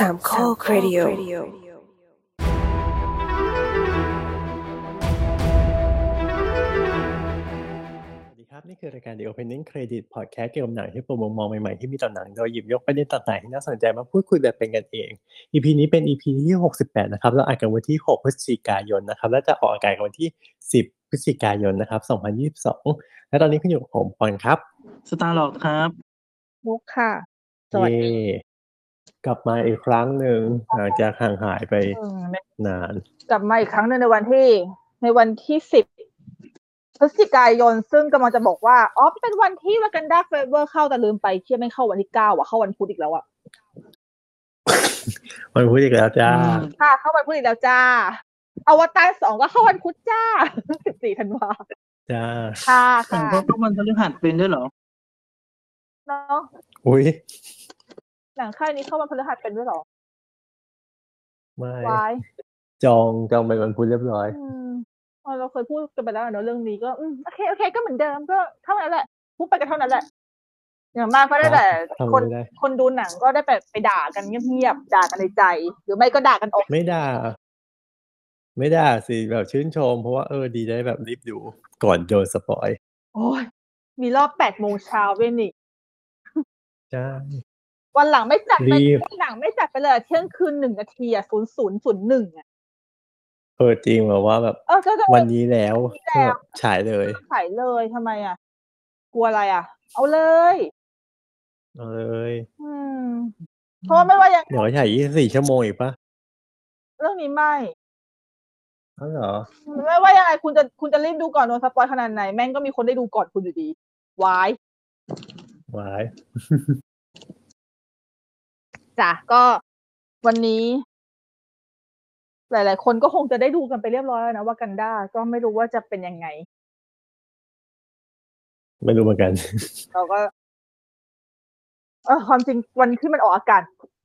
สามข้อครดิโอสวัสดีครับนี่คือรายการ The Opening Credit Podcast เกี่ยวกับหนังที่โปรโมทมองใหม่ๆ ที่มีต่อหนัง โดยหยิบยกประเด็นต่างๆที่น่าสนใจมาพูดคุยแบบเป็นกันเอง EP นี้เป็น EP ที่ 68 นะครับเราอัดกันวันที่ 6 พฤศจิกายนนะครับและจะออกอากาศกันวันที่ 10 พฤศจิกายนนะครับ 2022 และตอนนี้คุณอยู่กับผมปอนครับ Star-Lord ครับมุกค่ะ สวัสดีเย้ กลับมาอีกครั้งหนึ่งหลังจากห่างหายไปอืมนาน กลับมาอีกครั้งหนึ่งในวันที่ ในวันที่สิบพฤศจิกายนซึ่งกำลังจะบอกว่า อ๋อ เป็นวันที่ Wakanda Forever เข้าแต่ลืมไปเที่ยไม่เข้าวันที่เก้าอะเข้าวันพุธอีกแล้วอะวันพุธอีกแล้วจ้าอืมค่ะเข้าวันพุธอีกแล้วจ้า อวตารสองก็เข้าวันพุธจ้าสิบสี่ธันวาจ้า ค่ะแต่ค่ะก็วันพฤหัสเป็นด้วยเหรอ เนาะ อุ้ย หนังค่ายนี้เข้าวันพฤหัสเป็นด้วยเหรอไม่วายจองจองไปวันพุธเรียบร้อยอืมอ๋อเราเคยพูดกันไปแล้วเนอะเรื่องนี้ก็อืมโอเคโอเค ก็เหมือนเดิมก็เท่านั้นแหละพูดไปก็เท่านั้นแหละอย่างมากก็ได้แต่ทำคนไม่ได้คนดูหนังก็ได้ไปไปด่ากันเงียบๆด่ากันในใจ หรือไม่ก็ด่ากันออกไม่ด่า ไม่ด่าสิแบบชื่นชม เพราะว่าเออดีได้แบบรีบดูก่อนโดนสปอย โอ้ยมีรอบแปดโมงเช้าเว้ยนี่ใช่ วันหลังไม่จัดไปรีบวันหลังไม่จัดไปเลยอะเที่ยงคืนหนึ่งนาทีอะศูนย์ศูนย์ศูนย์หนึ่งอะเออจริงแบบว่าแบบเออก็จะวันนี้แล้ววันนี้แล้วแบบฉายเลยขายเลยทำไมอะ กลัวอะไรอะ เอาเลยเอาเลยอืมเพราะว่าไม่ว่ายังเดี๋ยวฉายยี่สิบสี่ชั่วโมงอีกปะเรื่องนี้ไม่อ้าวเหรอไม่ว่ายังไงคุณจะคุณจะรีบดูก่อนโดนสปอยขนาดไหน แม่งก็มีคนได้ดูก่อนคุณอยู่ดีวายวาย จ้ะก็วันนี้ หลาย ๆ คนก็คงจะได้ดูกันไปเรียบร้อยแล้วนะว่ากันด้าก็ไม่รู้ว่าจะเป็นยังไง ไม่รู้เหมือนกัน เราก็เออความจริงวันที่มันออกอากาศ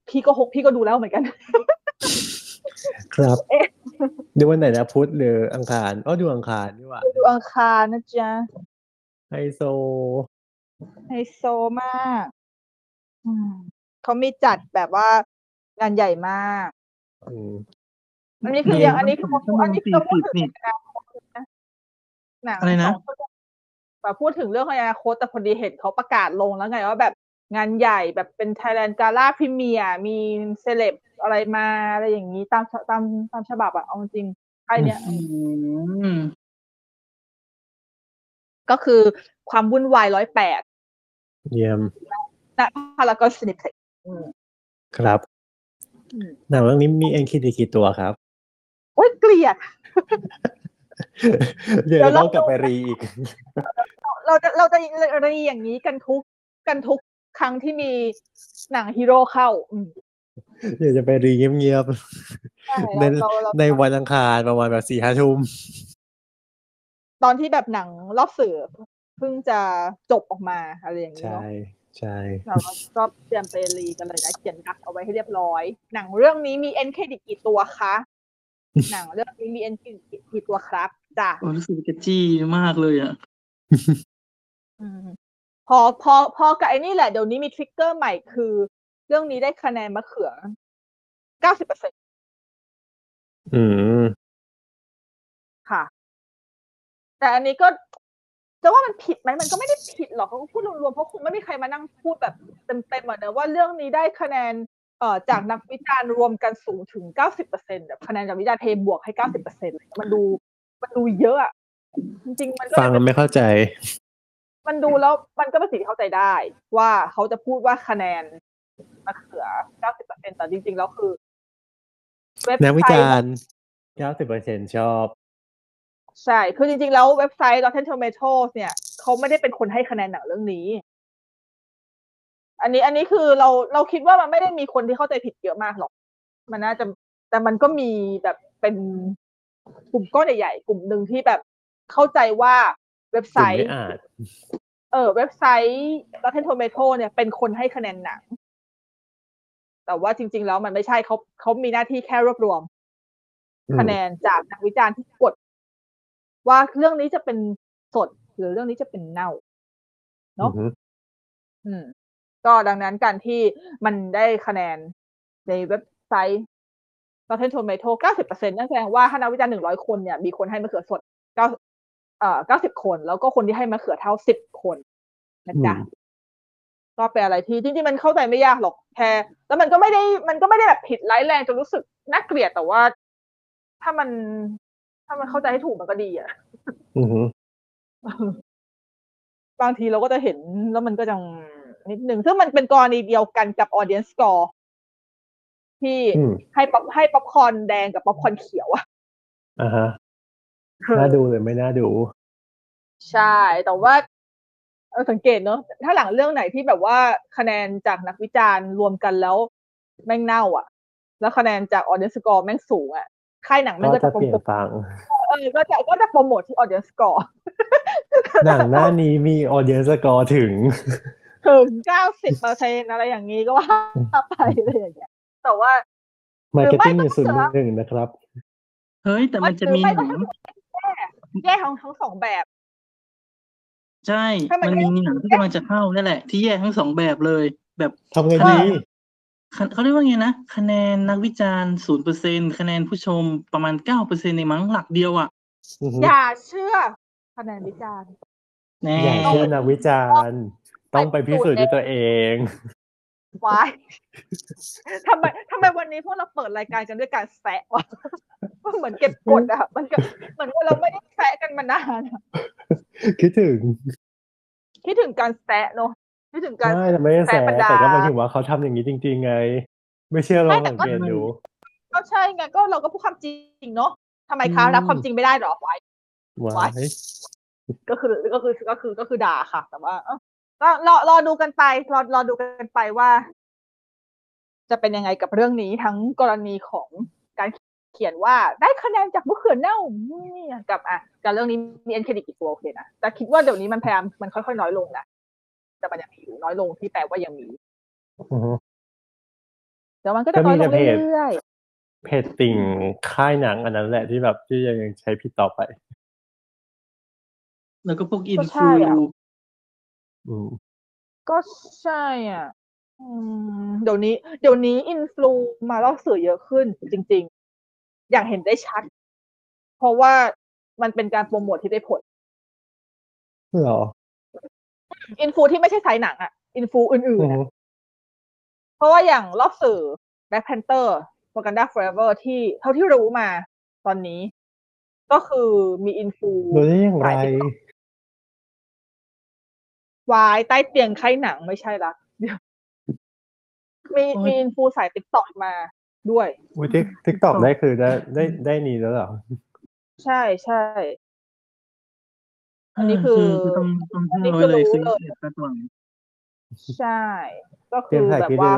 พี่ก็หกพี่ก็ดูแล้วเหมือนกัน ครับเอ๊ะดูวันไหนนะพุธหรืออังคารอ๋อดูอังคารนี่หว่าดูอังคารนะจ๊ะไฮโซไฮโซมากอืม เขามีจัดแบบว่างานใหญ่มากอืมอันนี้คือเรียนยังอันนี้คือชั่วโมงอันนี้คือเราพูด40ถึงนี่อนาคตนะหนังอะไรนะสงชั่วโมงแบบพูดถึงเรื่องอนาคตแต่พอดีเห็นเขาประกาศลงแล้วไงว่าแบบงานใหญ่แบบเป็น Thailand Gala Premier มีเซเลบอะไรมาอะไรอย่างนี้ตามตามตามฉบับอะเอาจริงไอเนี้ยอืมก็คือความวุ่นวายร้อยแปดเยี่ยมณพารากอนซินิเพ็ก ครับอืมหนังเรื่องนี้มีเอ็นคิดกี่ตัวครับ โอ้ยเกลียด เดี๋ยวเดี๋ยวเราเรากลับไปรีอีก เราจะเราจะรีอย่างนี้กันทุกกันทุกครั้งที่มีหนังฮีโร่เข้าอืมเดี๋ยวจะไปรีเงียบใช่ๆในเราเราเราในวันอังคารประมาณแบบสี่ห้าทุ่มตอนที่แบบหนังรอบสื่อเพิ่งจะจบออกมาอะไรอย่างนี้ใช่เนาะ ใช่เราก็ก็เตรียมไปรีกันเลยนะเขียนดักเอาไว้ให้เรียบร้อย หนังเรื่องนี้มี end credit กี่ตัวคะหนังเรื่องนี้มี end credit กี่ตัวครับจ้ะโอ้รู้สึกกระจี้มากเลยอะอืมพอพอพอกับไอ้นี่แหละเดี๋ยวนี้มี trigger ใหม่คือ เรื่องนี้ได้คะแนนมะเขือเก้าสิบเปอร์เซ็นอืมค่ะ แต่อันนี้ก็ จะว่ามันผิดไหมมันก็ไม่ได้ผิดหรอกเขาก็พูดรวมๆเพราะคงไม่มีใครมานั่งพูดแบบเต็มๆอะเนอะว่าเรื่องนี้ได้คะแนนเอ่อจากนักวิจารณ์รวมกันสูงถึงเก้าสิบเปอร์เซ็นต์แบบคะแนนจากวิจารณ์เทบวกให้เก้าสิบเปอร์เซ็นต์มันดูมันดูเยอะอะจริงๆมันก็ฟังแล้วไม่เข้าใจ มันดูแล้วมันก็เป็นสิ่งที่เข้าใจได้ ว่าเขาจะพูดว่าคะแนนมะเขือเก้าสิบเปอร์เซ็นต์แต่จริง ๆ แล้วคือเว็บนักวิไซจาต์รณ์เก้าสิบเปอร์เซ็นชอบ ใช่ คือจริงๆ แล้วเว็บไซต์ Rotten Tomatoes เนี่ยเขาไม่ได้เป็นคนให้คะแนนหนังเรื่องนี้ อันนี้อันนี้คือเราเราคิดว่ามันไม่ได้มีคนที่เข้าใจผิดเยอะมากหรอก มันน่าจะแต่มันก็มีแบบเป็นกลุ่มก้อนใหญ่ๆ กลุ่มหนึ่งที่แบบเข้าใจว่าเว็บไซกลุ่มต์ไม่อ่านเออเว็บไซต์ Rotten Tomato เนี่ยเป็นคนให้คะแนนหนัง แต่ว่าจริง ๆ แล้วมันไม่ใช่เขาเขามีหน้าที่แค่รวบรวมอืมคะแนนจากนักวิจารณ์ที่กด ว่าเรื่องนี้จะเป็นสด หรือเรื่องนี้จะเป็นเน่าเนอะอือฮึอืม ก็ดังนั้นการที่มันได้คะแนนในเว็บไซต์ Rotten Tomato 90%นั่นแสดงว่าถ้านักวิจารณ์100 คนเนี่ย มีคนให้มะเขือสด9เอ่อ90 คน แล้วก็คนที่ให้มะเขือเท่า 10 คนนะจ๊ะอืมก็เป็นอะไรที่จริงๆมันเข้าใจไม่ยากหรอกแค่แล้วมันก็ไม่ได้ มันก็ไม่ได้แบบผิดร้ายแรงจนรู้สึกน่าเกลียดแต่ว่า ถ้ามัน ถ้ามันเข้าใจให้ถูกมันก็ดีอะอือฮึบางทีเราก็จะเห็นแล้วมันก็จังนิดนึงซึ่งมันเป็นกรณีเดียวกันกับ audience score ที่อืมให้ป๊อปให้ป๊อปคอร์นแดงกับป๊อปคอร์นเขียวอะอ่าฮะน่าดูเลยไม่น่าดู ใช่ แต่ว่าเออสังเกตเนอะถ้าหลังเรื่องไหนที่แบบว่าคะแนนจากนักวิจารณ์รวมกันแล้ว แม่งเน่า อะ แล้วคะแนนจาก audience score แม่งสูงอะ ค่ายหนังแม่งก็ก็จะจะโปรเปลี่ยโมนทฟังเออก็จะก็จะโปรโมทที่ audience score หนังหน้านี้มี audience score ถึง ถึงเก้าสิบเปอร์เซ็นอะไรอย่างนี้ก็ว่าไปอะไรอย่างเงี้ยแต่ว่า marketing หหรือนึ่งศูนย์ไม่ก็หนึ่งนะครับ เฮ้ย แต่มันจะมีหรือไม่หก็นังแยกทั้งทั้งสองแบบ ใช่ถ้ามันมันมีหนังที่กำลังจะเข้านั่นแหละ ที่แยกทั้งสองแบบเลย แบบทำไงคะแนดีนคะ เขาเรียกว่าไงนะ คะแนนนักวิจารณ์ศูนย์เปอร์เซ็นคะแนนผู้ชมประมาณเก้าเปอร์เซ็นในมั้งหลักเดียวอะอือฮึอย่าเชื่อคะแนนวิจารณ์ แน่อย่าเชื่อนักวิจารณ์ ต้องไปพิสูจน์ด้วยตัวเอง วายทำไมทำไมวันนี้พวกเราเปิดรายการกันด้วยการแซะวะมันเหมือนเก็บกดอะมันก็เหมือนว่าเราไม่ได้แซะกันมานานอะคิดถึง คิดถึงการแซะเนอะ คิดถึงการใช่แต่ไม่ได้แสแสบรรดาแต่ก็หมายถึงว่าเขาทำอย่างนี้จริง ๆ ไง ไม่เชื่อลองไม่แต่สังก็เกตดูก็ใช่ไงก็เราก็พูดความจริงเนอะทำไมคะอืมรับความจริงไม่ได้เหรอวายว้ายก็คือก็คือก็คือก็คือด่าค่ะ แต่ว่าเอ้าก็รอรอดูกันไป รอรอดูกันไปว่า จะเป็นยังไงกับเรื่องนี้ทั้งกรณีของการเขียนว่าได้คะแนนจากมะเขือเน่านี่กับอะกับเรื่องนี้มีเอ็นเครดิตอีกตัวโอเคนะแต่คิดว่าเดี๋ยวนี้มันพยายามมันค่อยๆน้อยลงนะ แต่มันยังมีอยู่น้อยลงที่แปลว่ายังมีอือฮึแต่มันก็จะน้อยลงก็มีแต่เพจเรื่อยเพจติ่งค่ายหนังอันนั้นแหละที่แบบที่ยังใช้ผิดต่อไป แล้วก็พวกอิก็นใช่ฟูอะอืมๆก็ใช่อะอืมเดี๋ยวนี้ เดี๋ยวนี้อินฟลูมาล่อสื่อเยอะขึ้นจริง ๆ อย่างเห็นได้ชัด เพราะว่ามันเป็นการโปรโมทที่ได้ผลเหรอ อินฟูที่ไม่ใช่สายหนังอะอินฟูอื่อืนๆออะฮึเพราะว่าอย่างรอบสื่อ Black Panther Wakanda Forever ที่เท่าที่รู้มาตอนนี้ ก็คือมี influ รู้ได้อย่างไรสาย TikTok วายใต้เตียงไข้หนังไม่ใช่ละเดี๋ยวมีมี influ สาย TikTok มาด้วยอุ้ย TikTok ได้คือได้ได้ได้นี่แล้วเหรอ ใช่ใช่ อันนี้คือต้องต้องใช้เลยซื้อเสร็จไปก่อใช่ ก็คือแบบว่า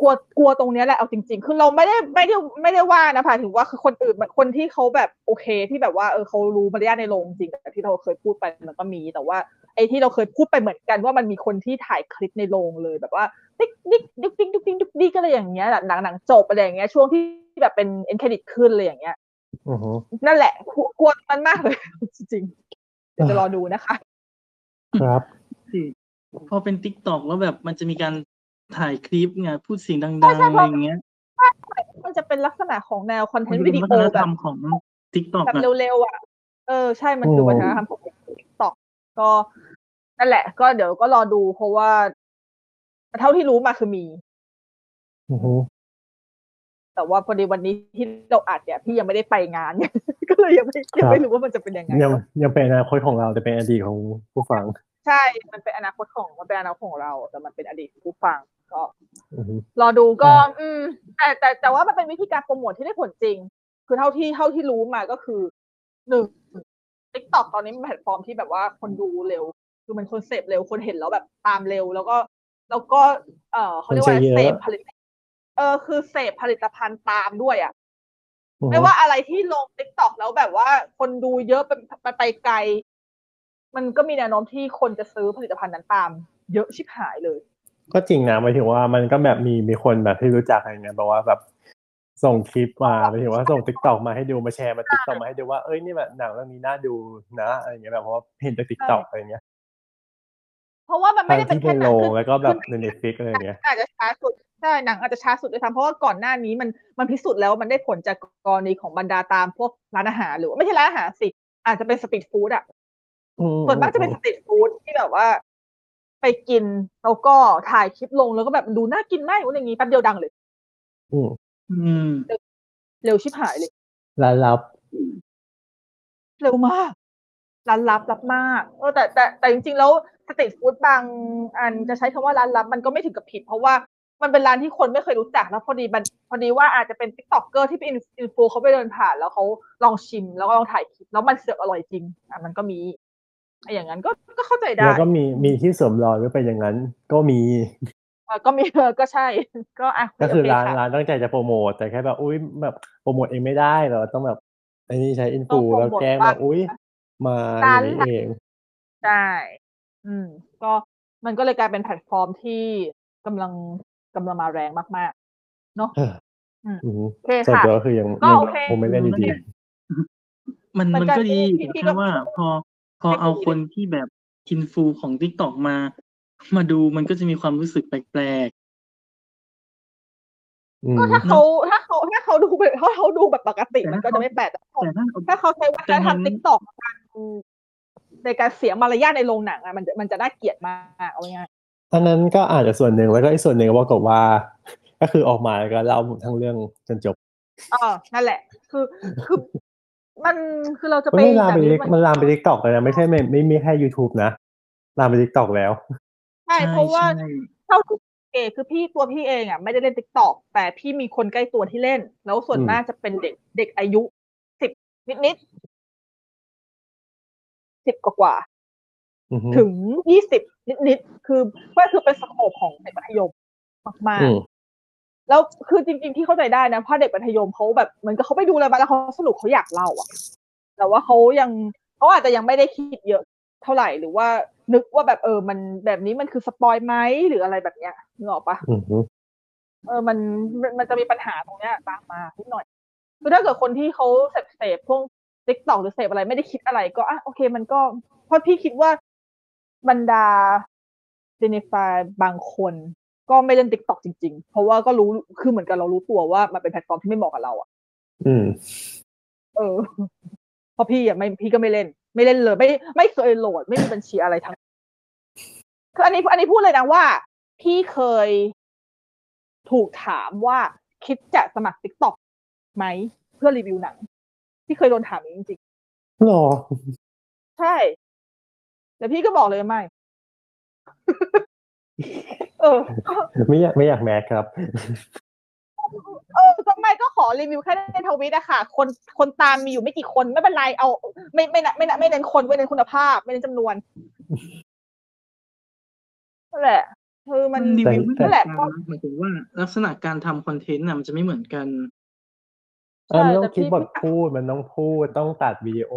กลัวกลัวตรงเนี้ยแหละเอาจริง ๆ คือเราไม่ได้ไม่ได้ไม่ได้ว่านะพะถือว่าคือคนอื่นคนที่เขาแบบโอเคที่แบบว่าเออเขารู้มารยาทในโรงจริงแต่ที่เราเคยพูดไปมันก็มีแต่ว่าไอ้ที่เราเคยพูดไปเหมือนกันว่ามันมีคนที่ถ่ายคลิปในโรงเลยแบบว่าติ๊กติ๊กดุ๊กดิ๊กดุ๊กติ๊กดุ๊กดิ๊กอะไรอย่างเงี้ยหลังหนังจบอะไรอย่างเงี้ยช่วงที่แบบเป็น end credit ขึ้นเลยอย่างเงี้ย นั่นแหละกลัวกลัวมันมากเลย จริงๆเดี๋ยวจะรอดูนะคะ ครับสิพอเป็นติ๊กตอกแล้วแบบมันจะมีการถ่ายคลิปไงพูดเสียงดังใช่ใช่ๆเพอะไรราะอย่างเงี้ยมันจะเป็นลักษณะของแนวคอนเทมันนต์จะวิเป็นดีวัโอฒนแบธรบรมของติ๊กตอกแบบอะเร็วๆอะ เออใช่มันคือวัฒนธรรมของติ๊กต็อกก็นั่นแหละ ก็เดี๋ยวก็รอดูเพราะว่า เท่าที่รู้มาคือมีอือฮึ แต่ว่าพอดีวันนี้ที่เราอัดเนี่ยพี่ยังไม่ได้ไปงานก็เลยยังไม่ยังไม่รู้ว่ามันจะเป็นยังไงยังยังเป็นอนาคตของเราแต่เป็นอดีตของผู้ฟัง ใช่ มันเป็นอนาคตของมันเป็นอนาคตของเรา แต่มันเป็นอดีตของผู้ฟังก็อือฮึรอดูก็อ่าอืมแต่แต่แต่ว่ามันเป็นวิธีการโปรโมทที่ได้ผลจริง คือเท่าที่เท่าที่รู้มาก็คือหนึ่ง TikTok ตอนนี้เป็นแพลตฟอร์มที่แบบว่าคนดูเร็ว คือมันคนเสพเร็วคนเห็นแล้วแบบตามเร็ว แล้วก็ แล้วก็ เออเขาเรียกว่าอะไรคนใช้เยอะเสพผลิต เออคือเสพผลิตภัณฑ์ตามด้วยอะอือฮึไม่ว่าอะไรที่ลง TikTok แล้วแบบว่าคนดูเยอะไปไปไปไกล มันก็มีแนวโน้มที่คนจะซื้อผลิตภัณฑ์นั้นตาม เยอะชิบหายเลย ก็จริงนะหมายถึงว่ามันก็แบบมีมีคนแบบที่รู้จักอะไรเงี้ยแบบว่าแบบส่งคลิปมาหมายถึงว่าส่ง TikTok มาให้ดูมาแชร์มา TikTok มาให้ดูว่าเอ้ยนี่แบบหนังเรื่องนี้น่าดูนะอะไรเงี้ยแบบเพราะว่าเห็นจาก TikTok อะไรเงี้ย เพราะว่ามันไม่ทั้งได้เป็นที่แค่เป็นหโรนังงคือแล้วก็แบบคือในเน็ตฟิกอะไรอย่างเงี้ยอาจจะช้าสุดใช่หนังอาจจะช้าสุดด้วยซ้ำเพราะว่าก่อนหน้านี้มันมันพิสูจน์แล้วว่ามันได้ผลจากกรณีของบรรดาตามพวกร้านอาหารหรือว่าไม่ใช่ร้านอาหารสิอาจจะเป็น street food อะอืมส่วนมากจะเป็น street food ที่แบบว่า ไปกินแล้วก็ถ่ายคลิปลงแล้วก็แบบดูน่ากินมากอย่างนี้แป๊บเดียวดังเลยอืมอืมเร็วชิบหายเลยร้านลับ เร็วมาก ร้านลับลับมากเออแต่แต่แต่จริงๆแล้ว street food บางอันจะใช้คำว่าร้านลับมันก็ไม่ถึงกับผิด เพราะว่ามันเป็นร้านที่คนไม่เคยรู้จักแล้วพอดีมันพอดีว่าอาจจะเป็น TikToker ที่เป็น influ เขาไปเดินผ่าน แล้วเขาลองชิมแล้วก็ลองถ่ายคลิปแล้วมันเสือกอร่อยจริงอะมันก็มีไอ้อย่างนั้นก็ก็เข้าใจได้แล้วก็มีมีที่สวมรอยไว้ไปอย่างนั้น ก็มีอะก็มีเออก็ใช่ ก็อะก็คือโเร้านค่ะร้านตั้งใจจะโปรโมทแต่แค่แบบอุ้ยแบบโปรโมทเองไม่ได้เราต้องแบบไอ้นี่ใช้อินฟูต้องโปรโมทแล้วแกล้งว่าแบบอุ้ย มาอย่างนี้เองใช่อืม ก็มันก็เลยกลายเป็นแพลตฟอร์มที่กำลังกำลังมาแรงมากๆ เนาะเอออืมอืมโอเคส่วนค่ะตัวก็คือยังก็ยังโอเคคงไม่เล่นดีมันเหมือนมันกันก็ดีพี่แต่พี่แค่ก็ว่า พอพอไม่เอาดีคนที่แบบอินฟูของ t ิ k t o k มา มาดูมันก็จะมีความรู้สึกแปลกๆอืมก็ถ้าเขา ดูแบบถ้าเขาดูแบบปกติแต่มันถ้าก็จะไม่แปลกแต่ๆแต่ถ้าถ้าเขาใช้วัฒนธรรมแต่เห็นติ๊กต็อกในการเสียมารยาทในโรงหนังอะมันจะมันจะน่าเกลียดมากเอาง่ายอันนั้นก็อาจจะส่วนหนึ่งแล้วก็อีกส่วนหนึ่งก็บอกว่า ก็คือออกมาแล้วก็เล่าทั้งเรื่องจนจบเออนั่นแหละ คือคือมันคือเราจะมันไปไม่ลามแบบไปนี้ TikTok มันลามไป TikTok เลยนะไม่ใช่ไม่ไม่มีแค่ YouTube นะ ลามไป TikTok แล้ว ใช่เพราะว่าใช่เท่าที่ เอคือพี่ตัวพี่เองอะไม่ได้เล่น TikTok แต่พี่มีคนใกล้ตัวที่เล่น แล้วส่วนอืมมากจะเป็นเด็กเด็กอายุสิบนิดนิดสิบกว่าอือฮึๆถึงยี่สิบนิดนิดๆคือก็คือเป็น scope ของเด็กมัธยมมากอืมๆแล้วคือจริง ๆ ที่เข้าใจได้นะเพราะเด็กมัธยมเขาแบบเหมือนกับเขาไปดูอะไรมาแล้วเขาสนุกเขาอยากเล่าอะ แต่ว่าเขายังเขาอาจจะยังไม่ได้คิดเยอะ เท่าไหร่หรือว่านึกว่าแบบเออ มันแบบนี้มันคือ spoil ไหมหรืออะไรแบบเนี้ยนึกออกปะอือฮึเออมันมันมันจะมีปัญหาตรงเนี้ยตามมานิดหน่อยคือถ้าเกิดคนที่เขาเสพเสพพวก TikTok หรือเสพอะไรไม่ได้คิดอะไร ก็อะโอเค มันก็เพราะพี่คิดว่าบรรดาเจเนฟาบางคนก็ไม่เล่น TikTok จริง ๆ เพราะว่าก็รู้คือเหมือนกันเรารู้ตัวว่ามันเป็นแพลตฟอร์มที่ไม่เหมาะกับเราอะ อืม เออเพราะพี่อะไม่พี่ก็ไม่เล่น ไม่เล่นเลย ไม่ไม่เคยโหลด ไม่มีบัญชีอะไรทั้งคืออันนี้อันนี้พูดเลยนะว่า พี่เคยถูกถามว่าคิดจะสมัครติ๊กต็อกไหมเพื่อรีวิวหนังพี่เคยโดนถามอย่างนี้จริงหรอๆใช่แต่พี่ก็บอกเลยไม่เออ ไม่อยากไม่อยากแมสครับ เออก็ไม่ก็ขอรีวิวแค่ในทวิตอะค่ะ คนคนตามมีอยู่ไม่กี่คนไม่เป็นไรเอา ไม่ไม่ไม่ไม่ไม่เน้นคนไม่เน้นคุณภาพ ไม่เน้นจำนวนนั่นแหละคือมันรีวิวไม่เหมืนั่อนนแหละกันก็นะหมายถึงว่าลักษณะการทำคอนเทนต์น่ะมันจะไม่เหมือนกันเออมันต้อแต่งคิดพี่บทพูดมันต้องพูดต้องตัดวิดีโอ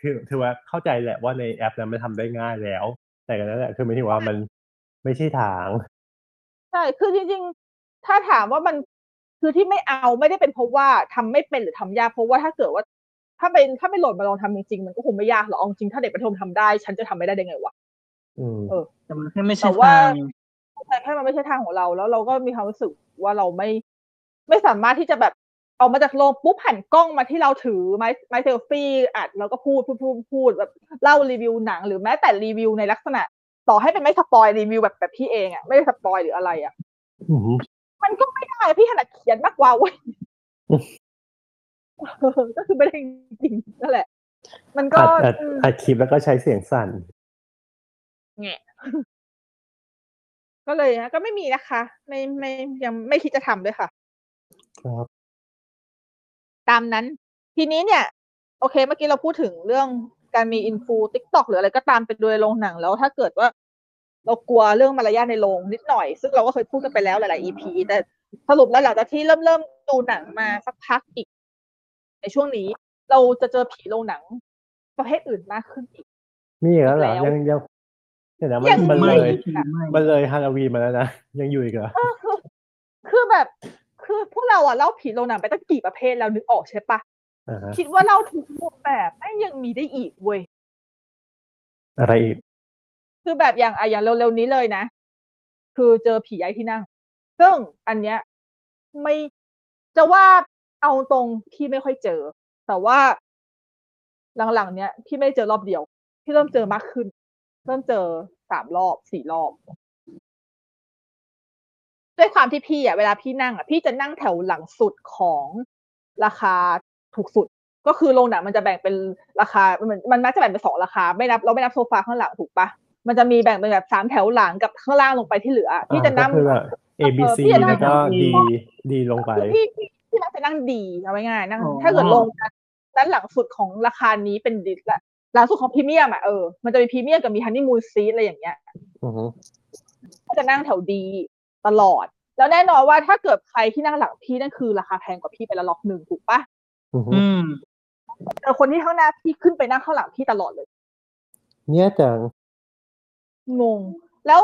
ถือถือว่าเข้าใจแหละว่าในแอปนั้นมันทำได้ง่ายแล้ว แต่กันนั้นแหละคือไม่ถึงว่ามันไม่ใช่ทางใช่คือจริงๆ ถ้าถามว่ามัน คือที่ไม่เอาไม่ได้เป็นเพราะว่าทำไม่เป็นหรือทำยากเพราะว่าถ้าเกิดว่า ถ้าเป็นถ้าไปโหลดมาลองทำจริงๆมันก็คงไม่ยากหรอกเอาจริงถ้าเด็กประถมทำได้ ฉันจะทำไม่ได้ได้ไงวะอืมเออแต่มันแค่ไม่แต่ใช่ว่าทางแต่แค่มันไม่ใช่ทางของเรา แล้วเราก็มีความรู้สึกว่าเราไม่ ไม่สามารถที่จะแบบออกมาจากโรงปุ๊บหันกล้องมาที่เราถือไม้ไม้เซลฟี่อัดแล้วก็พูดพูดพูดพูดแบบเล่ารีวิวหนัง หรือแม้แต่รีวิวในลักษณะ ต่อให้เป็นไม่ spoil รีวิวแบบแบบพี่เองอะไม่ได้ spoil หรืออะไรอะอื มมันก็ไม่ได้พี่ถนัดเขียนมากกว่าเว้ยอืมเออก็คือไม่ได้จริงๆนั่นแหละ มันก็อัดอัดอืมอัดคลิปแล้วก็ใช้เสียงสั่นแง่ก็เลยนะก็ไม่มีนะคะ ไม่ไม่ยังไม่คิดจะทำด้วยค่ะ ครับ ตามนั้น ทีนี้เนี่ย โอเค เมื่อกี้เราพูดถึงเรื่องการมี influ TikTok หรืออะไรก็ตามไปโดยโรงหนังแล้วถ้าเกิดว่า เรากลัวเรื่องมารยาทในโรงนิดหน่อย ซึ่งเราก็เคยพูดกันไปแล้วหลาย ๆ EP แต่สรุปแล้วหลังจากที่เริ่มเริ่มดูหนังมาสักพักอีก ในช่วงนี้ เราจะเจอผีโรงหนัง ประเภทอื่นมากขึ้นอีก มีอีกแล้วเหรอแล้วยังยังเดี๋ยวนะมันยังมันไม่เลยคือไม่มันเลยฮาโลวีนมาแล้วนะยังอยู่อีกเหรอเออคือคือแบบ คือพวกเราอะเล่าผีโรงหนังไปตั้งกี่ประเภทแล้วนึกออกใช่ปะอ่าฮะคิดว่าเล่าทุกรูปแบบแม่งยังมีได้อีกเว้ยอะไรอีก คือแบบอย่างอะอย่างเร็วๆนี้เลยนะ คือเจอผีย้ายที่นั่ง ซึ่งอันเนี้ยไม่จะว่าเอาตรงพี่ไม่ค่อยเจอ แต่ว่าหลังๆเนี้ยพี่ไม่เจอรอบเดียว พี่เริ่มเจอมากขึ้น เริ่มเจอสามรอบสี่รอบด้วยความที่พี่อะเวลาพี่นั่งอะพี่จะนั่งแถวหลังสุดของราคาถูกสุด ก็คือโรงหนังมันจะแบ่งเป็นราคามันมันมักจะแบ่งเป็นสองราคา ไม่นับเราไม่นับโซฟาข้างหลังถูกปะ มันจะมีแบ่งเป็นแบบสามแถวหลังกับข้างล่างลงไปที่เหลือพี่จะนั่งก็คือแบบ A B C พี่จะนั่งแล้วก็ D D ลงไปคือพี่พี่พี่มักจะนั่งดีเอาไว้ง่ายนั่งอ๋อถ้าเกิดลงด้านหลังสุดของราคานี้เป็นดิสละหลังสุดของพรีเมียมอะเออมันจะมีพรีเมียมกับมีฮันนีมูนซีอะไรอย่างเงี้ยอือฮึก็จะนั่งแถวดีตลอด แล้วแน่นอนว่าถ้าเกิดใครที่นั่งหลังพี่นั่นคือราคาแพงกว่าพี่ไปละล็อกหนึ่งถูกปะอือฮึอืมแต่คนที่ข้างหน้าพี่ขึ้นไปนั่งข้างหลังพี่ตลอดเลย เนี่ยจัง งง แล้ว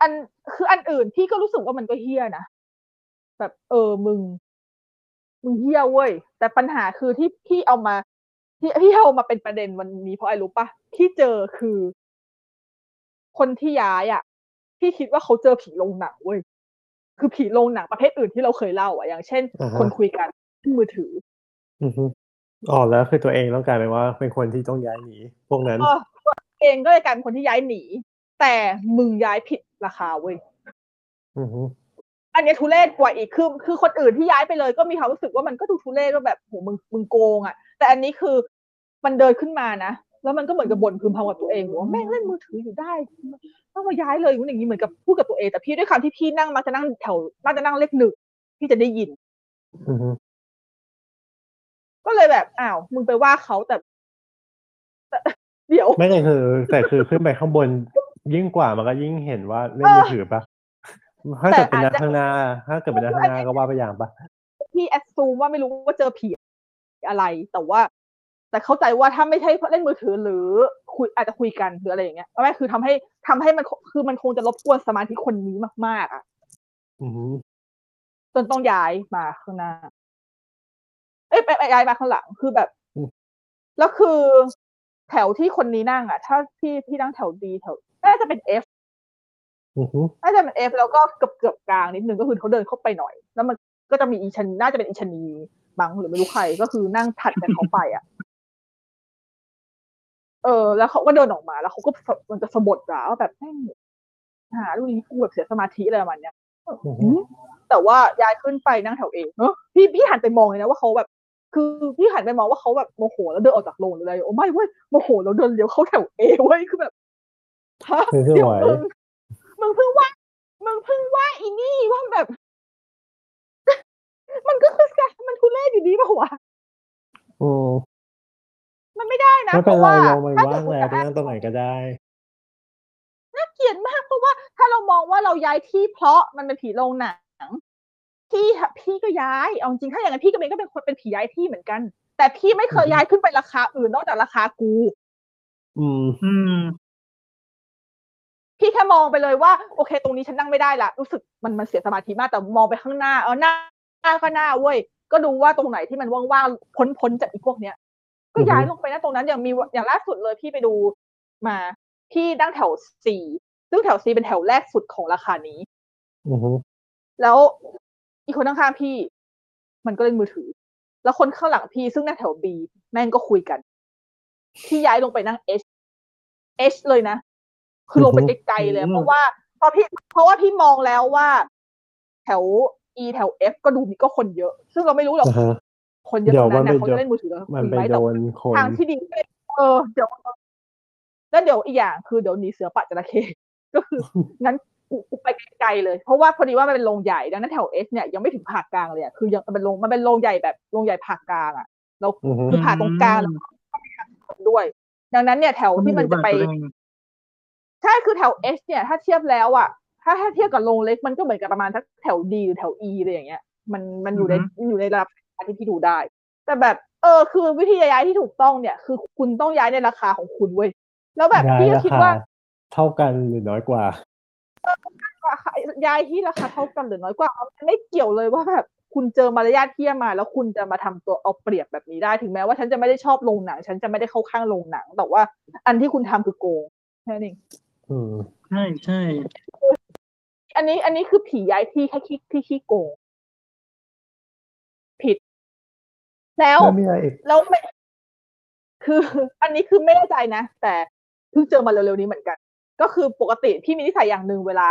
อันคืออันอื่นพี่ก็รู้สึกว่ามันก็เฮี้ยนะแบบเออมึง มึงเฮี้ยเว้ย แต่ปัญหาคือที่พี่เอามา ที่ที่เอามาเป็นประเด็นวันนี้เพราะไอ้รู้ปะที่เจอคือ คนที่ย้ายอะพี่คิดว่าเขาเจอผีโรงหนังเว้ยคือผีโรงหนังประเภทอื่นที่เราเคยเล่าอะอย่างเช่นอ่าฮะคนคุยกันที่มือถืออือฮึอ๋อแล้วคือตัวเองต้องกลายเป็นว่าเป็นคนที่ต้องย้ายหนีพวกนั้นเออตัวเองก็เลยกลายเป็นคนที่ย้ายหนี แต่มึงย้ายผิดราคาเว้ยอือฮึอันเนี้ยทุเรศกว่าอีกคือคือคนอื่นที่ย้ายไปเลยก็มีความรู้สึกว่ามันก็ดูทุเรศว่าแบบโหมึงมึงโกงอะ แต่อันนี้คือมันเดินขึ้นมานะแล้วมันก็เหมือนกับบ่นพึมพำกับตัวเองว่าแม่งเล่นมือถืออยู่ได้ต้องมาย้ายเลยอย่างนี้เหมือนกับพูดกับตัวเองแต่พี่ด้วยความที่พี่นั่งมักจะนั่งแถวมักจะนั่งเลขหนึ่งพี่จะได้ยินอือฮึก็เลยแบบอ้าวมึงไปว่าเขาแต่แต่เดี๋ยวไม่แต่คือ แต่คือขึ้นไปข้างบน ยิ่งกว่ามันก็ยิ่งเห็นว่าเล่นมือถือปะถ้าเกิดเป็นแต่นัอาจจะกข้างหน้า ถ้าเกิดเป็นนักข้างหน้าก็ว่าไปอย่างปะพี่แอดซูมว่าไม่รู้ว่าเจอผีอะไร แต่ว่า แต่เข้าใจว่าถ้าไม่ใช่เล่นมือถือหรือคุยอาจจะคุยกันหรืออะไรอย่างเงี้ยไม่คือทำให้ทำให้มันคือมันคงจะรบกวนสมาธิคนนี้มาก ๆ อะอือฮึจนต้องย้ายมาข้างหน้า เอ้ยไปไปย้ายมาข้างหลังคือแบบ แล้วคือแถวที่คนนี้นั่งอะ ถ้าพี่พี่นั่งแถวดีแถว น่าจะเป็น F อือฮึน่าจะเป็น F แล้วก็เกือบเกือบกลางนิดนึงก็คือเขาเดินเข้าไปหน่อย แล้วมันก็จะมีอีชันน่าจะเป็นอีชันีบังหรือไม่รู้ใครก็คือนั่งถัดกันเขาไปอะ เออ แล้วเขาก็เดินออกมาแล้วเขาก็สมันจะสะบดด่าว่าแบบแม่งหาลูกนี้กูแบบเสียสมาธิอะไรประมาณเนี้ยอือฮึแต่ว่าย้ายขึ้นไปนั่งแถวเองเออพี่พี่หันไปมองเลยนะว่าเขาแบบ คือพี่หันไปมองว่าเขาแบบโมโหแล้วเดินออกจากโรงหรืออะไรโอ้ไม่เว้ยโมโหแล้วเดินเลี้ยวเข้าแถวเอเว้ยคือแบบ ฮะคือเดี๋ยวไหวมึงมึงเพิ่งว่ามึงเพิ่งว่าอีนี่ว่าแบบ มันก็คือการมันทุเรศอยู่ดีป่าวะอืมมันไม่ได้นะไม่เพเป็นราะไรว่าลงไปถ้าว่างเกิดแล้วไปนั่งตรงไหนก็ได้น่าเกลียดมากเพราะว่า ถ้าเรามองว่าเราย้ายที่เพราะมันเป็นผีโรงหนังพี่พี่ก็ย้ายเอาจริงถ้าอย่างนั้นพี่ก็เป็นก็เป็นคนเป็นผีย้ายที่เหมือนกัน แต่พี่ไม่เคยอืมย้ายขึ้นไปราคาอื่นนอกจากราคากู อืมอืม พี่แค่มองไปเลยว่าโอเค ตรงนี้ฉันนั่งไม่ได้ละรู้สึกมันมันเสียสมาธิมากแต่มองไปข้างหน้าเออหน้าหน้าก็หน้าเว้ยก็ดูว่าตรงไหนที่มันว่างๆพ้นพ้นจากอีพวกเนี้ยก็อือฮึย้ายลงไปนะตรงนั้นอย่างมีอย่างล่าสุดเลยพี่ไปดูมาพี่นั่งแถวสี่ซึ่งแถวซีเป็นแถวแรกสุดของราคานี้อือฮึแล้วอีกคนข้างๆพี่ มันก็เล่นมือถือ แล้วคนข้างหลังพี่ซึ่งนั่งแถวบีแม่งก็คุยกัน พี่ย้ายลงไปนั่งเอชเอชเลยนะ คือลงไปไกลๆเลยอืมเพราะว่าเพราะพี่เพราะว่าพี่มองแล้วว่า แถว E แถว F ก็ดูมีก็คนเยอะ ซึ่งเราไม่รู้หรอกอ่าฮะคนเยอะเดี๋ตยวรงนั้นมันนะไปเขาจะเล่นมือถือแล้วมันคุยไปไหมโดแต่นคนทางที่ดีก็เลยเออเดี๋ยวแล้วเดี๋ยวอีกอย่างคือเดี๋ยวหนีเสือป่าจระเข้ก็คืองั้นกูกูไปไกลๆเลย เพราะว่าพอดีว่ามันเป็นโรงใหญ่ดังนั้นแถวเอสเนี่ยยังไม่ถึงผ่ากลางเลยอะคือยังมันเป็นโรงมันเป็นโรงใหญ่แบบโรงใหญ่ผ่ากลางอะเราอือฮึคือผ่าตรงกลางแล้วก็มีทางคนด้วย ดังนั้นเนี่ยแถวที่มันจะไปใช่คือแถว S เนี่ย ถ้าเทียบแล้วอะถ้าถ้าเทียบกับโรงเล็กมันก็เหมือนกับประมาณทักแถว D หรือแถว E อะไรอย่างเงี้ย มันมันอยู่ในอือฮึอยู่ในระดับที่พี่ดูได้ แต่แบบเออคือวิธีย้ายที่ถูกต้องเนี่ย คือคุณต้องย้ายในราคาของคุณเว้ยแล้วแบบย้ายพี่ก็ราคิดคาว่า เท่ากันหรือน้อยกว่าย้ายที่ราคาเท่ากันหรือน้อยกว่ามันไม่เกี่ยวเลยว่าแบบคุณเจอมารยาทเที่ยมา แล้วคุณจะมาทำตัวเอาเปรียบแบบนี้ได้ถึงแม้ว่าฉันจะไม่ได้ชอบโรงหนัง ฉันจะไม่ได้เข้าข้างโรงหนัง แต่ว่าอันที่คุณทำคือโกงแค่นั้นเองอืมใช่ใช่อันนี้อันนี้คือผีย้ายที่แค่ขี้ที่ขี้โกงผิด แล้วแล้วมีอะไรอีกแล้วไม่คือ อันนี้คือไม่แน่ใจนะ แต่เพิ่งเจอมาเร็วๆนี้เหมือนกัน ก็คือปกติพี่มีนิสัยอย่างหนึ่งเวลา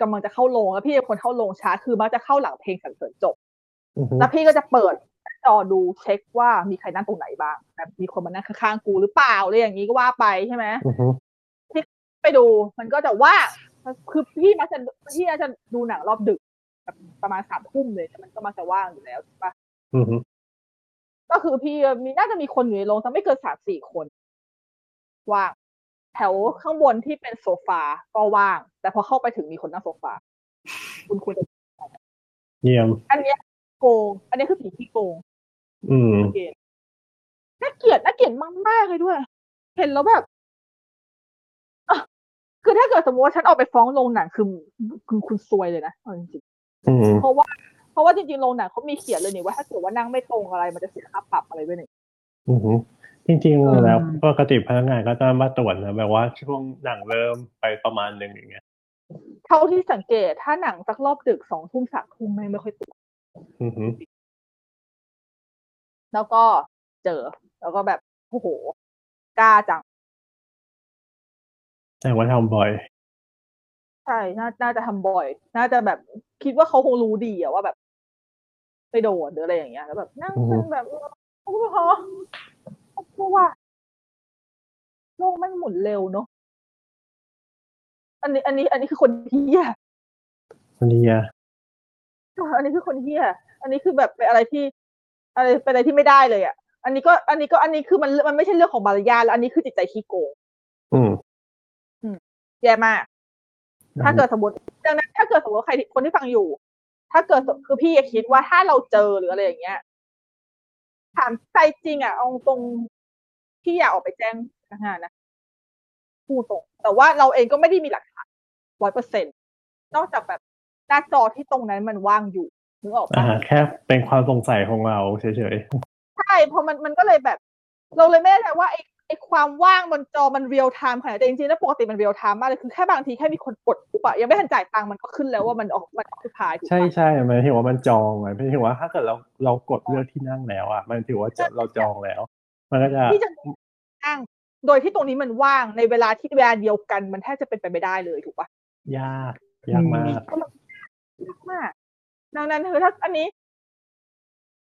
กำลังจะเข้าโรงแล้วพี่เป็นคนเข้าโรงช้า คือมักจะเข้าหลังเพลงสรรเสริญจบอือฮึแล้วพี่ก็จะเปิดจอดูเช็คว่ามีใครนั่งตรงไหนบ้างแบบมีคนมานั่งข้างๆกูหรือเปล่าอะไรอย่างนี้ก็ว่าไปใช่ไหมอือฮึ ไปดู มันก็จะว่างคือพี่มักจะพี่มักจะดูหนังรอบดึกแบบประมาณสามทุ่มเลยแต่มันก็มักจะว่างอยู่แล้วถูกปะอือฮึก็คือพี่มีน่าจะมีคนอยู่ในโรงสักไม่เกินสามสี่คน ว่าง แถวข้างบนที่เป็นโซฟาก็ว่าง แต่พอเข้าไปถึงมีคนนั่งโซฟา คุณควรจะเยี่ยมอันเนี้ยโกง อันนี้คือผีที่โกง อืมเกลียดน่าเกลียดน่าเกลียดมากๆเลยด้วย เห็นแล้วแบบอะ คือถ้าเกิดสมมติว่าฉันออกไปฟ้องโรงหนังคือคุณคุณซวยเลยนะเอาจริงอืมๆเพราะว่า เพราะว่าจริงๆโรงหนังเขามีเขียนเลยนี่ว่าถ้าเกิดว่านั่งไม่ตรงอะไรมันจะเสียค่าปรับอะไรด้วยนี่อือฮึจริงๆแล้วปกติพนักงานก็จะมาตรวจนะแบบว่าช่วงหนังเริ่มไปประมาณหนึ่งอย่างเงี้ยเท่าที่สังเกตถ้าหนังสักรอบดึกสองทุ่มสามทุ่มไม่ไม่ค่อยตกอือฮึแล้วก็เจอ แล้วก็แบบโอ้โหกล้าจัง แต่ว่าทำบ่อย ใช่น่าน่าจะทำบ่อย น่าจะแบบคิดว่าเขาคงรู้ดีอะว่าแบบไปโดนหรืออะไรอย่างเงี้ยแล้วแบบนั่งอือฮึแบบโอ้โหเพราะว่าโลกมันหมุนเร็วเนาะอันนี้ อันนี้ อันนี้คือคนเฮียคนเดียอันนี้คือคนเฮียอันนี้คือแบบเป็นอะไรที่ อะไรเป็นอะไรที่ไม่ได้เลยอะ อันนี้ก็ อันนี้ก็ อันนี้คือมันมันไม่ใช่เรื่องของมารยาทแล้วอันนี้คือจิตใจขี้โกง อืม แย่มาก ถ้าเกิดสมมติดังนั้นถ้าเกิดสมมติว่าใครที่คนที่ฟังอยู่ ถ้าเกิดคือพี่คิดว่าถ้าเราเจอหรืออะไรอย่างเงี้ยถามใจจริงอะเอาตรงพี่อยากออกไปแจ้งพนักงานนะพูดตรง แต่ว่าเราเองก็ไม่ได้มีหลักฐานร้อยเปอร์เซ็นนอกจากแบบหน้าจอที่ตรงนั้นมันว่างอยู่นึกออกอ่าปะแค่เป็นความสงสัยของเราเฉยใช่เพราะมันมันก็เลยแบบ เราเลยไม่แน่ใจว่าไอ้ไอ้ ความว่างบนจอมัน real-time ขนาดไหนแต่จริงๆแล้วปกติมัน real-time มากเลยคือแค่บางทีแค่มีคนกดปุ๊บอะยังไม่ทันจ่ายตังค์มันก็ขึ้นแล้วว่ามันออกมันออกพายถูกๆใช่ปะใช่หมายถึงว่ามันจองไว้ไม่ถึงว่าถ้าเกิดเราเรากดเลือกที่นั่งแล้วอะมันถือว่าจะเราจองแล้ว มันก็จะที่จะนั่งโดยที่ตรงนี้มันว่างในเวลาที่เวลาเดียวกัน มันแทบจะเป็นไปไม่ได้เลยถูกปะยากยากมากยากมากดังนั้นคือถ้าอันนี้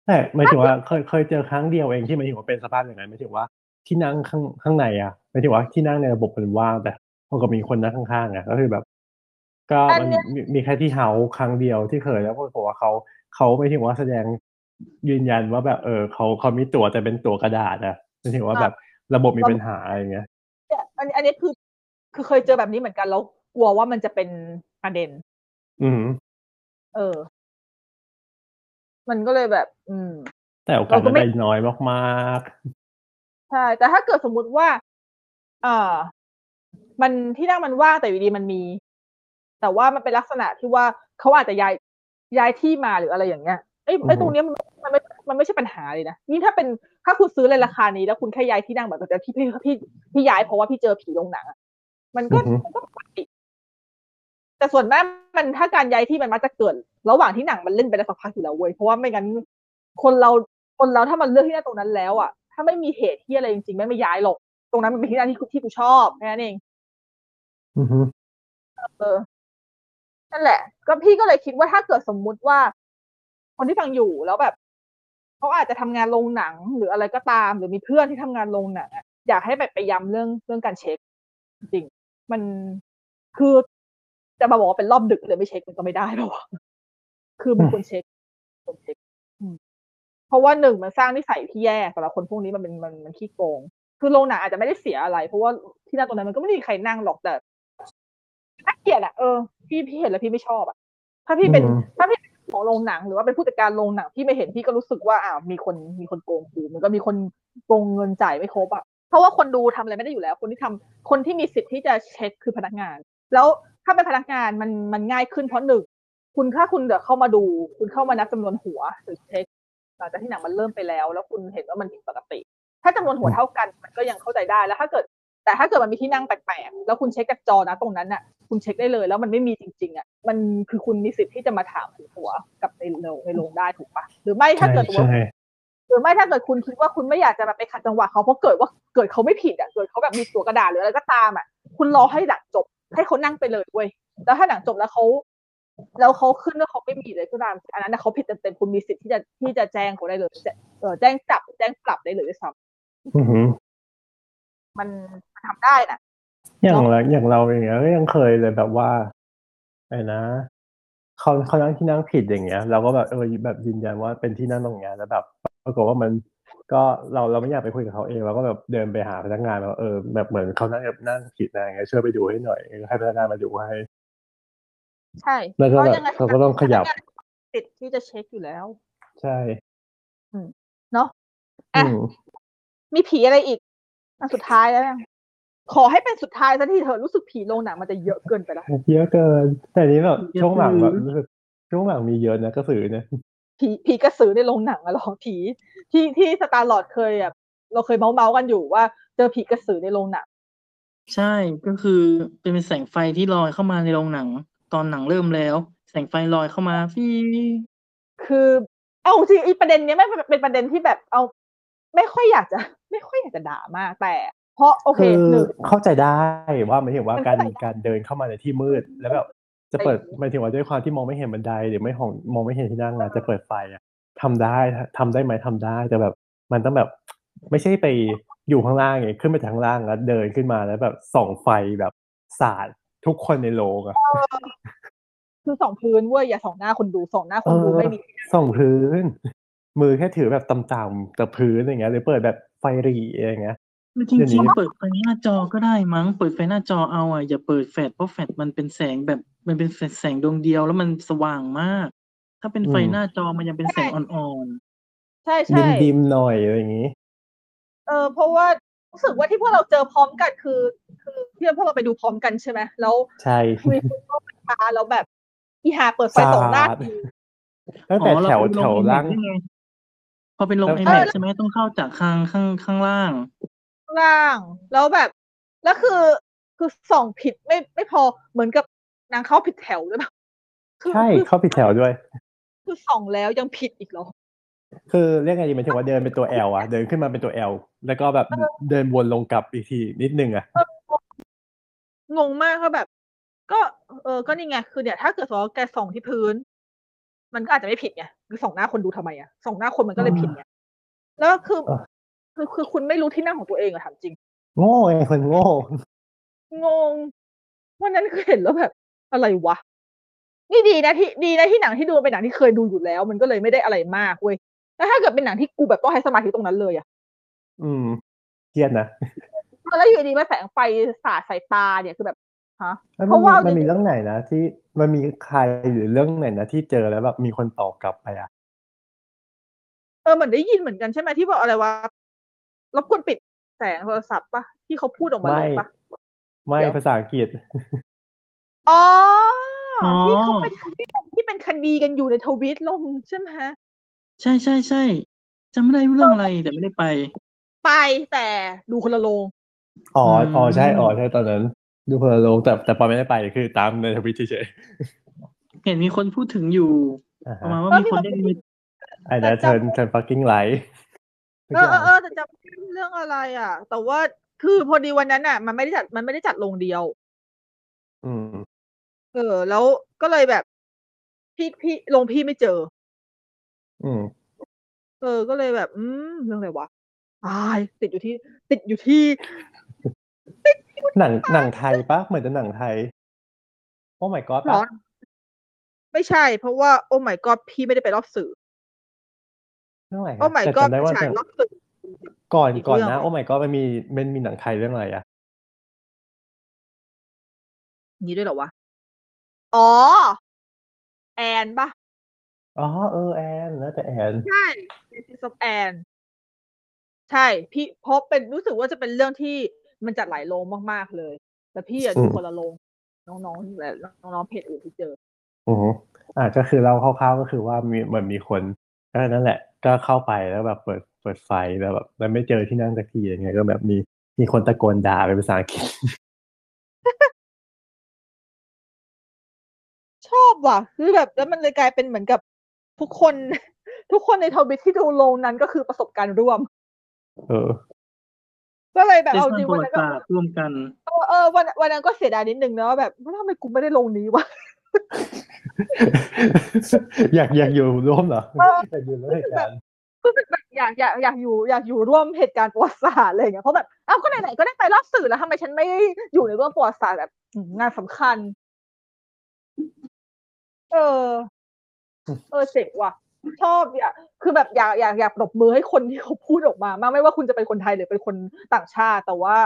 แต่หมายถึงว่าเคยเคยเจอครั้งเดียวเองที่หมายถึงว่าเป็นสภาพอย่างนั้นหมายถึงว่า ที่นั่งข้างข้างในอะหมายถึงว่าที่นั่งในระบบมันว่างแต่พอก็มีคนนั่งข้างๆอะก็คือแบบ ก็อันมันเนี้ยมีมีแค่ที่เฮาครั้งเดียวที่เคยแล้วก็บอกว่าเขาเขาไม่ถึงว่าแสดงยืนยันว่าแบบเออเขาเขามีตั๋วแต่เป็นตั๋วกระดาษนะหมายถึงว่าแบบระบบมีปัญหาอะไรอย่างเงี้ยเนี่ยอันนี้อันนี้คือ คือเคยเจอแบบนี้เหมือนกันแล้วกลัวว่ามันจะเป็นประเด็น อืมเออ มันก็เลยแบบ อืม แต่โอกาสเราก็ไม่ได้น้อยมาก ใช่ แต่ถ้าเกิดสมมุติว่า เอ่อ มันที่นั่งมันว่างแต่อยู่ดีมันมี แต่ว่ามันเป็นลักษณะที่ว่าเขาอาจจะย้ายย้ายที่มาหรืออะไรอย่างเงี้ยไอ้ไอ้ตรงเนี้ยมันมันไม่มันไม่ใช่ปัญหาเลยนะยิ่งถ้าเป็นถ้าคุณซื้อในราคานี้ แล้วคุณแค่ย้ายที่นั่งแบบแต่พี่พี่พี่พี่ย้ายเพราะว่าพี่เจอผีโรงหนังอะมันก็มันก็ปกติแต่ส่วนมากมันถ้าการย้ายที่มันมักจะเกิดระหว่างที่หนังมันเล่นไปได้สักพักอยู่แล้วเว้ยเพราะว่าไม่งั้นคนเราคนเราถ้ามันเลือกที่นั่งตรงนั้นแล้วอะ ถ้าไม่มีเหตุที่อะไรจริงๆ ไม่ไม่ย้ายหรอก ตรงนั้นมันเป็นที่นั่งที่ที่กูชอบแค่นั้นเองๆอือฮึเออนั่นแหละ ก็พี่ก็เลยคิดว่าถ้าเกิดสมมุติว่า คนที่ฟังอยู่แล้วแบบเขาอาจจะทำงานโรงหนังหรืออะไรก็ตาม หรือมีเพื่อนที่ทำงานโรงหนังอะอยากให้แบบไปย้ำเรื่องเรื่องการเช็ค จริงๆมันคือจะมาบอกว่าเป็นรอบดึกเลยไม่เช็คมันก็ไม่ได้หรอกคือมันควรเช็คควรเช็คอืม เพราะว่าหนึ่งมันสร้างนิสัยที่แย่สำหรับคนพวกนี้มันเป็นมันมันขี้โกง คือโรงหนังอาจจะไม่ได้เสียอะไร เพราะว่าที่นั่งตรงนั้นมันก็ไม่มีใครนั่งหรอกแต่น่าเกลียดอะเออพี่พี่เห็นแล้วพี่ไม่ชอบอะถ้าพี่เป็นอืมถ้าพี่เป็นของโรงหนังหรือว่าเป็นผู้จัดการโรงหนังพี่ไม่เห็นพี่ก็รู้สึกว่าอ้าวมีคนมีคนโกงกูมันก็มีคนโกงเงินจ่ายไม่ครบอะเพราะว่าคนดูทำอะไรไม่ได้อยู่แล้ว คนที่ทำคนที่มีสิทธิ์ที่จะเช็คคือพนักงาน แล้วถ้าเป็นพนักงานมันมันง่ายขึ้นเพราะหนึ่งคุณถ้าคุณเดี๋ยวเข้ามาดู คุณเข้ามานับจำนวนหัวหรือเช็ค หลังจากที่หนังมันเริ่มไปแล้ว แล้วคุณเห็นว่ามันผิดปกติ ถ้าจำนวนหัวเท่ากันมันก็ยังเข้าใจได้แล้วถ้าเกิด แต่ถ้าเกิดมันมีที่นั่งแปลกๆแล้วคุณเช็คจากจอนะตรงนั้นน่ะ คุณเช็คได้เลย แล้วมันไม่มีจริง ๆอะมันคือคุณมีสิทธิ์ที่จะมาถามหัวกับในโรงในโรงได้ถูกปะหรือไม่ถ้าใช่เกิดว่าใช่หรือไม่ถ้าเกิดคุณคิดว่าคุณไม่อยากจะแบบไปขัดจังหวะเขาเพราะเกิดว่าเกิดเขาไม่ผิดอะเกิดเขาแบบมีตัวกระดาษหรืออะไรก็ตามอะคุณรอให้หนังจบให้เขานั่งไปเลยเว้ยแล้วถ้าหนังจบแล้วเขา แล้วเขาขึ้นว่าเขาไม่มีเลยก็ตามอันนั้นนะเขาผิดเต็มๆคุณมีสิทธิ์ที่จะที่จะแจ้งเขาได้เลยจะเออแจ้งจับแจ้งปรับได้เลยด้วยซ้อือหือำมันมันทำได้น่ะอย่างเราอย่างเราอย่างเงี้ยก็ยังเคยเลยแบบว่าไอ้นะเขาเขานั่งที่นั่งผิดอย่างเงี้ย เราก็แบบเออแบบยืนยันว่าเป็นที่นั่งตรงเนี้ยแล้วแบบปรากฏว่ามันก็เราเราไม่อยากไปคุยกับเขาเองเราก็แบบเดินไปหาพนักงานแบบเออแบบเหมือนเขานั่งนั่งผิดนะอย่างเงี้ยช่วยไปดูให้หน่อยให้พนักงานมาดูให้ ใช่แล้วก็แบบยังไงเขาก็ต้องขยับติดที่จะเช็คอยู่แล้ว ใช่เนาะอะอืมมีผีอะไรอีกอันสุดท้ายแล้วยังขอให้เป็นสุดท้ายซะทีเถอะรู้สึกผีโรงหนังมันจะเยอะเกินไปแล้วเยอะเกิน แต่นี้แบบเยอะช่วงหลังแบบเกินรู้สึกช่วงหลังมีเยอะนะกระสือเนี่ยผีผีกระสือในโรงหนังอะหรอผีที่ที่สตาร์ลอร์ดเคยอะเราเคยเม้าท์เม้าท์กันอยู่ว่า เจอผีกระสือในโรงหนัง ใช่ก็คือเป็นแสงไฟที่ลอยเข้ามาในโรงหนัง ตอนหนังเริ่มแล้ว แสงไฟลอยเข้ามาฟี่คือ เอาจริงไอีประเด็นเนี้ยไม่เป็นเป็นประเด็นที่แบบเอา ไม่ค่อยอยากจะ ไม่ค่อยอยากจะด่ามากแต่เพราะโอเคคือหนึ่งเข้าใจได้ว่าหมายถึงว่ามันการเข้าใจได้การเดินเข้ามาในที่มืด แล้วแบบจะเปิดหมายถึงว่าด้วยความที่มองไม่เห็นบันไดหรือไม่ของมองไม่เห็นที่นั่งอะจะเปิดไฟอะทำได้ทำได้ไหมทำได้แต่แบบ มันต้องแบบ ไม่ใช่ไปอยู่ข้างล่างไงขึ้นไปจากข้างล่างแล้วเดินขึ้นมาแล้วแบบส่องไฟแบบสาด ทุกคนในโรงอะคือสองพื้นเว้ยอย่าสองหน้าคนดูสองหน้าคนดูเออไม่มีส่องพื้น มือแค่ถือแบบต่ำๆแต่พื้นอย่างเงี้ยหรือเปิดแบบไฟหรี่อะไรอย่างเงี้ยจริงเดี๋ยวจรินี้งเปิดไฟหน้าจอก็ได้มั้งเปิดไฟหน้าจอเอาอะอย่าเปิดแฟลชเพราะแฟลชมันเป็นแสงแบบมันเป็นแสงดวงเดียวแล้วมันสว่างมาก ถ้าเป็นไฟหน้าจอมันยังเป็นแสงอ่อนใช่ดิใช่มดิมๆหน่อยอะไรอย่างงี้ เออเพราะว่ารู้สึกว่าที่พวกเราเจอพร้อมกันคือ คือ ที่พวกเราไปดูพร้อมกันใช่ไหมแล้วใช่คุยคุณก็มาแล้วแบบอีหาเปิดไฟสองหน้าสาดทีตั้งๆอ๋แต่อเราแถวเป็นแถลวงล่างไงพอเป็นลงแล้วไอแม็กใช่ไหมต้องเข้าจากข้างข้างข้างล่างข้าง ล่าง แล้วแบบแล้วคือคือส่องผิดไม่ไม่พอเหมือนกับนางเข้าผิดแถวด้วยแบบคือใช่คือเข้าผิดแถวด้วย คือส่องแล้วยังผิดอีกเหรอคือเรียกไงดีหมายถึงว่าเดินเป็นตัว L อะเดินขึ้นมาเป็นตัว L แล้วก็แบบเดินวนลงกลับอีกทีนิดนึงอะ งงมากก็แบบ ก็เออก็นี่ไงคือเนี่ย ถ้าเกิดสมมติว่าแกส่องที่พื้น มันก็อาจจะไม่ผิดไงคือส่องหน้าคนดูทำไมอะส่องหน้าคนมันก็เลยผิดไงแล้วคือเออคือคือคุณไม่รู้ที่นั่งของตัวเองอะถามจริง โง่ไงคนโง่งงวันนั้นคือเห็นแล้วแบบ อะไรวะนี่ดีนะที่ดีนะที่หนังที่ดูเป็นหนังที่เคยดูอยู่แล้ว มันก็เลยไม่ได้อะไรมากเว้ยแล้วถ้าเกิดเป็นหนังที่กูแบบต้องให้สมาธิตรงนั้นเลยอะอืมเครียดนะ แล้วอยู่ดีมาแสงไฟสาดใส่ตาเนี่ยคือแบบฮะแล้วเพมันราะว่ามันมีเรื่องไหนนะที่มันมีใครหรือเรื่องไหนนะที่เจอแล้วแบบมีคนตอบกลับไปอะเออเหมือนได้ยินเหมือนกันใช่ไหมที่บอกอะไรวะรบกวนปิดแสงโทรศัพท์ปะที่เขาพูดออกมาเลยปะไม่เดี๋ยวภาษาอังกฤษอ๋ออ๋อที่เขาเป็นที่เป็นที่เป็นคดีกันอยู่ในทวิตลงใช่ไหมใช่ใช่ใช่จำไม่ได้เรื่องอะไรแต่ไม่ได้ไป ไปแต่ดูคนละโรง อ๋ออืมอ๋อใช่อ๋อใช่ตอนนั้น ดูคนละโรงแต่แต่ปอไม่ได้ไปคือตามในทวิตเฉยเห็นมีคนพูดถึงอยู่ๆอ่าประมาฮะณว่ามีคนได้ยินไอ้นะเทิร์นเทิร์น fucking light ทุกเอออย่างเออเออแต่จำไม่ได้เรื่องอะไรอะ แต่ว่าคือพอดีวันนั้นอะ มันไม่ได้จัดมันไม่ได้จัดโรงเดียว อืม เออ แล้วก็เลยแบบ พี่พี่โรงพี่ไม่เจอ อืม เออ ก็เลยแบบ อืมเรื่องอะไรวะอายติดอยู่ที่ ติดอยู่ที่ หนังหนังไทยปะเหมือนจะหนังไทย โอ้ my god ร้อปะนไม่ใช่ เพราะว่าโอ้ my god พี่ไม่ได้ไปรอบสื่อเรื่องอะไรโอ้อะ my แต่ god จำได้ว่าฉายรอบสื่อก่อนอีกก่อนเรื่องนะ โอ้ my god มันมีมันมีหนังไทยเรื่องอะไรอะนี้ด้วยเหรอวะ อ๋อ แอนปะอ๋อเออแอนแล้วแต่แอนใช่ Basis of Anne ใช่ พี่เพราะเป็นรู้สึกว่าจะเป็นเรื่องที่ มันจัดหลายโรงมากๆเลย แต่พี่อะดูคนละโรงน้องๆและน้องๆเพจอื่นที่เจออือฮึอ่าก็คือเราคร่าวๆก็คือว่ามีเหมือนมีคนก็นั่นแหละ ก็เข้าไปแล้วแบบเปิดเปิดไฟแล้วแบบแล้วไม่เจอที่นั่งสักทีอย่างเงี้ยก็แบบมีมีคนตะโกนด่าเป็นภาษาอังกฤษชอบว่ะคือแบบแล้วมันเลยกลายเป็นเหมือนกับทุกคน ทุกคนในทวิตที่ดูโลงนั้นก็คือประสบการณ์ร่วม เออ ก็เลยแบบได้เอาสร้างจริงประวันวันั้นก็ติศาสตร์ร่วมกันเออเออวันวันนั้นก็เสียดายนิดนึงนะว่าแบบทำไมกูไม่ได้ลงนี้วะอยากอยากอยู่ร่วมเหรอเอออยากอยู่ร่วมเหตุการณ์รู้สึกแบบอยากอยากอยากอยู่อยากอยู่ร่วมเหตุการณ์ประวัติศาสตร์อะไรอย่างเงี้ยเพราะแบบอ้าวก็ไหนๆก็ได้ไปรอบสื่อแล้วทำไมฉันไม่อยู่ในร่วมประวัติศาสตร์แบบอืมงานสำคัญ เออ เออเจ๋งว่ะ ชอบอยากคือแบบอยากอยากอยากปรบมือให้คนที่เขาพูดออกมามากไม่ว่าคุณจะเป็นคนไทยหรือเป็นคนต่างชาติ แต่ว่า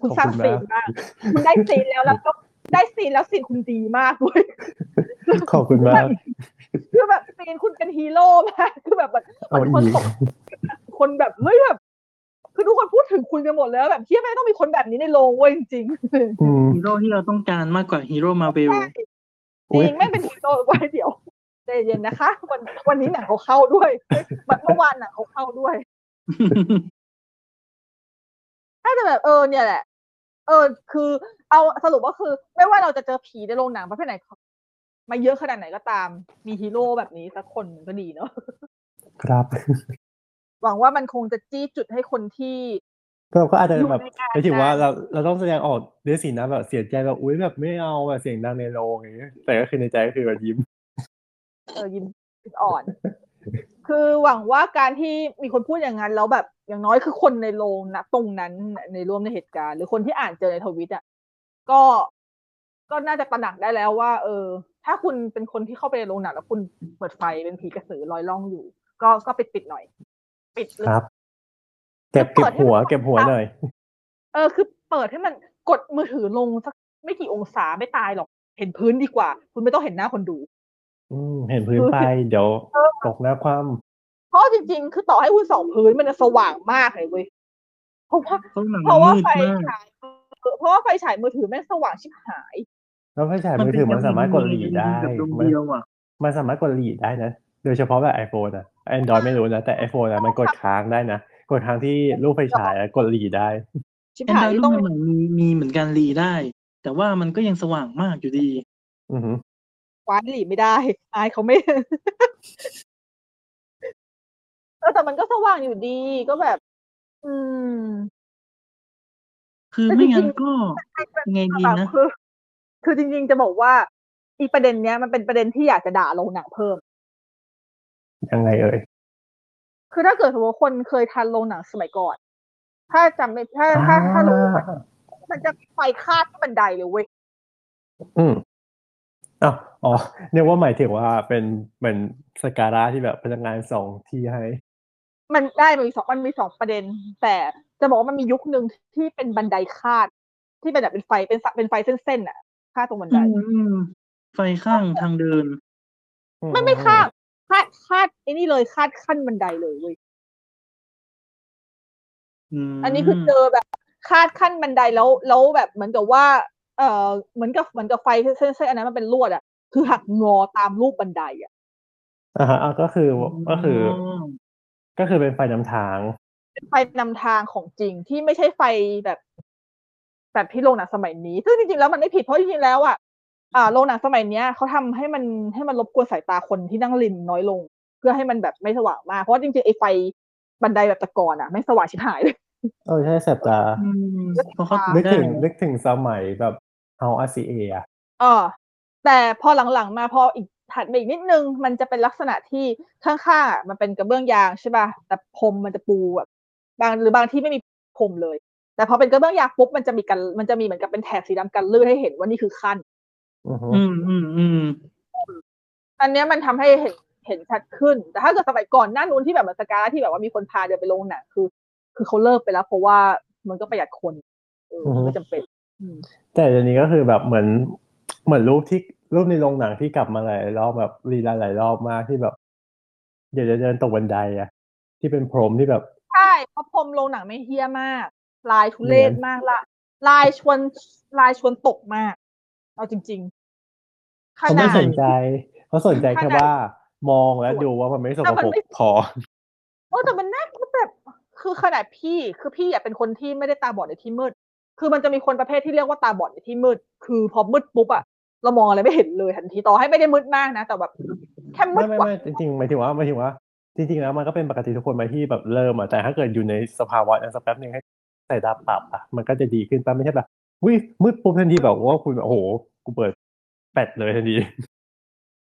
คุณสร้างซีนมากคุณได้ซีนแล้วแล้วก็ได้ซีนแล้วซีนคุณดีมากด้วยขอบคุณมากคือแบบซีนคุณเป็นฮีโร่มากคือแบบมันเอาคนอีกตกคนแบบเฮ้ยแบบคือทุกคนพูดถึงคุณกันหมดแล้วแบบเฮ้ยแม่งต้องมีคนแบบนี้ในโรงเว้ยจริงๆอืมฮีโร่ที่เราต้องการมากกว่าฮีโร่มาเวลใช่อุ๊ยจริงไม่เป็นฮีโร่ไว้เดี๋ยว ใจเย็นนะคะ วันวันนี้หนังเขาเข้าด้วยเมื่อวานหนังเขาเข้าด้วยถ้าจะแบบเออเนี่ยแหละ เออ คือเอาสรุปว่าคือ ไม่ว่าเราจะเจอผีในโรงหนังประเภทไหนมาเยอะขนาดไหนก็ตาม มีฮีโร่แบบนี้สักคนก็ดีเนาะครับ หวังว่ามันคงจะจี้จุดให้คนที่เราก็อาจจะอยู่แบบในงานหมายถึงว่านั้นเราเราต้องแสดงออกด้วยสีหน้าแบบเสียใจแบบอุ้ยแบบไม่เอาแบบเสียงดังในโรงอย่างเงี้ยแต่ก็คือในใจก็คือแบบยิ้มเออยิ้มอ่อน คือหวังว่าการที่มีคนพูดอย่างนั้นแล้วแบบอย่างน้อยคือคนในโรงนะตรงนั้นในร่วมในเหตุการณ์ หรือคนที่อ่านเจอในทวิตอะก็ก็น่าจะตระหนักได้แล้วว่า เออ ถ้าคุณเป็นคนที่เข้าไปในโรงหนังแล้วคุณเปิดไฟเป็นผีกระสือลอยล่องอยู่ ก็ก็ปิดปิดหน่อย ปิดเลยครับ เก็บคือเก็เปิบดให้หัวมันเก็บหัวหน่อยเออ คือเปิดให้มันกดมือถือลงสักไม่กี่องศาไม่ตายหรอก เห็นพื้นดีกว่า คุณไม่ต้องเห็นหน้าคนดู อืม เห็นพื้นไป เดี๋ยวเออตกหน้าคว่เพราะจริงๆ คือต่อให้คุณส่องพื้นมันจะสว่างมากเลยเว้ยเพราะว่าเพราะหนังเพราะว่ามืดไฟมาก ฉายเออเพราะว่าไฟฉายมือถือแม่งสว่างชิบหายำแล้วไฟฉายมือถือมันสามารถกดหลีได้แบบดวงมันเดียวอะ มันสามารถกดหลีได้นะ โดยเฉพาะแบบไอโฟนอะแอนดรอยไม่รู้นะ แต่ไอโฟนอะมันกดค้างได้นะ กดค้างที่รูปไฟฉายอะกดหลีได้ ชิบแอนหาดรอยยที่รุ่ต้องนใหม่ๆมีมีเหมือนกันรีได้ แต่ว่ามันก็ยังสว่างมากอยู่ดี อือหือค ว้านหลีไม่ได้ อายเขาไม่เออแต่มันก็สว่างอยู่ดีก็แบบ อืม คือแต่ไม่จริงๆงั้นก็ยังไงดีนะคือคือจริง ๆ จะบอกว่า อีประเด็นเนี้ย มันเป็นประเด็นที่อยากจะด่าลงหนังเพิ่ม ยังไงเอ่ยคือถ้าเกิดสมมติว่าคนเคยทันโรงหนังสมัยก่อน ถ้าจำไม่ถ้าถ้าถ้ารู้อ่ามันจะไฟคาดที่บันไดเลยเว้ยอืม อ้าวอ๋อเนี่ยว่าหมายถึงว่าเป็นเหมือนสการะที่แบบพนักงานส่งที่ให้ มันได้มันมีสองมันมีสองประเด็น แต่จะบอกว่ามันมียุคหนึ่งที่เป็นบันไดคาด ที่เป็นแบบเป็นไฟเป็นสะเป็นไฟเส้นๆอะคาดตรงบันอืไดมอืมไฟข้างทางเดินไม่ไม่คาดคาดคาดไอ้นี่เลยคาดขั้นบันไดเลยเว้ยมอันนี้คือเจอแบบคาดขั้นบันไดแล้วแล้วแบบเหมือนกับว่า เออเหมือนกับเหมือนกับไฟเส้นๆอันนั้นมันเป็นลวดอะคือหักงอตามรูปบันไดอะอ่าฮะอะก็คือก็คืออก็คือเป็นไฟนำทาง เป็นไฟนำทางของจริงที่ไม่ใช่ไฟแบบแบบที่โรงหนังสมัยนี้ ซึ่งจริงๆแล้วมันไม่ผิดเพราะจริงๆแล้วอะอ่าโรงหนังสมัยเนี้ยเขาทำให้มันให้มันรบกวนสายตาคนที่นั่งริมน้อยลง เพื่อให้มันแบบไม่สว่างมาก เพราะว่าจริงๆไอ้ไฟบันไดแบบแตะกอนอะ ไม่สว่างชิบหายเลยเออใช่แสบตาอืมเพราะเขานึกได้ถึงนึกถึงสมัยแบบ เอาอาซีเอะเออแต่พอหลังๆมาพออีกถัดมาอีกนิดนึง มันจะเป็นลักษณะที่ข้างๆอะมันเป็นกระเบื้องยางใช่ป่ะแต่พรมมันจะปูแบบบางหรือบางที่ไม่มีพรมเลย แต่พอเป็นกระเบื้องยางปุ๊บมันจะมีกันมันจะมีเหมือนกับเป็นแถบสีดำกันลื่นให้เห็นว่านี่คือขั้นอือฮึอืมอืมอืมอันเนี้ยมันทำให้เห็นเห็นชัดขึ้น แต่ถ้าเกิดสมัยก่อนหน้านู้นที่แบบมันสการะที่แบบว่ามีคนพาเดินไปโรงหนังคือ คือเขาเลิกไปแล้ว เพราะว่ามันก็ประหยัดคนเออมันไม่จำเป็นอืม แต่เดี๋ยวนี้ก็คือแบบเหมือนเหมือนรูปที่รูปในโรงหนังที่กลับมาหลายรอบแบบรีลันหลายรอบมากที่แบบเดี๋ยวจะเดินตกบันไดอะที่เป็นพรมที่แบบใช่เพราะพรมโรงหนังไม่เฮี้ยมาก ลายทุเรศมากละลายชวนลายชวนตกมากเอาจริงๆขเขานาไม่ดสนใจเขาสนใจแค่ขนาดว่า มองแล้วดูว่ามันไม่สกแต่มัปรนกไม่พอโอ้แต่มันน่ามันแบบคือคือขนาดพี่คือพี่อยากเป็นคนที่ไม่ได้ตาบอดในที่มืด คือมันจะมีคนประเภทที่เรียกว่าตาบอดในที่มืด คือพอมืดปุ๊บอะเรามองอะไรไม่เห็นเลยทันทีต่อให้ไม่ได้มืดมากนะ แต่แบบแค่มืไม่ดไม่กว่าไม่จริงๆหมายถึงว่าหมายถึงว่า จริงๆแล้วมันก็เป็นปกติทุกคนไหมที่แบบเริ่มอะแต่ถ้าเกิดอยู่ในสภาวะนั้นสักแป๊บหนึ่งให้ใส่ตาปรับอะมันก็จะดีขึ้นป่ะไม่ใช่แบบวิมืดปุ๊บทันทีแบบว่าคุณโอ้โหกูเปิดแปดเลยทันที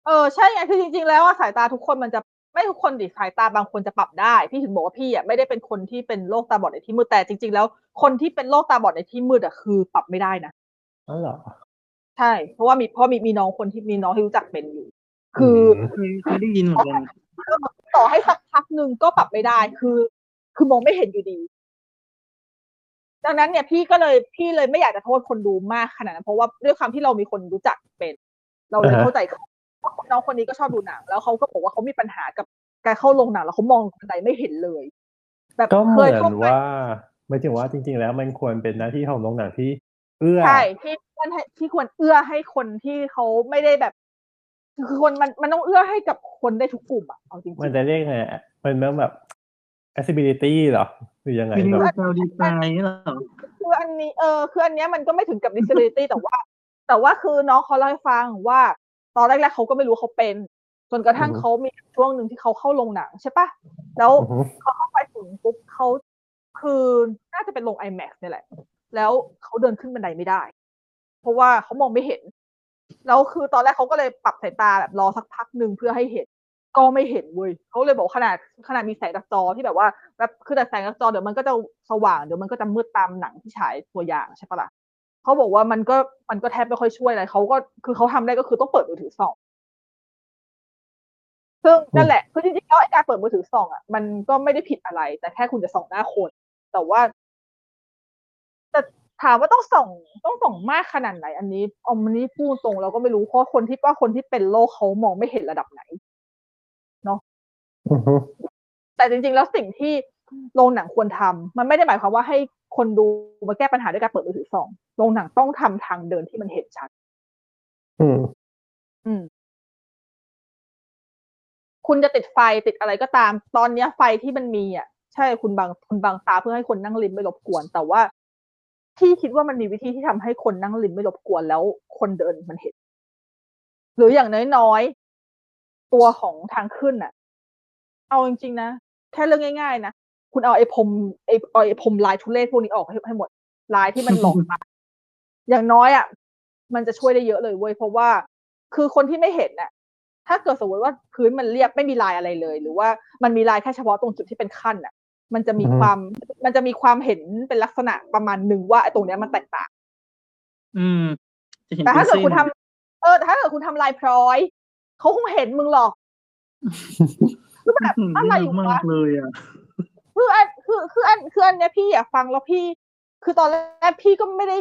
เออใช่ไงคือจริงๆแล้วอะสายตาทุกคนมันจะ ไม่ทุกคนดิสายตาบางคนจะปรับได้ พี่ถึงบอกว่าพี่อะไม่ได้เป็นคนที่เป็นโรคตาบอดในที่มืดแต่จริง ๆ แล้วคนที่เป็นโรคตาบอดในที่มืดอะคือปรับไม่ได้นะอ๋อเหรอใช่ เพราะว่ามีเพราะมีมีน้องคนที่มีน้องที่รู้จักเป็นอยู่ คือมเคยเคยได้ยินเหมือนกันต่อให้สักพักหนึ่งก็ปรับไม่ได้คือ คือมองไม่เห็นอยู่ดี ดังนั้นเนี่ยพี่ก็เลยพี่เลยไม่อยากจะโทษคนดูมากขนาดนั้นเพราะว่าด้วยความที่เรามีคนรู้จักเป็น เราเลยอ่าฮะเข้าใจเขา น้องคนนี้ก็ชอบดูหนัง แล้วเขาก็บอกว่าเขามีปัญหากับการเข้าโรงหนังแล้วเขามองบันไดไม่เห็นเลย แบบก็เหเคมืยอนเข้าไปว่าหมายถึงว่าจริง ๆ แล้วมันควรเป็นหน้าที่ของโรงหนังที่เอื้อใช่ที่ควรให้ที่ควรเอื้อให้คนที่เขาไม่ได้แบบคือคนมันมันต้องเอื้อให้กับคนได้ทุกกลุ่มอะเอาจริงมันๆจะเรียกไงอะมันต้องแบบ accessibility เหรอหรือยังไงวินิแบบเวอร์แซ l design เหรอคืออันนี้เออคืออันเนี้ยมันก็ไม่ถึงกับ disability แต่ว่า แต่ว่าคือน้องเขาเล่าให้ฟังว่า ตอนแรกๆเขาก็ไม่รู้เขาเป็น จนกระทั่งเขามีช่วงหนึ่งที่เขาเข้าโรงหนังใช่ปะแล้วอือฮึเขาเข้าไปถึงปุ๊บเขาคือน่าจะเป็นโรง IMAX เนี่ยแหละ แล้วเขาเดินขึ้นบันไดไม่ได้ เพราะว่าเขามองไม่เห็น แล้วคือตอนแรกเขาก็เลยปรับสายตาแบบรอสักพักหนึ่งเพื่อให้เห็น ก็ไม่เห็นเว้ยเขาเลยบอกว่าขนาดขนาดมีแสงจากจอที่แบบว่าแบบคือแต่แสงจากจอเดี๋ยวมันก็จะสว่างเดี๋ยวมันก็จะมืดตามหนังที่ฉายตัวอย่างใช่ปะล่ะ เขาบอกว่ามันก็มันก็แทบไม่ค่อยช่วยอะไรเขาก็คือเขาทำได้ก็คือต้องเปิดมือถือส่องซึ่งนั่นแหละคือจริงๆแล้วไอ้การเปิดมือถือส่องอะมันก็ไม่ได้ผิดอะไร แต่แค่คุณจะส่องหน้าคน แต่ว่าแต่ถามว่าต้องส่องต้องส่องมากขนาดไหน อันนี้อมนี้พูดตรงเราก็ไม่รู้เพราะคนที่ว่าคนที่เป็นโรคเขามองไม่เห็นระดับไหนอือฮึแต่จริงๆแล้วสิ่งที่โรงหนังควรทำมันไม่ได้หมายความว่าให้ คนดูมาแก้ปัญหาด้วยการเปิดมือถือส่องโรงหนังต้องทำทางเดินที่มันเห็นชัด อืม อืม คุณจะติดไฟติดอะไรก็ตาม ตอนเนี้ยไฟที่มันมีอะ ใช่คุณบางคุณบางตาเพื่อให้คนนั่งริมไม่รบกวน แต่ว่าพี่คิดว่ามันมีวิธีที่ทำให้คนนั่งริมไม่รบกวนแล้วคนเดินมันเห็น หรืออย่างน้อยๆตัวของทางขึ้นอะ เอาจริงๆนะแค่เรื่องง่าย ๆ นะ คุณเอาไอ้พรมไอ้เอาไอ้พรมลายทุเรศพวกนี้ออกให้ให้หมดลายที่มันหลอกตาอย่างน้อยอะมันจะช่วยได้เยอะเลยเว้ยเพราะว่า คือคนที่ไม่เห็นน่ะ ถ้าเกิดสมมติว่าพื้นมันเรียบไม่มีลายอะไรเลย หรือว่ามันมีลายแค่เฉพาะตรงจุดที่เป็นขั้นน่ะ มันจะมีอือฮึความมันจะมีความเห็นเป็นลักษณะประมาณหนึ่งว่าไอ้ตรงเนี้ยมันแตกต่าง อืมจะเห็นแต่เป็ถ้านเกิดเส้นคุณทำเออแต่ถ้าเกิดคุณทำลายพร้อยเขาคงเห็นมึงหรอกคือแบบอืมอะไรยากมาวะกเลยอะ คืออันคือคืออันคืออันเนี้ยพี่อยากฟังแล้วพี่ คือตอนแรกพี่ก็ไม่ได้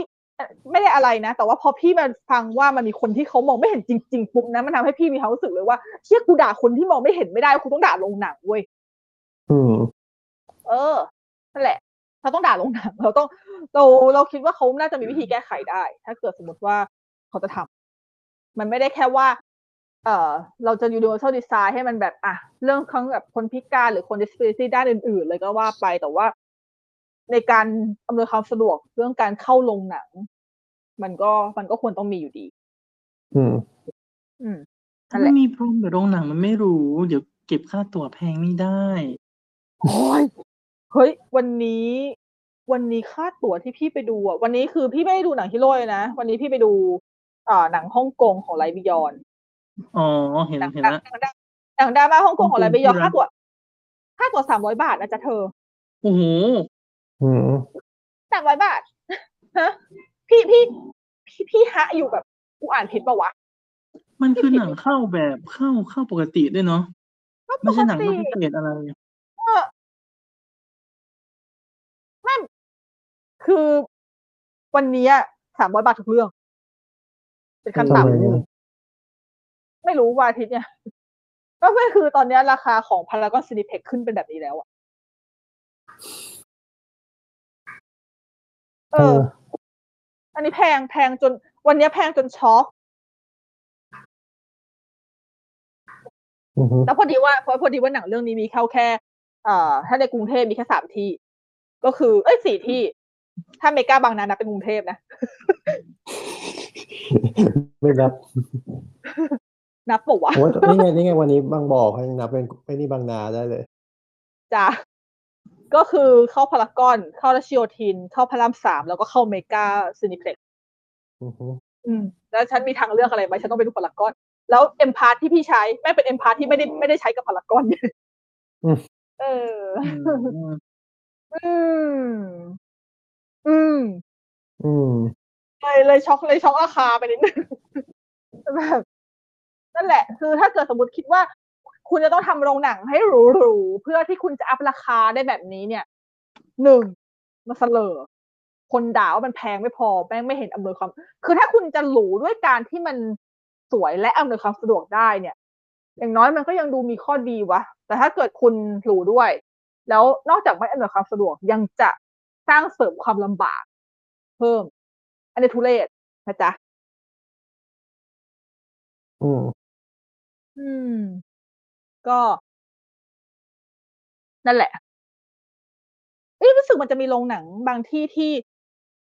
ไม่ได้อะไรนะ แต่ว่าพอพี่มาฟังว่ามันมีคนที่เขามองไม่เห็นจริงๆปุ๊บนะมันทำให้พี่มีความรู้สึกเลยว่าเชี่ยกูด่าคนที่มองไม่เห็นไม่ได้กูต้องด่าลงหนังเว้ยอืมเออนั่นแหละเราต้องด่าลงหนังเราต้องเราเราคิดว่าเขาน่าจะมีวิธีแก้ไขได้ ถ้าเกิดสมมติว่าเขาจะทำมันไม่ได้แค่ว่า เออเราจะ universal design ให้มันแบบอะเรื่องของแบบคนพิการหรือคน disability ด้านอื่น ๆ เลยก็ว่าไปแต่ว่า ในการอำนวยความสะดวกเรื่องการเข้าลงหนัง มันก็มันก็ควรต้องมีอยู่ดี อืม อืมถ้านั่นแหมันละมีพรมแต่โรงหนังมันไม่รู้ เดี๋ยวเก็บค่าตั๋วแพงไม่ได้ โอ้ยเฮ้ย วันนี้ วันนี้ค่าตั๋วที่พี่ไปดูอะวันนี้คือพี่ไม่ได้ดูหนังฮิโร่เลยนะ วันนี้พี่ไปดู อ่าหนังฮ่องกงของไลบิยอน อ๋อ เห็น หนังเห็นดังแล้วหนังดังหนังดราม่าฮ่องกงของไลบิยอนฮ่ค่าองกงตั๋วค่าตั๋วสามร้อยบาทนะจ๊ะเธอโอ้โหอืมสามร้อยบาทฮะพี่พี่พี่พี่ฮะอยู่แบบกูอ่านผิดปะวะมันคือหนังเข้าแบบเข้าเข้าปกติด้วยเนาะก็ปไม่กใช่หนังติว่าพิเศษอะไรเออไม่คือวันนี้สามร้อยบาททุกเรื่อง เป็นขั้นทำไมต่ำอะ ไม่รู้ว่าอาทิตย์เนี่ย ก็ไม่คือตอนเนี้ยราคาของพารากอนซินิเพ็กขึ้นเป็นแบบนี้แล้วอะเออ อันนี้แพงแพงจน วันเนี้ยแพงจนช็อกอืมแล้วพอดีว่าพอพอดีว่าหนังเรื่องนี้มีแค่แค่เอ่อถ้าในกรุงเทพมีแค่สามที่ ก็คือ เอ้ยสี่ที่ ถ้าเมกาบางนานับเป็นกรุงเทพนะ ไม่นับ นับปะวะโอ้ยนี่ไงนี่ไงวันนี้บางบ่อเขายังนับเป็นไอ้นี่บางนาได้เลยจ้ะก็คือเข้าพารากอน เข้ารัชโยธิน เข้าพระรามสามแล้วก็เข้าเมกาซีนีเพล็กซ์อือฮึอืมแล้วฉันมีทางเลือกอะไรไหมฉันต้องไปดูพารากอน แล้ว M Pass ที่พี่ใช้แม่งเป็น M Pass ที่ไม่ได้ไม่ได้ใช้กับพารากอนเอออืมอืม อืม อืมเลยเลยช็อกเลยช็อกราคาไปนิดนึงแบบ นั่นแหละ คือถ้าเกิดสมมติคิดว่า คุณจะต้องทำโรงหนังให้หรูๆเพื่อที่คุณจะอัพราคาได้แบบนี้เนี่ยหนึ่งมาเสลอคนด่าว่ามันแพงไม่พอแม่งไม่เห็นอำนวยความ คือถ้าคุณจะหรูด้วยการที่มันสวยและอำนวยความสะดวกได้เนี่ย อย่างน้อยมันก็ยังดูมีข้อดีวะ แต่ถ้าเกิดคุณหรูด้วย แล้วนอกจากไม่อำนวยความสะดวกยังจะสร้างเสริมความลำบาก เพิ่ม อันนี้ทุเรศนะจ๊ะ อืม อืม ก็ นั่นแหละ เอ้ยรู้สึกมันจะมีโรงหนังบางที่ที่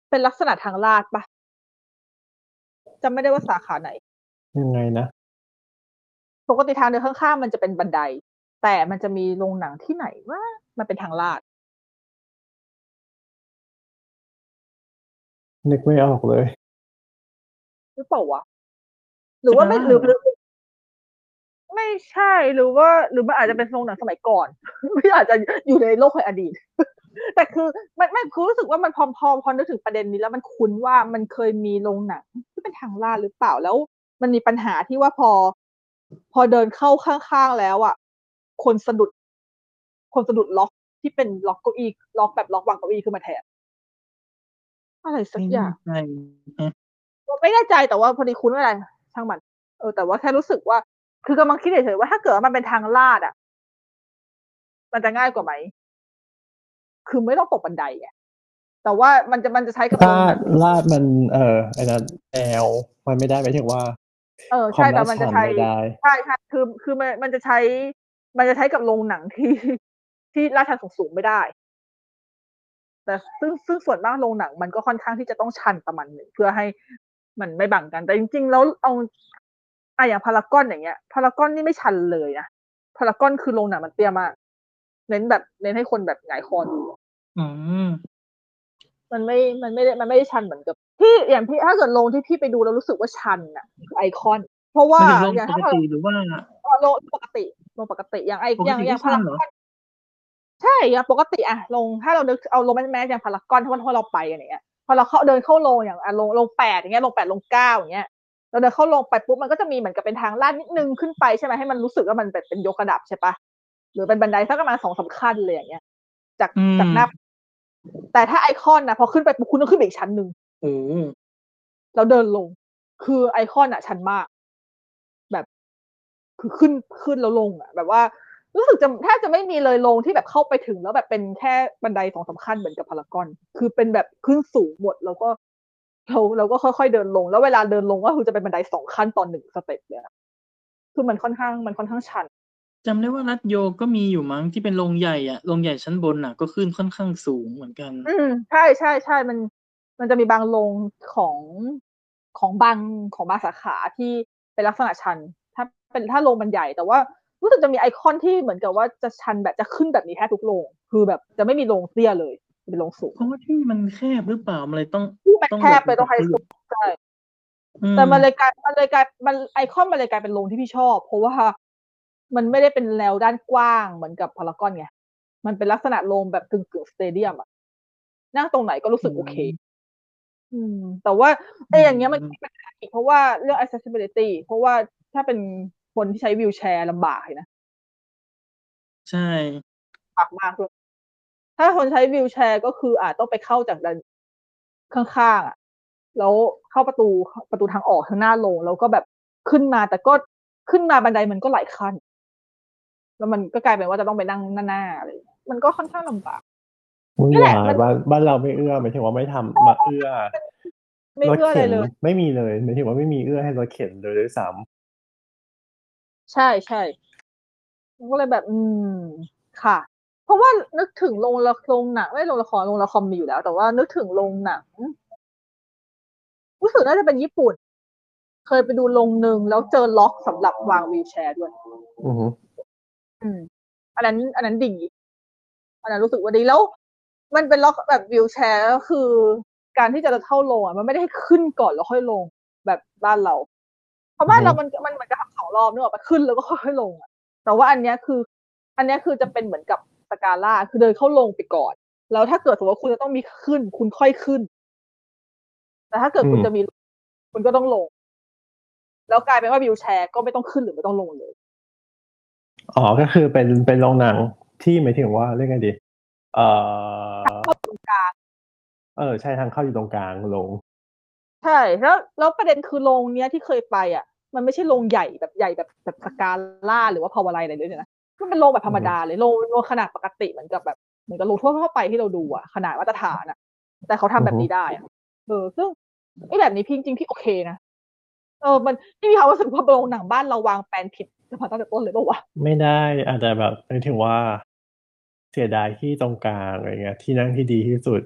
เป็นลักษณะทางลาดปะจำไม่ได้ว่าสาขาไหน ยังไงนะ ปกติทางเดินข้าง ๆ มันจะเป็นบันได แต่มันจะมีโรงหนังที่ไหนว่ามันเป็นทางลาด นึกไม่ออกเลย หรือเปล่าวะ หรือว่าไม่ หรือ หรือ ไม่ใช่หรือว่าหรือมันอาจจะเป็นโรงหนังสมัยก่อน ไม่อาจจะอยู่ในโลกแห่งอดีต แต่คือมันไม่คือรู้สึกว่ามันพอพอพอนึกถึงประเด็นนี้แล้วมันคุ้นว่ามันเคยมีโรงหนังที่เป็นทางลาดหรือเปล่าแล้ว มันมีปัญหาที่ว่าพอ พอเดินเข้าข้างๆแล้วอะคนสะดุด คนสะดุดล็อกที่เป็นล็อกเก้าอี้ล็อกแบบล็อกวางเก้าอี้ขึ้นมาแทนอะไรสักไม่อย่างแน่ใจฮะไม่แน่ใจแต่ว่าพอดีคุ้นว่าอะไรช่างมันเออแต่ว่าแค่รู้สึกว่า คือกำลังคิดเฉยๆว่าถ้าเกิดว่ามันเป็นทางลาดอะ มันจะง่ายกว่าไหม คือไม่ต้องตกบันไดอะแต่ว่ามันจะมันจะใช้กับลาดลาดมัน เออไอ้นั้นแนวมันไม่ได้หมายถึงว่า เออควาใช่มแต่ลาดมันจะชันใช้ไม่ได้ใช่ใช่คือคือมันมันจะใช้ มันจะใช้กับโรงหนังที่ที่ลาดชันสูงๆไม่ได้ แต่ซึ่งซึ่งส่วนมากโรงหนัง มันก็ค่อนข้างที่จะต้องชันประมาณหนึ่งเพื่อให้มันไม่บังกัน แต่จริง ๆ แล้วเอา อะอย่างพารากอนอย่างเงี้ยพารากอนนี่ไม่ชันเลยนะพารากอนคือโรงหนังมันเตี้ยมากเน้นแบบเน้นให้คนแบบหงายคอดูอืมมันไม่ มันไม่ได้ มันไม่ได้ชันเหมือนกับที่อย่างพี่ถ้าเกิดโรงที่พี่ไปดูแล้วรู้สึกว่าชันอะคือไอคอน เพราะว่ามันถึงลงอย่างปถ้ากติหรือว่าเอ่อโรงปกติโรงปกติอย่างไอปกติอย่างอย่างก็ชัพารานเหรอกอนใช่อย่างปกติอะลงถ้าเรานึกเอาลงแมสแมสอย่างพารากอนถ้าว่าเราไปอะไรเงี้ยพอเราเข้าเดินเข้าโรงอย่างอะลงลงแปดอย่างเงี้ยลงแปดลงเก้าอย่างเงี้ย เราเดินเข้าโรงไปปุ๊บมันก็จะมีเหมือนกับเป็นทางลาดนิดนึงขึ้นไปใช่ไหมให้มันรู้สึกว่ามันเป็นเป็นยกระดับใช่ปะหรือเป็นบันไดสักประมาณสองสามขั้นเลยอย่างเงี้ย จากอืมจากหน้าแต่ถ้าไอคอนนะพอขึ้นไปปุ๊บคุณต้องขึ้นไปอีกชั้นหนึ่งโอ้แล้วเดินลง คือไอคอนอะชันมาก แบบคือขึ้นขึ้นแล้วลงอะแบบว่ารู้สึกจะแทบจะไม่มีเลยลงที่แบบเข้าไปถึงแล้วแบบเป็นแค่บันไดสองสามขั้นเหมือนกับพารากอน คือเป็นแบบขึ้นสูงหมดแล้วก็ เราเราก็ค่อยๆเดินลง แล้วเวลาเดินลงก็คือจะเป็นบันไดสองขั้นตอนหนึ่ง step เลยอะคือมันค่อนข้างมันค่อนข้างชันจำได้ว่ารัชโยก็มีอยู่มั้งที่เป็นโรงใหญ่อะโรงใหญ่ชั้นบนอะก็ขึ้นค่อนข้างสูงเหมือนกันน อืมใช่ใช่ใช่มัน มันจะมีบางโรงของของบางของบางสาขาที่เป็นลักษณะชัน ถ้าเป็นถ้าโรงมันใหญ่แต่ว่ารู้สึกจะมีไอคอนที่เหมือนกับว่าจะชันแบบจะขึ้นแบบนี้แทบทุกโรงคือแบบจะไม่มีโรงเตี้ยเลย เป็นโรงสูงเพราะว่าที่มันแคบหรือเปล่ามันเลยต้องที่มันต้องแคบไปต้องไฮแบบสูงใช่อืแต่มันเลยกลายมันเลยกลายมันไอคอนมันเลยกลายเป็นโรงที่พี่ชอบ เพราะว่ามันไม่ได้เป็นแนวด้านกว้างเหมือนกับพารากอนไงมันเป็นลักษณะโรงแบบกึ่งกึ่งสเตเดียมอะนั่งตรงไหนก็รู้สึกโอเค อืม แต่ว่าไอ้อย่างเงี้ยมันมีปัญหาอีกเพราะว่าเรื่อง accessibility เพราะว่าถ้าเป็นคนที่ใช้วิวแชร์ลำบากเลยนะ ใช่ลำบากมากเลย ถ้าคนใช้วิวแชร์ก็คืออาจต้องไปเข้าจากด้านข้างๆอะแล้วเข้าประตูประตูทางออกทางหน้าโรงแล้วก็แบบขึ้นมาแต่ก็ขึ้นมาบันไดมันก็หลายขั้น แล้วมันก็กลายเป็นว่าจะต้องไปนั่งหน้าๆอะไรอย่างเงี้ยมันก็ค่อนข้างลำบากวุ่นนี่แหวาละมัยนบ้านบ้านเราไม่เอื้อหมายถึงว่าไม่ทำมาเอื้อไม่รถเอื้ออะไรเข็นเลยไม่มีเลยหมายถึงว่าไม่มีเอื้อให้รถเข็นเลยด้วยซ้ใช่ใช่มันก็เลยแบบ อืม ค่ะ เพราะว่านึกถึงโรงละโรงหนังไม่โรงละครโรงละครมีอยู่แล้ว แต่ว่านึกถึงโรงหนังรู้สึกน่าจะเป็นญี่ปุ่น เคยไปดูโรงหนึ่งแล้วเจอล็อกสำหรับวางวีลแชร์ด้วยอือฮึอืมอันนั้น อันนั้นดีอันนั้นรู้สึกว่าดีแล้ว มันเป็นล็อกแบบวีลแชร์ก็คือ การที่จะเข้าลงอะมันไม่ได้ให้ขึ้นก่อนแล้วค่อยลงแบบบ้านเรา เพราะบ้านเรามันมันเหมือนกับทำสองรอบนึกออกปะขึ้นแล้วก็ค่อยๆลงอะแต่ว่าอันเนี้ยคือ อันเนี้ยคือจะเป็นเหมือนกับ สกาล่าคือเดินเข้าลงไปก่อน แล้วถ้าเกิดสมมติว่าคุณจะต้องมีขึ้น คุณค่อยขึ้น แต่ถ้าเกิดคุณจะมีคุณก็ต้องลง แล้วกลายเป็นว่าวิวแชร์ก็ไม่ต้องขึ้นหรือไม่ต้องลงเลยอ๋อก็คือเป็นเป็นโรงหนังที่หมายถึงว่าเรียกไงดี เอ่อเข้าตรงกลางเออใช่ทางเข้าอยู่ตรงกลางลง ใช่แล้วแล้วประเด็นคือโรงเนี้ยที่เคยไปอะ มันไม่ใช่โรงใหญ่แบบใหญ่แบบแบบสกาล่าหรือว่าพาวไลอะไรเลยนะ มันเป็นโรงแบบธรรมดาเลยโรงโรงขนาดปกติเหมือนกับแบบเหมือนกับโรงทั่วๆไปที่เราดูอะขนาดมาตรฐานอะแต่เขาทำแบบนี้ได้อะเออ ซึ่งไอ้แบบนี้พี่จริงๆพี่โอเคนะเออ มันพี่มีความรู้สึกว่าโรงหนังบ้านเราวางแปลนผิดมาตั้งแต่ต้นเลยปะวะไม่ได้อาจจะแบบหมายถึงว่าเสียดายที่ตรงกลางอะไรเงี้ย ที่นั่งที่ดีที่สุด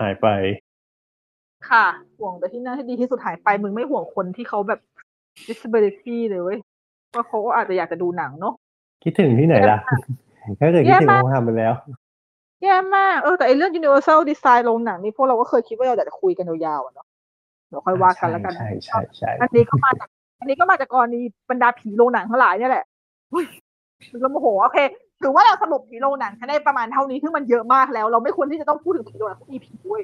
หายไป ค่ะ ห่วงแต่ที่นั่นให้ดีที่สุดหายไปมึงไม่ห่วงคนที่เขาแบบ disability เลยเว้ยว่าเขาก็อาจจะอยากจะดูหนังเนาะ คิดถึงที่ไหนล่ะถ้าเกิดคิดถึงแย่มากคงทำไปแล้วแย่มากเออแต่ไอเรื่อง universal design โรงหนังนี่พวกเราก็เคยคิดว่าเราอยากจะคุยกันยาวๆอะเนาะเดี๋ยวค่อยว่ากันแล้วกันใช่ใช่ใช่อันนี้ก็มาจากอันนี้ก็มาจากกรณีบรรดาผีโรงหนังทั้งหลายเนี่ยแหละอุ้ยเราโมโหโอเคถือว่าเราสรุปผีโรงหนังแค่ได้ประมาณเท่านี้ซึ่งมันเยอะมากแล้ว เราไม่ควรที่จะต้องพูดถึงผีโรงหนังทุก EP ด้วย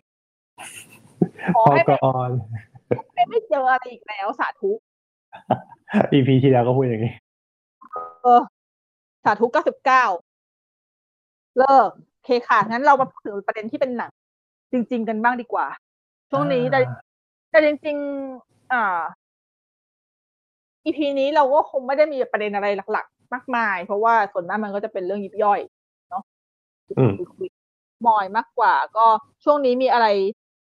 ขอพอให้ก่อนไม่เจออะไรอีกแล้วสาธุ EP ที่แล้วก็พูดอย่างนี้ เออ สาธุเก้าสิบเก้าเลิกโอเคค่ะ งั้นเรามาพูดถึงประเด็นที่เป็นหนัง จริง ๆ กันบ้างดีกว่า ช่วงนี้แต่อ่าแต่จริง ๆ อ่า EP นี้เราก็คงไม่ได้มีประเด็นอะไรหลัก ๆ มากมาย เพราะว่าส่วนมากมันก็จะเป็นเรื่องยิบย่อยเนาะอืมคุยๆมอยมากกว่า ก็ช่วงนี้มีอะไร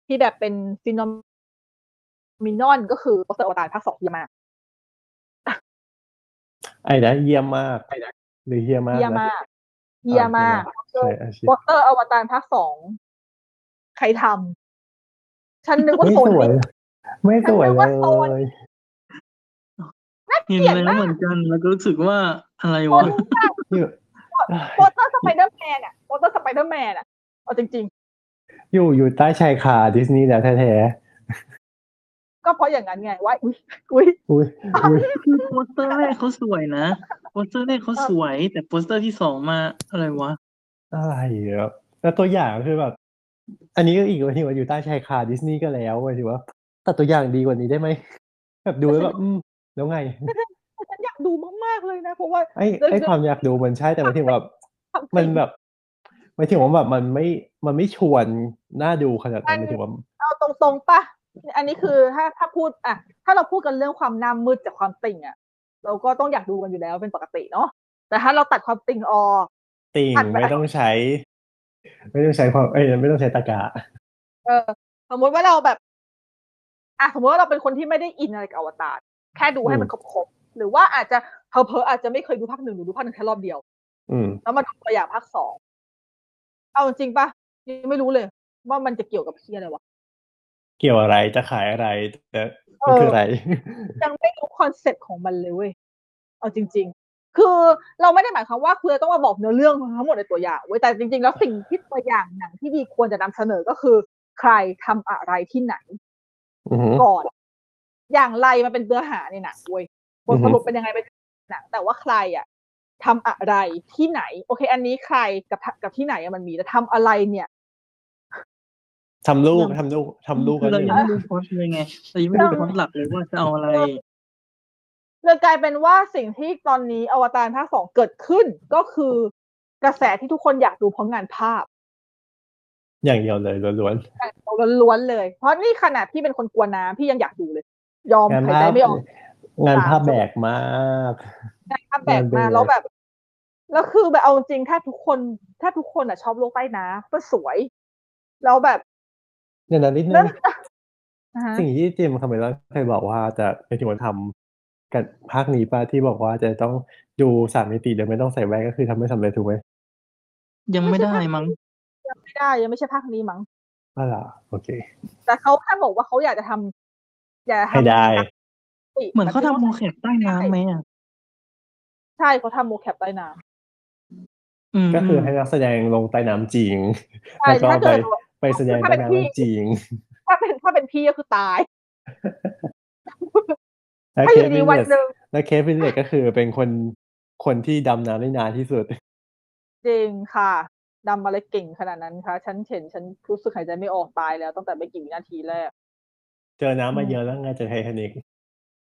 ที่แบบเป็นฟิโนมินอนก็คือโปสเตอร์อวตารภาคสองที่มาไอ้นะเยี่ยมมาก หรือเยี่ยมมากเยี่ยมนะมากเยี่ยมมากใช่อาชีพโปสเตอร์อวตารภาคสองใครทำฉันนึกว่าไม่โซสวยนี่ไม่สวยฉันนึกเลว่าโซนยน่าเห็นเกลียดแล้วมากเหมือนกัน แล้วก็รู้สึกว่าอะไรวะโปสเตอร์อยู่โปสเตอร์สไปเดอร์แมนอะโปสเตอร์สไปเดอร์แมนอะเอาจริงอยู่อยู่ใต้ชายคาดิสนีย์แล้วแท้ๆ ก็เพราะอย่างนั้นไงว่าอุ้ยอุ้ยๆอุ้ยอุ้ยคือโปสเตอร์แรกเขาสวยนะโปสเตอร์แรกเขาสวย แต่โปสเตอร์ที่สองมาอะไรวะอะไรครับแล้วตัวอย่างคือแบบ อันนี้ก็อีกว่าที่ว่าอยู่ใต้ชายคาดิสนีย์ก็แล้วว่าถือว่าแต่ตัวอย่างดีกว่านี้ได้ไหมแบบดูแล้วแบบอืมแล้วไงฉันอยากดูมากๆเลยนะเพราะว่าไอ้ไอ้ความอยากดูมันใช่แต่หมายถึงแบบทำมันสิ่งแบบหมายถึงว่าแบบมันไม่มันไม่ชวนน่าดูขนาดนั้นหมายถึงว่าเอาตรงๆปะ อันนี้คือถ้าถ้าพูดอะถ้าเราพูดกันเรื่องความหน้ามืดจากความติ่งอะ เราก็ต้องอยากดูกันอยู่แล้วเป็นปกติเนาะแต่ถ้าเราตัดความติ่งออก ติ่งผ่านไปไม่ต้องใช้ ไม่ต้องใช้ความเอ้ยไม่ต้องใช้ตะกะเออ สมมติว่าเราแบบอะสมมติว่าเราเป็นคนที่ไม่ได้อินอะไรกับอวตารแค่ดูให้มันครบๆหรือว่าอาจจะเผลอเผลอๆอาจจะไม่เคยดูภาคหนึ่งหรือดูภาคหนึ่งแค่รอบเดียวอืมแล้วมาดูตัวอย่างภาคสองเอาจริงๆปะยังไม่รู้เลย ว่ามันจะเกี่ยวกับพี่อะไรวะ เกี่ยวอะไรจะขายอะไรแต่มันเออคืออะไร ยังไม่รู้คอนเซ็ปต์ของมันเลยเว้ยเอาจริง ๆ คือเราไม่ได้หมายความว่าคือต้องมาบอกเนื้อเรื่องทั้งหมดในตัวอย่างเว้ยแต่จริง ๆ แล้วสิ่งที่ตัวอย่างหนังที่ดีควรจะนำเสนอก็คือ ใครทำอะไรที่ไหนอือหือก่อน อย่างไรมันเป็นเนื้อหาในหนังเว้ยบอืทอฮึสรุปเป็นยังไงเป็นหนังแต่ว่าใครอะทำอะไรที่ไหน โอเค อันนี้ใครกับกับที่ไหนอะมันมีแต่ทำอะไรเนี่ย ทำลูกยังทำลูกทำลูกคืกัอนเราอยู่ยังไม่รู้พล็อตเลยไงเรายังไม่รู้พล็อตหลักเลยว่าจะเอาอะไรเลยกลายเป็นว่าสิ่งที่ตอนนี้อวตารภาคสองเกิดขึ้นก็คือกระแสที่ทุกคนอยากดูเพราะงานภาพ อย่างเดียวเลยล้วนล้วนๆเลย เพราะนี่ขนาดพี่เป็นคนกลัวน้ำพี่ยังอยากดูเลย ยอมๆงานหายภาใจพไม่ออกงานภาพสามแบกมากงานภาพแบกงานเบรมากแล้วแบบแล้วคือแบบเอาจริงถ้าทุกคน ถ้าทุกคนอะชอบโลกใต้น้ำก็สวยแล้วแบบ อย่างนั้นนิดนึเรื่องงอ่าฮะสิ่งที่เจมส์คาเมรอนเคยบอกว่าจะไปถึงวันทำกันภาคนี้ป้าที่บอกว่าจะต้องดูสามมิติโดยไม่ต้องใส่แว่นก็คือทำไม่สำเร็จถูกไหมยังไม่ได้มั้งยังไม่ได้ยังไม่ใช่ภาคนี้มั้งก็ล่ะโอเค แต่เขาแค่บอกว่าเขาอยากจะทำอยากจะให้ทำได้ เหมือนเขาทำโมแคปใต้น้ำไหมอะใช่เขาทำโมแคปใต้น้อืมก็คือให้นักแสดงลงใต้น้ำจริงำใช่แล้วก็ถ้าไปเกิด ไปแสดงใต้น้ำจริง ถ้าเป็นถ้าเป็นพี่ก็คือตายแล้วถ้า Kate Winslet อสยู่ดีวินวันหนึ่งแล้ว Kate Winslet ก็คือเป็นคนคนที่ดำน้ำได้นานที่สุด จริงค่ะดำอะไรเก่งขนาดนั้นคะฉันเห็นฉันรู้สึกหายใจไม่ออกตายแล้วตั้งแต่ไม่กี่วินาทีแรก เจอน้ำมาเยอะแล้วไงจะไททานิก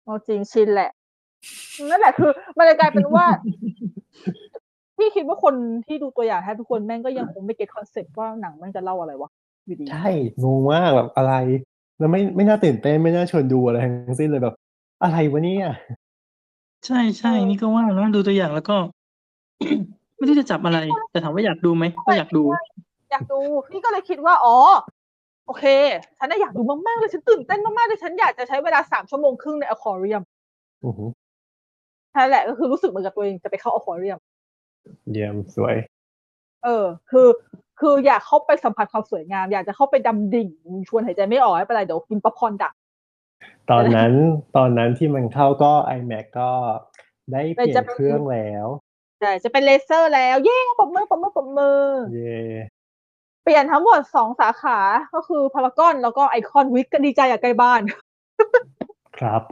เอาจริงชินแหละนั่นแหละคือ มันเลยกลายเป็นว่า พี่คิดว่าคนที่ดูตัวอย่างแทบทุกคนแม่งก็ยังคงไม่ get คอนเซ็ปต์ว่าหนังแม่งจะเล่าอะไรวะอยู่ดีใช่งงมากแบบอะไร แล้วไม่ไม่น่าตื่นเต้นไม่น่าชวนดูอะไรทั้งสิ้นเลยแบบ อะไรวะเนี่ยใช่ใช่นี่ก็ว่านะดูตัวอย่างแล้วก็ ไม่รู้จะจับอะไร แต่ถามว่าอยากดูไหมก็อยากดู อยากดูพี่ก็เลยคิดว่าอ๋อโอเค ฉันน่ะอยากดูมากๆเลยฉันตื่นเต้นมากๆเลยฉันอยากจะใช้เวลาสามชั่วโมงครึ่งในอควาเรียมอือหือนั่นแหละก็คือรู้สึกเหมือนกับตัวเองจะไปเข้าอควาเรียม เยี่ยมสวย เออ คือ คืออยากเข้าไปสัมผัสความสวยงาม อยากจะเข้าไปดำดิ่ง ชวนหายใจไม่ออกไม่เป็นไรเดี๋ยวกินป๊อปคอร์นดัก ตอนนั้นตอนนั้นที่มันเข้าก็ iMac ก็ได้เปลี่ยจะนเป็นเครื่องแล้วใช่จะเป็นเลเซอร์แล้ว เย้ปรบมือปรบมือปรบมือเย่เปลี่ยนทั้งหมดสองสาขาก็คือพารากอนแล้วก็ไอคอนวิกก็ดีใจอยากใกล้บ้าน ครับ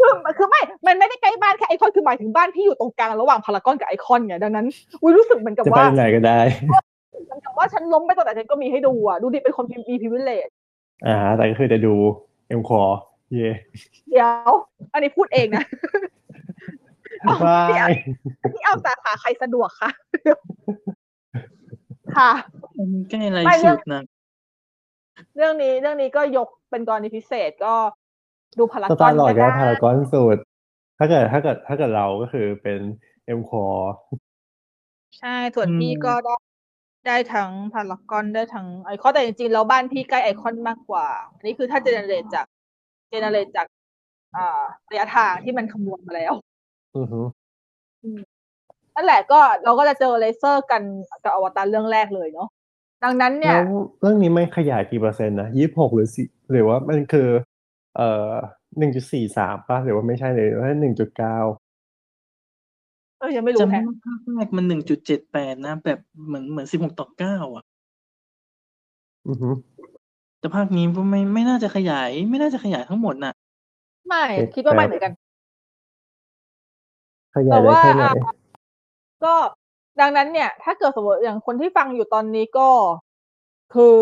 คือคือไม่ มันไม่ได้ใกล้บ้านแค่ไอคอนคือหมายถึงบ้านพี่อยู่ตรงกลางระหว่างพารากอนกับไอคอนไงดังนั้นอุ้ยรู้สึกเหมือนกับจะไปว่าไหนก็ได้เหมือนกับว่าฉันล้มไปตอนไหนฉันก็มีให้ดูอะดูดิเป็นคนมีพิเวเลตอ่า แต่ก็คือจะดูเอ็มคอเย่เดี๋ยว อันนี้พูดเองนะเอาบาพี่เอายพี่เอาสาขาใครสะดวกคะค่ะมันใกล้อะไรไม่เรื่สุองดนะเรื่องนี้เรื่องนี้ก็ยกเป็นกรณีพิเศษก็ ดูพารากสอนตาร์ลอดก็ได้พารากอนสุด ถ้าเกิดถ้าเกิดถ้าเกิดเราก็คือเป็นเอ็มคอใช่ ส่วนอืมพี่ก็ได้ได้ทั้งพารากอนได้ทั้งไอคอนแต่จริงๆแล้วบ้านพี่ใกล้ไอคอนมากกว่า อันนี้คือถ้า generate จาก generate จากอ่าระยะทางที่มันคำนวณมาแล้วอือหือนั่นแหละก็เราก็จะเจอเลเซอร์กันกับอวตารเรื่องแรกเลยเนาะดังนั้นเนี่แล้ยวเรื่องนี้มันขยายกี่เปอร์เซ็นต์นะยี่สิบหกหรือสี่หรือว่ามันคือ เอ่อหนึ่งจุดสี่สามป่ะหรือว่าไม่ใช่เลยว่าหนึ่งจุดเก้าเออยังไม่รู้จำได้แฮะว่าภาคแรกมันหนึ่งจุดเจ็ดแปดนะ แบบเหมือนเหมือนสิบหกต่อเก้าอะ อือหือแต่ภาคนี้ก็ไม่ไม่น่าจะขยาย ไม่น่าจะขยายทั้งหมดน่ะ ไม่โอเคคิดว่าไม่ครับเหมือนกันขยายได้แค่ไหนแต่ว่าก็ดังนั้นเนี่ย ถ้าเกิดสมมติอย่างคนที่ฟังอยู่ตอนนี้ก็ คือ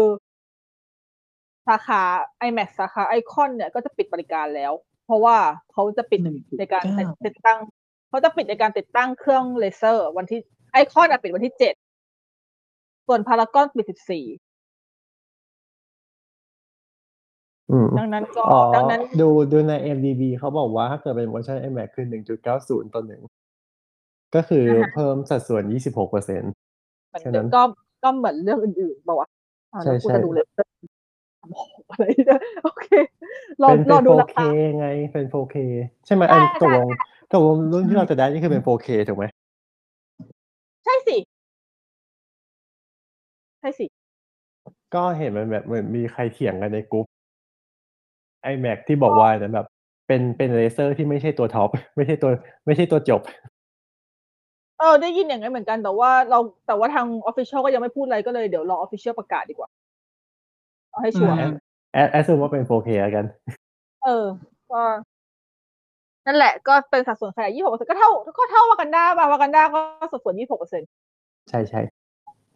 สาขา iMac สาขาไอคอนเนี่ยก็จะปิดบริการแล้ว เพราะว่าเขาจะปิด1.9ในการติดตั้งเขาจะปิดในการติดตั้งเครื่องเลเซอร์ วันที่ไอคอนปิดวันที่เจ็ดส่วนพารากอนปิดสิบสี่อืมดังนั้นก็อ๋อดังนั้นดูดูใน MDB เขาบอกว่าถ้าเกิดเป็นเวอร์ชัน iMac คือ1.90ต่อหนึ่งก็คือเพิ่มสัดส่วน26เปอร์เซ็นต์เหมือนแค่นั้นก็ก็เหมือนเรื่องอื่นๆบอกว่าอ่าใช่แล้วกูใช่ จะดูเลยอะไรเนี่ยโอเครอเป็นรเป็อนดูรา 4K คาไงเป็น 4K ใช่ไหมอันใช่ตกลงตกลงรุ่นที่เราจะได้นี่คือเป็น 4K ถูกไหมใช่สิใช่สิ ก็เห็นมันแบบเหมือนมีใครเถียงกันในกลุ่ม iMac ที่บอกว่าเนี่ยแบบ เป็นเป็นเลเซอร์ที่ไม่ใช่ตัวท็อปไม่ใช่ตัว ไม่ใช่ตัวจบเออได้ยินอย่างนั้นเหมือนกันแต่ว่าเราแต่ว่าทาง official ก็ยังไม่พูดอะไรก็เลยเดี๋ยวรอ official ประกาศดีกว่า เอาให้ชัวร์แอดแอดซูว่าเป็น 4K แล้วกัน เออ ก็นั่นแหละก็เป็นสัดส่วนขนาดยี่หกเปอร์เซ็นก็เท่าก็เท่าวากันดาบาวากันดาก็สัดส่วนยี่หกเปอร์เซ็นใช่ใช่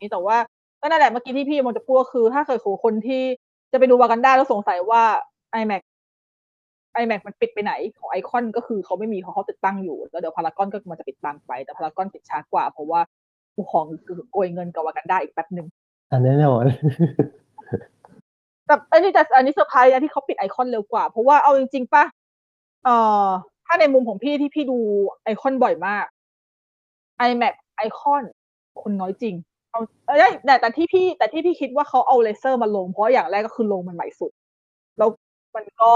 นี่แต่ว่าก็นั่นแหละเมื่อกี้ที่พี่มันจะพูดคือ ถ้าเคยคนที่จะไปดูวากันดาแล้วสงสัยว่า IMAX IMAX มันปิดไปไหนของไอคอนก็คือเขาไม่มีเขาเขาติดตั้งอยู่ แล้วเดี๋ยวพารากอนก็มันจะปิดตามไป แต่พารากอนติดช้ากว่า เพราะว่าผู้ของคือโกยเงินกับวากันดาอีกแป๊บหนึ่งอันแน่นอน แต่อันนี้แต่อันนี้เซอร์ไพรส์นะที่เขาปิดไอคอนเร็วกว่า เพราะว่าเอาจริงๆป่ะเอ่อถ้าในมุมของพี่ที่พี่ดูไอคอนบ่อยมาก IMAX ไอคอนคนน้อยจริงเอาเอ้ยแต่แต่ที่พี่แต่ที่พี่คิดว่าเขาเอาเลเซอร์มาลง เพราะอย่างแรกก็คือลงมันใหม่สุด แล้วมันก็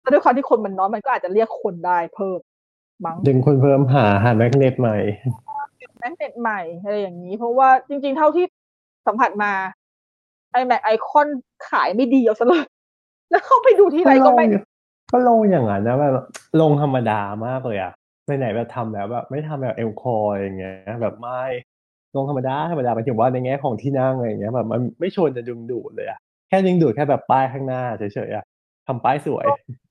แล้วด้วยความที่คนมันน้อยมันก็อาจจะเรียกคนได้เพิ่มมั้งดึงคนเพิ่มหาหา magnet ใหม่ magnet ใหม่อะไรอย่างนี้ เพราะว่าจริง ๆ เท่าที่สัมผัสมา IMAX ไอคอนขายไม่ดีเอาซะเลยแล้วเข้าไปดูที่ไรก็ไม่ ก็ลงอย่างนั้นนะแบบลงธรรมดามากเลยอะไหนๆแบบทำแล้วแบบไม่ทำแบบเอลคอร์อย่างเงี้ย แบบไม่ลงธรรมดาธรรมดาหมายถึงว่าในแง่ของที่นั่งอะไรอย่างเงี้ยแบบมันไม่ชวนจะดึงดูดเลยอะแค่ดึงดูดแค่แบบป้ายข้างหน้าเฉยๆอะทำป้ายสวย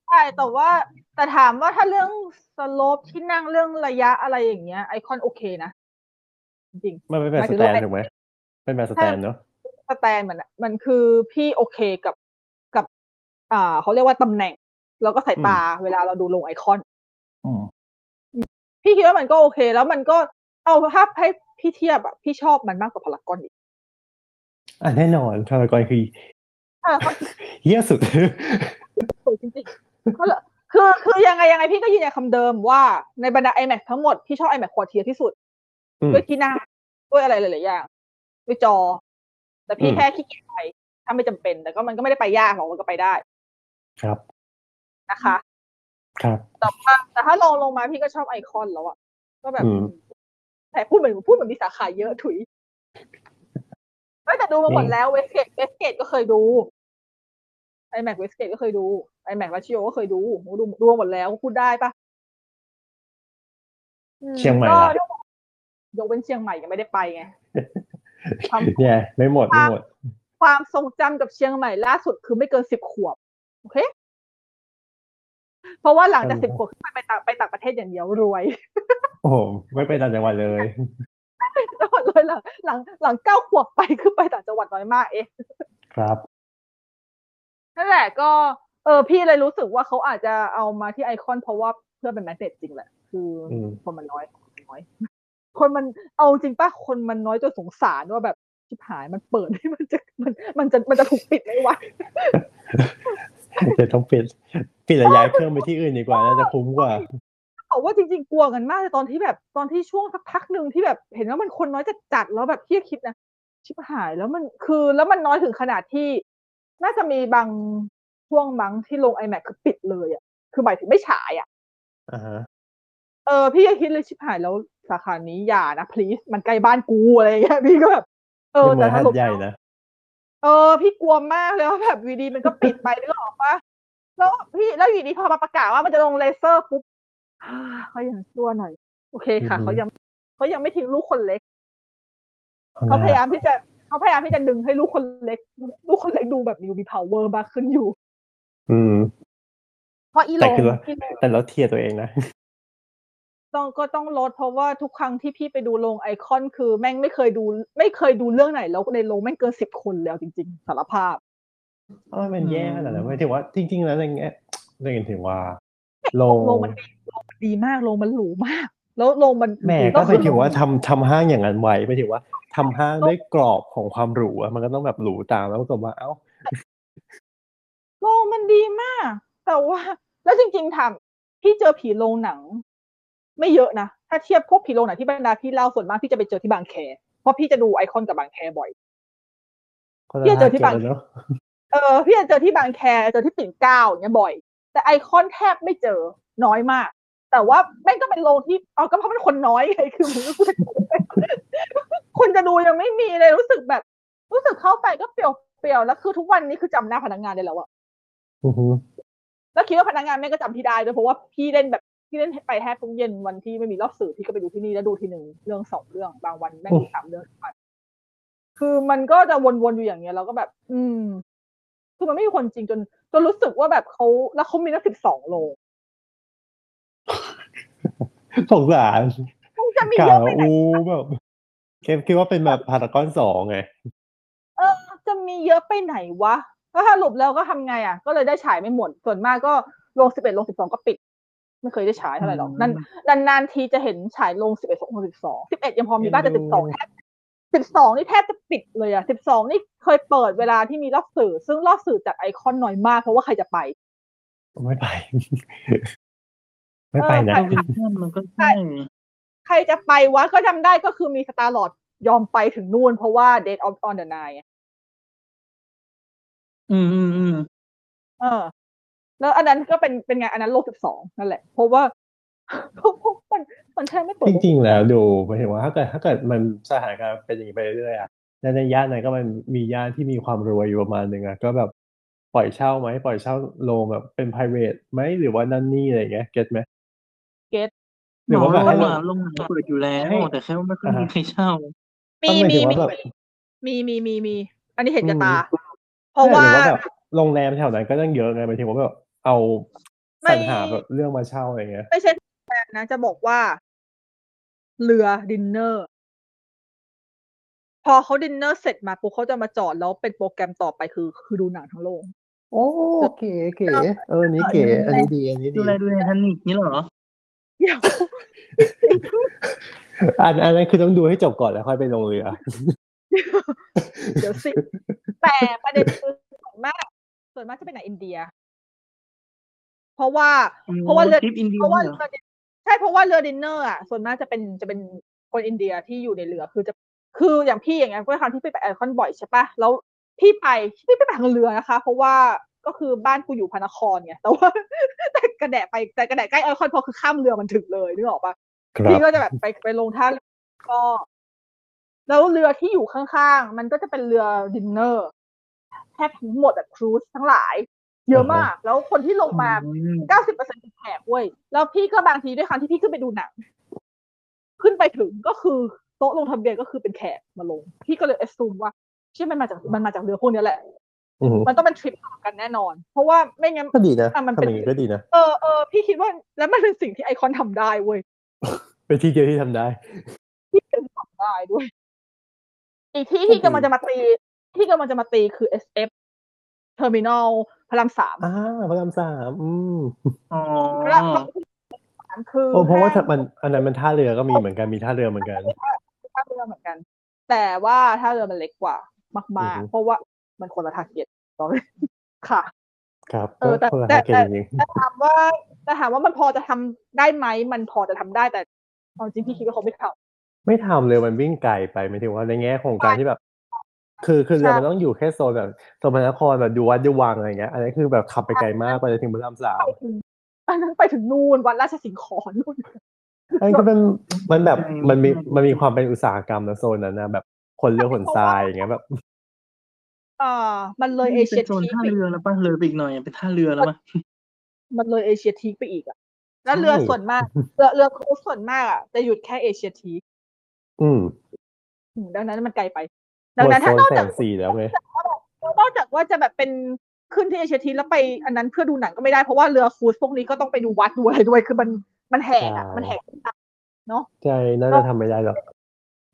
ใช่แต่ว่าแต่ถามว่าถ้าเรื่องสโลปที่นั่งเรื่องระยะอะไรอย่างเงี้ยไอคอนโอเคนะจริงมันเป็นแบบหมายสถึงแตว่านถูกไหมเป็นแบบสแตนเนาะ สแตนมันอะมันคือพี่โอเคกับกับ อ่าเขาเรียกว่าตำแหน่ง แล้วก็สายตาเวลาเราดูลงไอคอนอืมพี่คิดว่ามันก็โอเค แล้วมันก็เอาถ้าให้พี่เทียบอะพี่ชอบมันมากกว่าพารากอนอีกอะแน่นอนพารากอนคือพารากอนเฮี้ยสุดสวยจริงๆก็เลยคือคือยังไงยังไงพี่ก็ยืนยันคำเดิมว่าในบรรดา iMac ทั้งหมด พี่ชอบ iMac ควอเทียที่สุดอืมด้วยที่นั่งด้วยอะไรหลายๆอย่างด้วยจอ แต่พี่อืมแค่ขี้เกียจไปถ้าไม่จำเป็น แต่ก็มันก็ไม่ได้ไปยากหรอกมันก็ไปได้ ครับนะคะ ครับแต่ว่าแต่ถ้าลองลงมาพี่ก็ชอบไอคอนแล้วอะก็แบบอืมแต่พูดเหมือนพูดเหมือนมีสาขาเยอะถุยไม่แต่ดูมาหมดนี่แล้วเวสเกตเวสเกตก็เคยดู IMAX เวสเกตก็เคยดู IMAX ราชิโอก็เคยดูโหดูดูมาหมดแล้วพูดได้ปะอืเชียงใหม่ก็ล่ะยกเว้นเชียงใหม่ยังไม่ได้ไปไงความ เนี่ยไม่หมดไม่หมด ความทรงจำกับเชียงใหม่ล่าสุดคือไม่เกินสิบขวบโอเคเพราะว่าหลังจากอืมสิบขวบขึ้นไปไปต่างไปต่างประเทศอย่างเดียวรวย โอ้โหไม่ไปต่างจังหวัดเลยจังหวัดเลยหลังหลังหลังเก้าขวบไปขึ้นไปต่างจังหวัดน้อยมากเองครับนั่นแหละก็ เออพี่เลยรู้สึกว่าเขาอาจจะเอามาที่ไอคอนเพราะว่าเพื่อเป็นแมสเซจจริงแหละ คืออมคนมันน้อยคนมันน้อย คนมันเอาจริงป่ะคนมันน้อยจนสงสารว่าแบบชิบหายมันเปิดให้มันจะมันมันจะมันจะถูกปิดไหมวะจะต้องปิดปิดระย้ายเครื่องไปที่อื่นดีกว่าน่าจะคุ้มกว่าบอกว่าจริงๆกลัวกันมากเลยตอนที่แบบตอนที่ช่วงสักพักหนึ่งที่แบบเห็นว่ามันคนน้อยจัดจัดๆแล้วแบบพี่คิดนะชิบหายแล้วมันคือแล้วมันน้อยถึงขนาดที่ น่าจะมีบางช่วงมั้งที่ลง iMac คือปิดเลยอะคือหมายถึงไม่ฉายอะอ่าฮะเออพี่ก็คิดเลยชิบหายแล้ว สาขานี้อย่านะ please มันใกล้บ้านกูอะไรอย่างเงี้ยพี่ก็แบบเออในเมืแต่องถ้าหัดลงใหญ่นะเออ พี่กลัวมากเลยว่าแบบวีดีมันก็ปิดไปนึกออกปะแล้วพี่แล้วอยู่ดีพอมาประกาศว่ามันจะลงเลเซอร์ปุ๊บอ่าเขายังชั่วหน่อย โอเคค่ะอือฮึเขายังเขายังไม่ทิ้งลูกคนเล็กเอาเขานะพยายามที่จะเขาพยายามที่จะดึงให้ลูกคนเล็ก ลูกคนเล็กดูแบบมีมี power มากขึ้นอยู่ อืมเพราะอีโลแต่คือว่าอีโลแต่เราเทียร์ตัวเองนะ ต้องก็ต้องลดเพราะว่าทุกครั้งที่พี่ไปดูโรงไอคอน คือแม่งไม่เคยดู ไม่เคยดูเรื่องไหน แล้วในโรงแม่งเกินสิบคนแล้วจริง ๆสารภาพเออมันแย่ขนาดนั้นไม่ถึงว่าจริง ๆ แล้วในแง่เรื่องถึงว่าลงโรงมันดีโรงมันดีมากโรงมันหรูมาก แล้วโรงมันแหม่ก็หมายถึงว่าทำทำห้างอย่างนั้นไว้หมายถึงว่าทำห้างด้วยกรอบของความหรูอะมันก็ต้องแบบหรูตามแล้วก็ว่าเอ้าโรงมันดีมาก แต่ว่า แล้วจริง ๆทำพี่เจอผีโรงหนัง ไม่เยอะนะ ถ้าเทียบพวกผีโรงหนังที่บรรดาพี่เล่าส่วนมากพี่จะไปเจอที่บางแค เพราะพี่จะดูไอคอนกับบางแคบ่อยก็เทียบเจอที่น่าบางเกลียดแล้วเนาะเออพี่จะเจอที่บางแคเจอที่ปิ่นเกล้าอย่างเงี้ยบ่อย แต่ไอคอนแทบไม่เจอน้อยมาก แต่ว่าแม่งก็เป็นโรงที่เอาก็เพราะมันคนน้อยไงคือมึงก็พูดคนจะดูยังไม่มีเลยรู้สึกแบบ รู้สึกเข้าไปก็เปลี่ยวๆแล้วคือทุกวันนี้คือจำหน้าพนักงานได้แล้วอะอือฮึแล้วคิดว่าพนักงานแม่งก็จำพี่ได้ด้วยเพราะว่าพี่เล่นแบบ พี่เล่นไปแทบทุกเย็นวันที่ไม่มีรอบสื่อพี่ก็ไปดูที่นี่แล้วดูทีหนึ่งเรื่องสองเรื่องบางวันแม่งมีสามเรื่องทุกวันคือมันก็จะวนๆอยู่อย่างเงี้ยเราก็แบบ อืม คือมันไม่มีคนจริงจนจนรู้สึกว่าแบบเขาแล้วเขามีตั้งสิบสองโลสงสารคงจะมีกะเยอะไปไหนอู้แบบเกมคิดว่าเป็นแบบพารากอนสองไงเออ จะมีเยอะไปไหนวะแล้วสรุปแล้วก็ทำไงอะ ก็เลยได้ฉายไม่หมดส่วนมากก็ลงสิบเอ็ดลงสิบสองก็ปิด ไม่เคยได้ฉายเท่าไหร่หรอกอืมนั่นนานๆทีจะเห็นฉายลงสิบเอ็ดสองสิบสองสิบเอ็ดยังพอมีบ้างแต่เอ็สินบดูสองแทบสิบสองนี่แทบจะปิดเลยอะสิบสองนี่เคยเปิดเวลาที่มีรอบสื่อ ซึ่งรอบสื่อจัดไอคอนน้อยมากเพราะว่าใครจะไปไม่ไป ไม่ไปนะเอาวินเทอร์มันก็ใช่ใครจะไปวะก็จำได้ก็คือมีสตาร์ลอดยอมไปถึงนู่นเพราะว่า Dead of on the Nine อะอืมอืมอืมเออ แล้วอันนั้นก็เป็นเป็นไงอันนั้นโลกสิบสองนั่นแหละ เพราะว่าเพราะว่ามันมันแค่ไม่เปิดจริงๆแล้วดูหมายถึงว่าถ้าเกิดถ้าเกิดมันสถานการณ์เป็นอย่างนี้ไปเรื่อยๆอะแล้วในย่านนั้นก็มันมีย่านที่มีความรวยอยู่ประมาณหนึ่งอะก็แบบปล่อยเช่าไหมปล่อยเช่าโรงแบบเป็น private ไหมหรือว่านั่นนี่อะไรอย่างเงี้ยเก็ตไหมเก็ตหรือว่าแบบหมให้อเราว่าโรงหนังเปิดอยู่แล้วให้แต่แค่ว่าไม่ค่อยอ่ามีฮะใครเช่ามีต้องหมายมีถึงมีว่าแบบมีมีมีมี อันนี้เห็นกับอืมตา เพราะใช่หว่ารือว่าแบบโรงแรมแถวนั้นก็ต้องเยอะไงหมายถึงว่าแบบ เอาไม่สรรหาแบบเรื่องมาเช่าอะไรเงี้ย ไม่ใช่แฟนนะ จะบอกว่า เรือดินเนอร์ พอเขาดินเนอร์เสร็จมาปุ๊บเขาจะมาจอดแล้วเป็นโปรแกรมต่อไปคือ คือดูหนังทั้งโรงโอ้เก๋เก๋เออนี่เก๋อันนี้ดีอันนี้ดูดีแลดูไททานิกนี่เหรอเดี๋ยวอันอันนั้นคือต้องดูให้จบก่อนแล้วค่อยไปลงเรือเดี๋ยวสิแต่ประเด็นคือส่วนมากส่วนมากจะเป็นหนังอินเดีย เพราะว่า เพราะว่าเรือทริปอินเดียเพราะว่าเหรอเรือดินใช่เพราะว่าเรือดินเนอร์อะส่วนมากจะเป็นจะเป็นคนอินเดียที่อยู่ในเรือคือจะคืออย่างพี่อย่างเงี้ยก็ครั้งที่พี่ไปไอคอนบ่อยใช่ปะแล้วพี่ไปพี่ไม่ไปทางเรือนะคะ เพราะว่าก็คือบ้านกูอยู่พระนครไงแต่ว่าแต่กระแดะไปแต่กระแดะใกล้ไอคอนเพอคือข้ามเรือมันถึงเลยนึกออกปะครับพี่ก็จะแบบไปไปลงท่าเรือก็แล้วเรือที่อยู่ข้างๆ มันก็จะเป็นเรือดินเนอร์แทบทั้งหมดแบบ cruise ทั้งหลาย เยอะมาก แล้วคนที่ลงมาอืมเก้าสิบเปอร์เซ็นต์เป็นแขกเว้ยแล้วพี่ก็บางทีด้วยความที่พี่ขึ้นไปดูหนังขึ้นไปถึงก็คือโต๊ะลงทะเบียนก็คือเป็นแขกมาลง พี่ก็เลย assume ว่าเชื่อมันมาจากมันมาจากเรือพวกเนี้ยแหละอือหือมันต้องเป็นทริปต่อกันแน่นอน เพราะว่าไม่งั้นก็ดีนะอะมันทำเป็นอย่างนี้ก็ดีนะเออเออพี่คิดว่าแล้วมันเป็นสิ่งที่ไอคอนทำได้เว้ยเป็นที่เดียวที่ทำได้ ที่เป็นทำได้ด้วย อีกที่ที่กำลังจะมาตี ที่กำลังจะมาตีคือ SF Terminal พระรามสามอ่าพระรามสามอืมอ๋อพระรามสามคือโอ้เพราะว่าห้งมันอันนั้นมันท่าเรือก็มีเหมือนกันมีท่าเรือเหมือนกันท่าเรือเหมือนกัน แต่ว่าท่าเรือมันเล็กกว่ามากอือฮึๆเพราะว่ามันคนละ target ตอนนี้ค่ะ ครับเออแต่ก็คนละแต่ทาร์เก็ตแต่จริงแต่ถามว่าแต่ถามว่ามันพอจะทำได้ไหมมันพอจะทำได้แต่เอาจริงพี่คิดว่าเขาไม่ทๆไม่ทำเลยมันวิ่งไกลไปหมายถึงว่าในแง่ของการที่แบบ คือคือเรือใช่มันต้องอยู่แค่โซนแบบโซนพระนครแบบดูวัดดูวังอะไรเงี้ย อันนี้นคือแบบขับไปไกลมากไปจนถึงพระรามสามำไปถึงอันนั้นไปถึงนู่นวัดราชสิงห์ขอนนู่นอันนี้ก็เป็นมันแบบใช่มันมีใช่มันมีความเป็นอุตสาหกรรมนะโซนนั้นนะแบบคนเรือขนทรายอย่างเงี้ยแบบอ่ามันเลยเอเชียเป็นโซนทีท่าไปเรือแล้วป่ะเลยไปอีกหน่อยเป็นท่าเรือแล้วป่ะมันเลยเอเชียทีไปอีกอะแล้วเรือใช่ส่วนมากเรือเรือครูซส่วนมากอะจะหยุดแค่เอเชียทีอืมดังนั้นมันไกลไปห ดังมดนั้นโซถ้านนอกแสจากงสีแล้วไงนอกจากว่าจะแบบเป็นขึ้นที่เอเชียทีแล้วไปอันนั้นเพื่อดูหนังก็ไม่ได้เพราะว่าเรือครูซพวกนี้ก็ต้องไปดูวัดดูอะไรด้วยคือมันมันแหกอะใช่มันแหกใช่น่าจะทำไม่ได้หรอก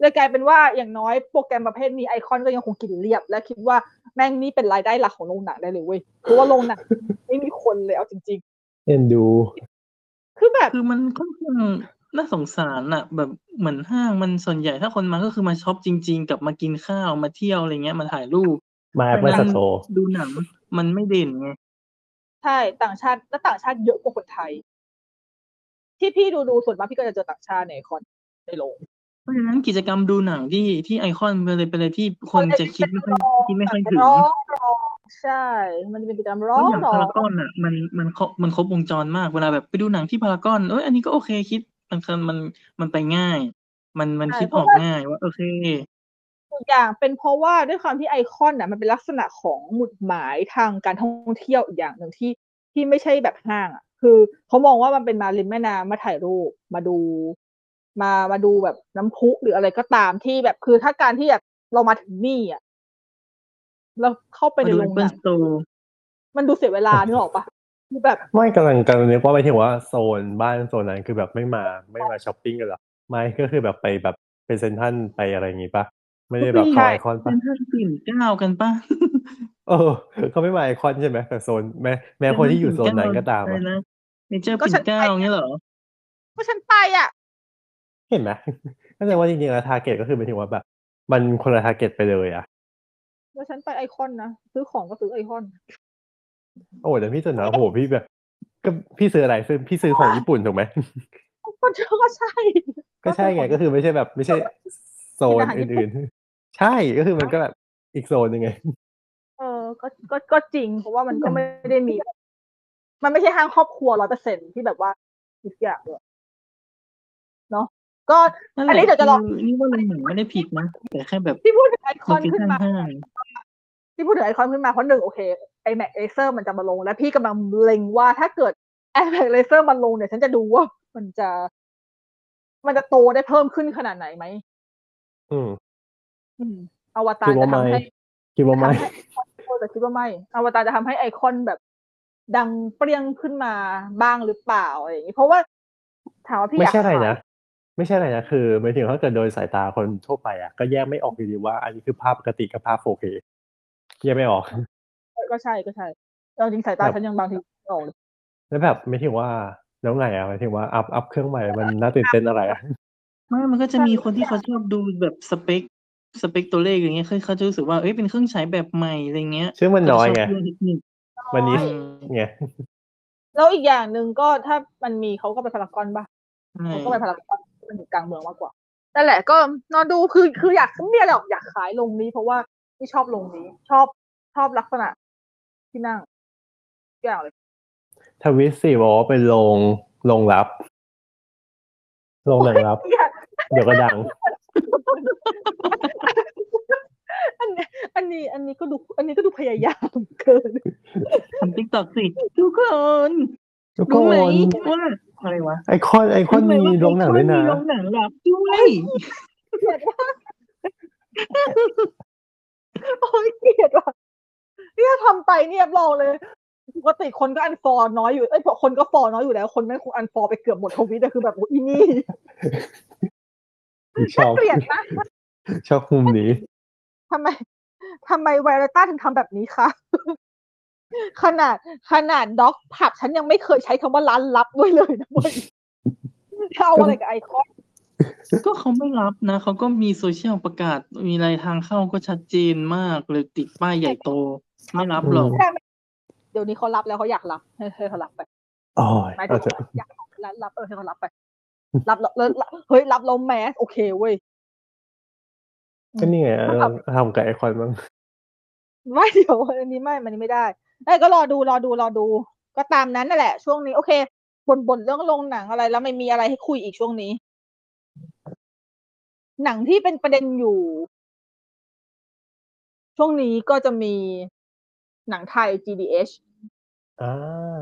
เลยกลายเป็นว่าอย่างน้อยโปรแกรมประเภทนี้ไอคอนก็ยังคงกินเรียบ และคิดว่าแม่งนี่เป็นรายได้หลักของโรงหนังได้เลยเว้ยเพราะว่าโรงหนังไม่มีคนเลยเอาจริงเอ็นดูๆคือแบบคือมันค่อนข้าง น่าสงสารอะ แบบเหมือนห้างมัน ส่วนใหญ่ถ้าคนมา ก็คือมาช็อปจริง ๆ กับมากินข้าว มาเที่ยว อะไรเงี้ย มาถ่ายรูป มา Apple Store ดูหนัง มันไม่เด่นไง ใช่ ต่างชาติและต่างชาติเยอะกว่าคนไทย ที่พี่ดูดูส่วนมากพี่ก็จะเจอต่างชาติในไอคอนในโรงเพราะฉะนั้นกิจกรรมดูหนังที่ที่ไอคอนไปเลยไปเลยที่คนจะคิดไม่ค่อยคิดไม่ค่อยถึงร้องร้องใช่ มันจะเป็นกิจกรรมเพร้อราะงอย่างร้อพางรากอนอะ มันมันครบมันครบวงจรมากเวลาแบบไปดูหนังที่พารากอนเอ้ยอันนี้ก็โอเคคิด มันมันมันไปง่าย มันมันคิดออกง่ายว่า โอเค ทุกอย่างเป็นเพราะว่าด้วยความที่ไอคอนน่ะมันเป็นลักษณะของหมุดหมายทางการท่องเที่ยวอีกอย่างหนึ่งที่ที่ไม่ใช่แบบห้างอะ คือเขามองว่ามันเป็นมาริมแม่น้ำมาถ่ายรูปมาดู มามาดูแบบน้ำพุหรืออะไรก็ตามที่แบบคือถ้าการที่แบบเรามาถึงนี่อะเราเข้าไปไปในดู โรแองปหเปิลนังสโตร์มันดูเสียเวลานึกออกปะ คือแบบไม่กำลังกำลังนึกว่าหมายถึงว่าโซนบ้านโซนนั้นคือแบบไม่มาไม่มาช้อปปิ้งกันหรอไม่ก็คือแบบไปแบบไปเซ็นทรัลไปอะไรอย่างงี้ปะไม่ได้แบบเข้าไอคอนเป็ปะนท่านปิ่นเกล้ากันป่ะเออเขาไม่มาไอคอนใช่ไหมแต่โซนแม้แม้คนที่อยู่โซนนั้นก็ตามอะไรอะนะเนเจอร์ก็ปิ่ฉันนเกล้าอย่างเงี้ยเหรอก็ฉันไปอะ เห็นไหมก็แสดงว่าจริงๆแล้วทาร์เก็ตก็คือหมายถึงว่าแบบ มันคนละทาร์เก็ตไปเลยอะแล้วฉันไปไอคอนนะซื้อของก็ซื้อไอคอน โอ้แต่พี่สนนะโอ้โหพี่แบบก็พี่ซื้ออะไรซื้อพี่ซื้อของญี่ปุ่นถูกไหมก็เจอก็ใช่ ก็ใช่ไงก็คือไม่ใช่แบบ ไม่ใช่โซนกินอาหารญี่ปุ่นอื่นๆ ใช่ก็คือมันก็แบบอีกโซนหนึงไง เออ ก็ก็ก็จริง เพราะว่ามันก็ไม่ได้มี มันไม่ใช่ห้างครอบครัวร้อยเปอร์เซ็นต์ที่แบบว่าทุกอย่างเลยเนาะก็นั่นอันแหละนี้เดี๋ยวจะลองคือนี่ว่าโรงหนังไม่ได้ผิดนะแต่แค่แบบที่พูดถึงไอคอนขึ้นมา location ห้างที่พูดถึงไอคอนขึ้นมาเพราะหนึ่งโอเค IMAX Laser มันจะมาลง แล้วพี่กำลังเล็งว่าถ้าเกิด IMAX Laser มันลงเนี่ยฉันจะดูว่ามันจะ มันจะโตได้เพิ่มขึ้นขนาดไหนไหมอืม อืมอวตารคิดจะว่าไม่ทำให้คิดว่าไม่ทำให้โอ้แต่คิดว่าไม่อวตารจะทำให้ไอคอนแบบ ดังเปรี้ยงขึ้นมาบ้างหรือเปล่าอะไรอย่างนี้เพราะว่าถามว่าพี่ไม่อยากใช่อะไรขายนะไม่ใช่อะไรนะคือหมายถึงถ้าเกิดโดยสายตาคนทั่วไปอะก็แยกไม่ออกอยู่ดีว่า อันนี้คือภาพปกติกับภาพ 4K แยกไม่ออก ก็ใช่ก็ใช่เอาจริงสายตาแบบฉันยังบางทีไม่ออกเลยแล้วแบบไม่ถึงว่าแล้วไงอะหมายถึงว่าอัพอัพเครื่องใหม่มันน่าตื่นเต้นอะไรอะไม่มันก็จะมีคนที่เขาชอบดูแบบสเปคสเปคตัวเลขอย่างเงี้ยเขาเขาจะรู้สึกว่าเอ้ยเป็นเครื่องฉายแบบใหม่อะไรเงี้ยซึ่งมันน้อยไงเขาจะชบเรื่องเทคนิควันนี้อืมไงแล้วอีกอย่างหนึ่งก็ถ้ามันมีเขาก็ไปพารากอนบ้างใช่เขาก็ไปพารากอนมันอยู่กลางเมืองมากกว่านั่นแหละก็นอนดูคือคืออยากไม่มีอะไรหรอกอยากขายลงนี้ เพราะว่าที่ชอบลงนี้ ชอบชอบลักษณะ ที่นั่งทุกอย่างเลยทวิตสี่บอกว่าเป็นโรงโรงรับโรงหนังรับอยากเดี๋ยวก็ดัง อันนี้อันนี้อันนี้ก็ดู อันนี้ก็ดูพยายามเกินทำติ๊กต็อกสิทุกคนทุกครู้ไหมนว่าอะไรวะไอคอนไอคอนรู้ไหมีว่าโรงหนังด้วยนะมีโรงหนังหลับด้วยเกลียดว่ากโอ้ยเกลียดว่ะ เนี่ยทำไปเนี่ยรับรองเลยปกติคนก็อันฟอร์น้อยอยู่เอ้ยคนก็ฟอร์น้อยอยู่แล้ว คนไม่คงอันฟอร์ไปเกือบหมดทวิตแต่คือแบบโอ้อีนี่ชอบเกลียดนะชอบมุมนี้ทำไมทำไมไวรัต้าถึงทำแบบนี้คะขนาดขนาดด็อกผับฉันยังไม่เคยใช้คำว่าร้านลับด้วยเลยนะเว้ยเอาอะไรกับไอคอนก็เขาไม่รับนะเขาก็มีโซเชียลประกาศมีรายทางเข้าก็ชัดเจนมากเลยติดป้ายใหญ่โต ไม่รับหรอกเดี๋ยวนี้เขารับแล้วเขาอยากรับให้ให้เขารับไปโอ้ยหมายถึเอางเถอะอยากรับรับเออให้เขารับไปรับแล้วแล้วแล้วเฮ้ยรับแล้วแมสโอเคเว้ยก็นี่ไงอืมเราทำกับไอคอนบ้างไม่เดี๋ยวอันนี้ไม่มันนี้ไม่ได้ไอ้ยก็รอดูรอดูรอดู ก็ตามนั้นนั่นแหละ ช่วงนี้ โอเคบ่นบ่นเรื่องลงหนังอะไร แล้วไม่มีอะไรให้คุยอีกช่วงนี้ หนังที่เป็นประเด็นอยู่ ช่วงนี้ก็จะมี หนังไทย GDH อ่า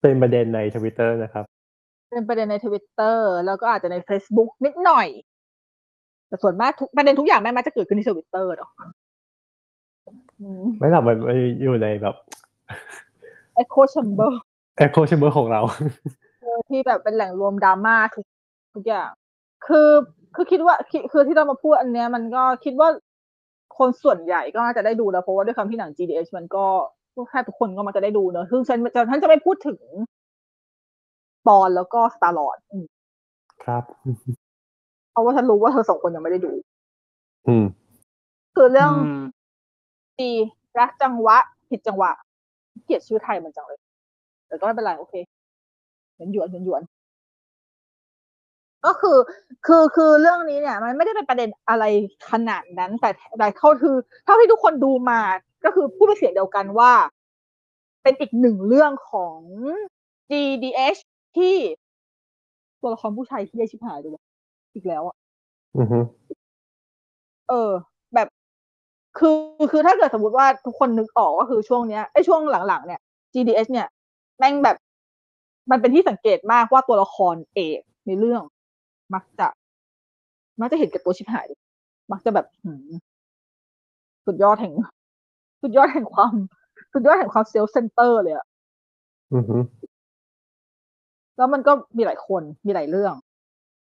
เป็นประเด็นในทวิตเตอร์นะครับ เป็นประเด็นในทวิตเตอร์แล้วก็อาจจะใน Facebook นิดหน่อย แต่ส่วนมากทุกประเด็นทุกอย่างแม่งมักจะเกิดขึ้นที่ทวิตเตอร์หรอกอืมไม่หลับมันมันอยู่ในแบบ Echo Chamber echo chamber ของเราเออที่แบบเป็นแหล่งรวมดราม่าทุกทุกอย่าง คือคือคิดว่าคิดคือที่เรามาพูดอันเนี้ย มันก็คิดว่า คนส่วนใหญ่ก็น่าจะได้ดูแล้วเพราะว่าด้วยความที่หนัง GDH มันก็แค่ทุกคนก็มันจะได้ดูเนอะซึ่งฉันจะฉันจะไม่พูดถึงปอนแล้วก็สตาร์ลอดครับเพราะว่าฉันรู้ว่าเธอสองคนยังไม่ได้ดู อืม คือเรื่องอืมดีรักจังหวะ ผิดจังหวะ เกลียดชื่อไทยมันจังเลย แต่ก็ไม่เป็นไรโอเคหยวนหยวนหยวนหยวน ก็คือคือคือเรื่องนี้เนี่ย มันไม่ได้เป็นประเด็นอะไรขนาดนั้น แต่แต่เขาคือเท่าที่ทุกคนดูมาก็คือพูดเป็นเสียงเดียวกันว่า เป็นอีกหนึ่งเรื่องของ GDH ที่ตัวละครผู้ชายที่ได้ชิบหายด้วยอีกแล้วอะอือฮึเออ แบบ คือคือถ้าเกิดสมมติว่าทุกคนนึกออกก็คือช่วงเนี้ยไอ้ช่วงหลังๆเนี่ย GDH เนี่ยแม่งแบบ มันเป็นที่สังเกตมากว่าตัวละครเอกในเรื่อง มักจะ มักจะเห็นแก่ตัวชิบหาย มักจะแบบหืมสุดยอดแห่ง สุดยอดแห่งความ สุดยอดแห่งความ self-center เลยอะอือฮึแล้วมันก็มีหลายคนมีหลายเรื่อง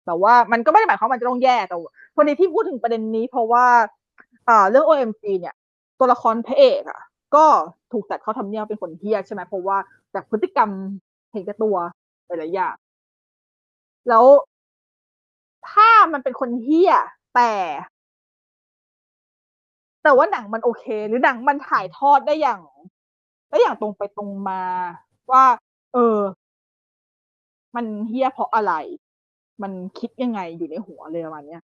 แต่ว่ามันก็ไม่ได้หมายความว่ามันจะต้องแย่แต่ว่าวันนี้ที่พูดถึงประเด็นนี้ เพราะว่า อ่า เรื่อง OMG เนี่ย ตัวละครพระเอกอะก็ถูกจัดเข้าทำเนียบเป็นคนเฮี้ยใช่ไหมเพราะว่าจากพฤติกรรมเห็นแก่ตัวหลายๆอย่างแล้ว ถ้ามันเป็นคนเฮี้ยแต่ แต่ว่าหนังมันโอเค หรือหนังมันถ่ายทอดได้อย่างได้อย่างตรงไปตรงมา ว่า เออ มันเฮี้ยเพราะอะไร มันคิดยังไงอยู่ในหัวเลยประมาณเนี้ย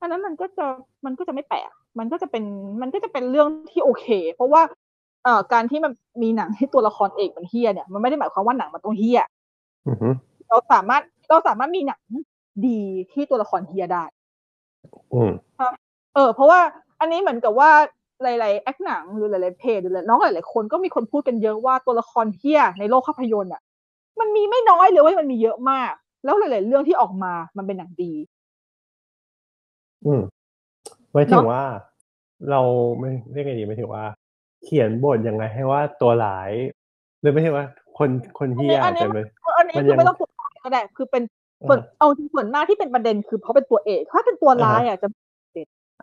อันนั้นมันก็จะมันก็จะไม่แปลกมันก็จะเป็นมันก็จะเป็นเรื่องที่โอเค เพราะว่าเอ่อการที่มันมีหนังที่ตัวละครเอกมันเฮี้ยเนี่ยมันไม่ได้หมายความว่าหนังมันต้องเฮี้ยอือฮึเราสามารถเราสามารถมีหนัง ดีที่ตัวละครเฮียได้อืมเออ เพราะว่าอันนี้เหมือนกับว่าหลายๆแอคหนังหรือหลายๆเพจหรือน้องหลายๆคนก็มีคนพูดกันเยอะว่าตัวละครเฮียในโลกภาพยนตร์อะ มันมีไม่น้อยเลยเว้ยมันมีเยอะมาก แล้วหลายๆเรื่องที่ออกมามันเป็นหนังดี อืมหมายถึงเนอะว่า เราไม่เรียกไงดีหมายถึงว่า เขียนบทยังไงให้ว่าตัวร้ายหรือไม่ใช่ว่า คนคนที่อัอานจนี้จะมันเป็นอันนี้มันคือยังไม่ต้องตัวร้ายก็ได้คือเป็น ส่วนเอาจริงส่วนมากที่เป็นประเด็นคือเพราะเป็นตัวเอก ถ้าเป็นตัวร้ายอะจะ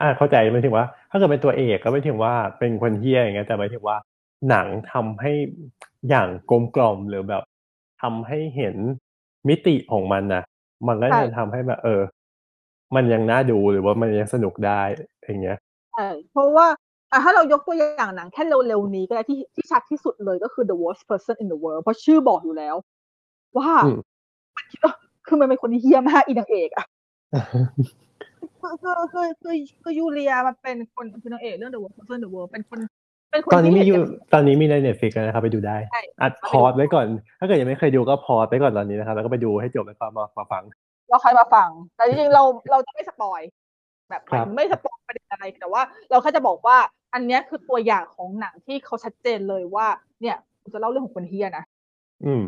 อ่าเข้าใจหมายถึงว่า ถ้าเกิดเป็นตัวเอกก็ไม่ถึงว่าเป็นคนเฮี้ยอย่างเงี้ยแต่หมายถึงว่าหนังทำให้อย่างกลมกล่อมหรือแบบทำให้เห็นมิติของมันนะมันก็จะทำให้แบบ เออ มันยังน่าดูหรือว่ามันยังสนุกได้อย่างเงี้ยใช่เพราะว่าอะถ้าเรายกตัวอย่างหนังแค่เร็วๆนี้ก็ได้ที่ที่ชัดที่สุดเลยก็คือ the worst person in the world เพราะชื่อบอกอยู่แล้ว ว่าอืมคื อมันเป็นคนที่เหี้ยมากอีนางเอกอะคือคือคือคือคือยูเลียมันเป็นคนคือนางเอกเรื่อง the worst person in the world เป็นคน เป็นคนตอนนี้ที่มีอยู่เห็นตอนนี้มีใน Netflix นะครับไปดูได้ใช่อัดไปดู pause ไว้ก่อน ถ้าเกิดยังไม่เคยดูก็ pause ไว้ก่อนตอนนี้นะครับแล้วก็ไปดูให้จบแล้วก็มามาฟัง เราค่อยมาฟัง แต่จริงๆเราเราจะไม่ spoil แบบหมายถึงครับไม่ spoil ประเด็นอะไรแต่ว่า เราแค่จะบอกว่า อันเนี้ยคือตัวอย่างของหนังที่เขาชัดเจนเลยว่า เนี่ยกูจะเล่าเรื่องของคนเฮี้ยนะอืม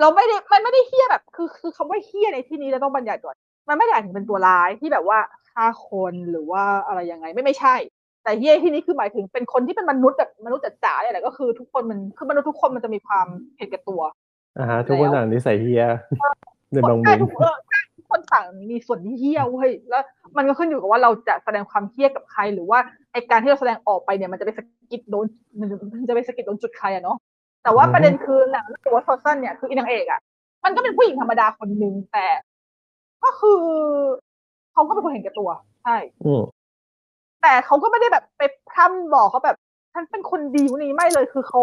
เราไม่ได้มันไม่ได้เฮี้ยแบบ คือคือคำว่าเฮี้ยในที่นี้เราต้องบัญญัติก่อนมันไม่ได้หมายถึงเป็นตัวร้ายที่แบบว่าฆ่าคนหรือว่าอะไรยังไงไม่ไม่ใช่ แต่เฮี้ยที่นี้คือหมายถึงเป็นคนที่เป็นมนุษย์แบบมนุษย์จ๋าๆเนี่ยแหละก็คือทุกคนมันคือมนุษย์ทุกคนมันจะมีความเห็นแก่ตัวอ่าฮะทุกคนแล้วต่างนิสัยเฮี้ยในบางมุใช่มทุกเออใช่ทุกคนต่างมีส่วนที่เฮี้ยเว้ยแล้ว มันก็ขึ้นอยู่กับว่าเราจะแสดงความเฮี้ยกับใครหรือว่าไอการที่เราแสดงออกไปเนี่ยมันจะไปสะกิดโดนมันจะมันจะไปสะกิดโดนจุดใครอะเนาะ แต่ว่าอือฮึประเด็นคือหนังเรื่อง What Person เนี่ยคืออีนางเอกอะมันก็เป็นผู้หญิงธรรมดาคนหนึ่งแต่ ก็คือเขาก็เป็นคนเห็นแก่ตัว ใช่อืมแต่เขาก็ไม่ได้แบบไปพร่ำบอกเขาแบบฉันเป็นคนดีคนนี้ไม่เลยคือเขา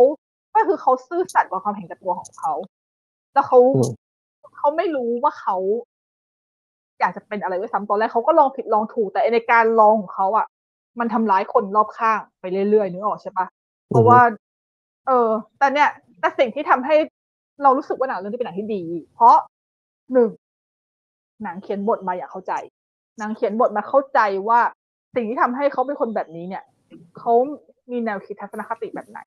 ก็คือเขาซื่อสัตย์กับความเห็นแก่ตัวของเขา แล้วเขาอืมเขาไม่รู้ว่าเขาอยากจะเป็นอะไรด้วยซ้ำตอนแรกเขาก็ลองผิดลองถูก แต่ในการลองของเขาอะ มันทำร้ายคนรอบข้างไปเรื่อยๆนึกออกใช่ปะเพราะว่า เออ แต่เนี่ยแต่สิ่งที่ทำให้เรารู้สึกว่าหนังเรื่องนี้เป็นหนังที่ดี เพราะหนึ่งหนังเขียนบทมาอย่างเข้าใจหนังเขียนบทมาเข้าใจว่าสิ่งที่ทำให้เขาเป็นคนแบบนี้เนี่ยเขามีแนวคิดทัศนคติแบบไหน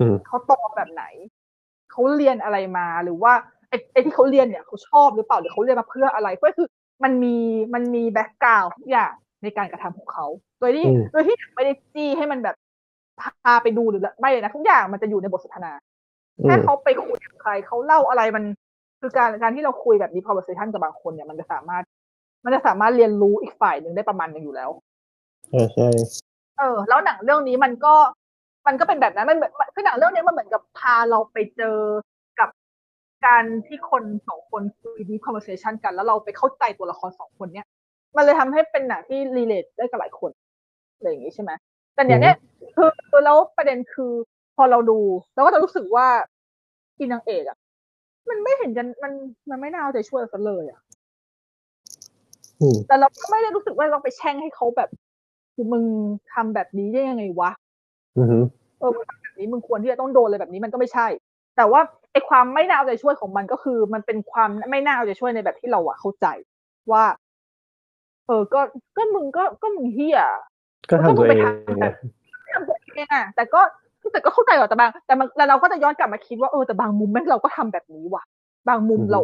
อืมเขาโตแบบไหนเขาเรียนอะไรมาหรือว่าไอ้ไอ้ที่เขาเรียนเนี่ยเขาชอบหรือเปล่าหรือเขาเรียนมาเพื่ออะไรก็คือ มันมีมันมีแบ็กกราวด์ทุกอย่างในการกระทำของเขา โดยที่อืมโดยที่ไม่ได้จี้ให้มันแบบ พาไปดูหรือไม่เลยนะทุกอย่างมันจะอยู่ในบทสนทนาอืแค่มเขาไปคุยกับใครเขาเล่าอะไรมันคือการการที่เราคุยแบบนี้ conversation กับบางคนเนี่ยมันจะสามารถ มันจะสามารถเรียนรู้อีกฝ่ายหนึ่งได้ประมาณหนึงอยู่แล้วใช่ใช่เออ แล้วหนังเรื่องนี้มันก็มันก็เป็นแบบนั้นมันเหมือนคือหนังเรื่องนี้มันเหมือนกับพาเราไปเจอกับการที่คนสองคนคุยดี conversation กัน แล้วเราไปเข้าใจตัวละครสองคนเนี้ย มันเลยทำให้เป็นหนังที่ relate ได้กับหลายคนอะไรอย่างงี้ใช่ไหมแต่เนี่ยเนี่ย คือคือแล้วประเด็นคือพอเราดูเราก็จะรู้สึกว่าอีนางเอกอะ มันไม่เห็นจะมันมันไม่น่าเอาใจช่วยกันเลยอะอืมแต่เราก็ไม่ได้รู้สึกว่าเราไปแช่งให้เขาแบบคือมึงทำแบบนี้ได้ยังไงวะอืมเออมึงทำแบบนี้มึงควรที่จะต้องโดนอะไรแบบนี้มันก็ไม่ใช่ แต่ว่าไอ้ความไม่น่าเอาใจช่วยของมันก็คือ มันเป็นความไม่น่าเอาใจช่วยในแบบที่เราอะเข้าใจว่า เออ ก็ก็มึงก็ก็มึงเฮียก็ทำตัวเองนะทำตัว เองอะแต่ก็แต่ก็เข้าใจว่าแต่บาง แต่มันแต่เราก็จะย้อนกลับมาคิดว่าเออแต่บางมุมแม่งเราก็ทำแบบนี้ว่ะ บางมุมเรา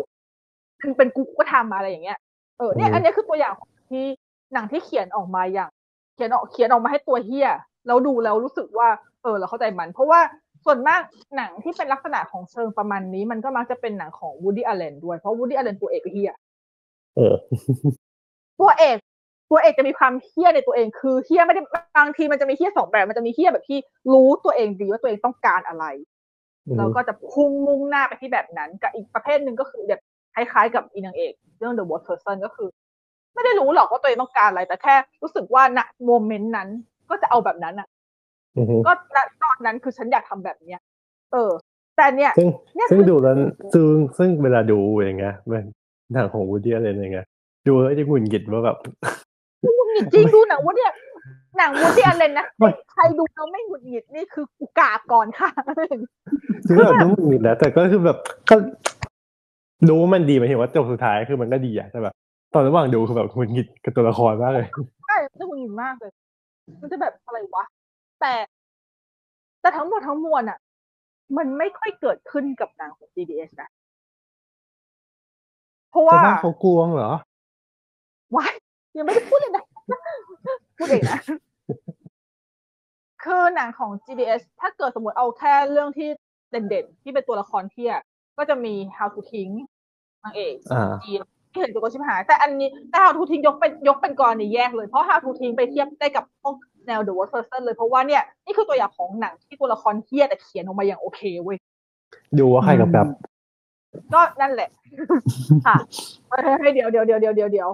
คือเป็นกูก็ทำอะไรอย่างเงี้ยเออเนี่ยอันเนี้ยคือตัวอย่างของที่หนังที่เขียนออกมาอย่าง เขียนออกเขียนออกมาให้ตัวเฮียแล้วดูแล้วรู้สึกว่า เออ เราเข้าใจมัน เพราะว่าส่วนมากหนังที่เป็นลักษณะของเชิงประมาณนี้ มันก็มักจะเป็นหนังของวูดดี้อ l ลเลนด้วยเพราะวูดดี้อ l ลเลนตัวเอกก็เฮียเออตัวเอก ตัวเอกจะมีความเฮี้ยในตัวเองคือเฮี้ยไม่ได้บางทีมันจะมีเฮี้ยสองแบบมันจะมีเฮี้ยแบบที่รู้ตัวเองดีว่าตัวเองต้องการอะไรอืมแล้วก็จะพุ่งมุ่งหน้าไปที่แบบนั้นกับอีกประเภทหนึ่งก็คือแบบคล้ายๆกับอีนางเอกเรื่อง The Worst Person ก็คือ ไม่ได้รู้หรอกว่าตัวเองต้องการอะไร แต่แค่รู้สึกว่าณ moment นั้น ก็จะเอาแบบนั้นอะอืมก็ณตอนนั้นคือฉันอยากทำแบบเนี้ย เออ แต่เนี่ยซึ่งเนี่ยซึ่งคือดูแล้วซึ่งซึ่งเวลาดูอย่างเงี้ยเป็นหนังของวูดดี้อะไรอย่างเงี้ยดูแล้วจะหงุดหงิดว่าแบบ หงุดหงิดจริงดูหนังว่าเนี่ยหนังวูดดี้อ l ลเลนนะไม่ใครดูแล้วไม่หงุดหงิดนี่คือกูกราบก่อนค่ะคือแบบต้องหงุดหงิดนะแต่ก็คือแบบก็ดูว่ามันดีหมายถึงว่าจบสุดท้ายคือมันก็ดีอะแต่แบบ ตอนระหว่างดูคือแบบคุณกิดกับตัวละครมากเลยใช่มันจะหงุดหงิดมากเลย มันจะแบบอะไรวะแต่ แต่ทั้งหมดทั้งมวลอะมันไม่ค่อยเกิดขึ้นกับหนังของ GDS นะเพราะแต่ว่าว่าเขากวงเหรอว้าย ยังไม่ได้พูดเลยนะ พูดเองนะ คือหนังของ GDS ถ้าเกิดสมมติเอาแค่เรื่องที่เด่นๆ ที่เป็นตัวละครเที่ยก็จะมี How to ทิ้งนางเอกอ่าจีนที่เห็นตัวชิบหาย แต่อันนี้แต่ How to ทิ้งยกเป็นยกเป็นกรณีแยกเลย เพราะ How to ทิ้งไปเทียบได้กับพวกแนว The Worst Person เลยเพราะว่าเนี่ยนี่คือตัวอย่างของหนังที่ตัวละครเที่ยแต่เขียนออกมาอย่างโอเคเว้ยดูว่าใครกำกับก็นั่นแหละ ค่ะเฮ้ยเดี๋ยวเดี๋ยวเดี๋ยวเดี๋ยวเดี๋ยวเดี๋ยว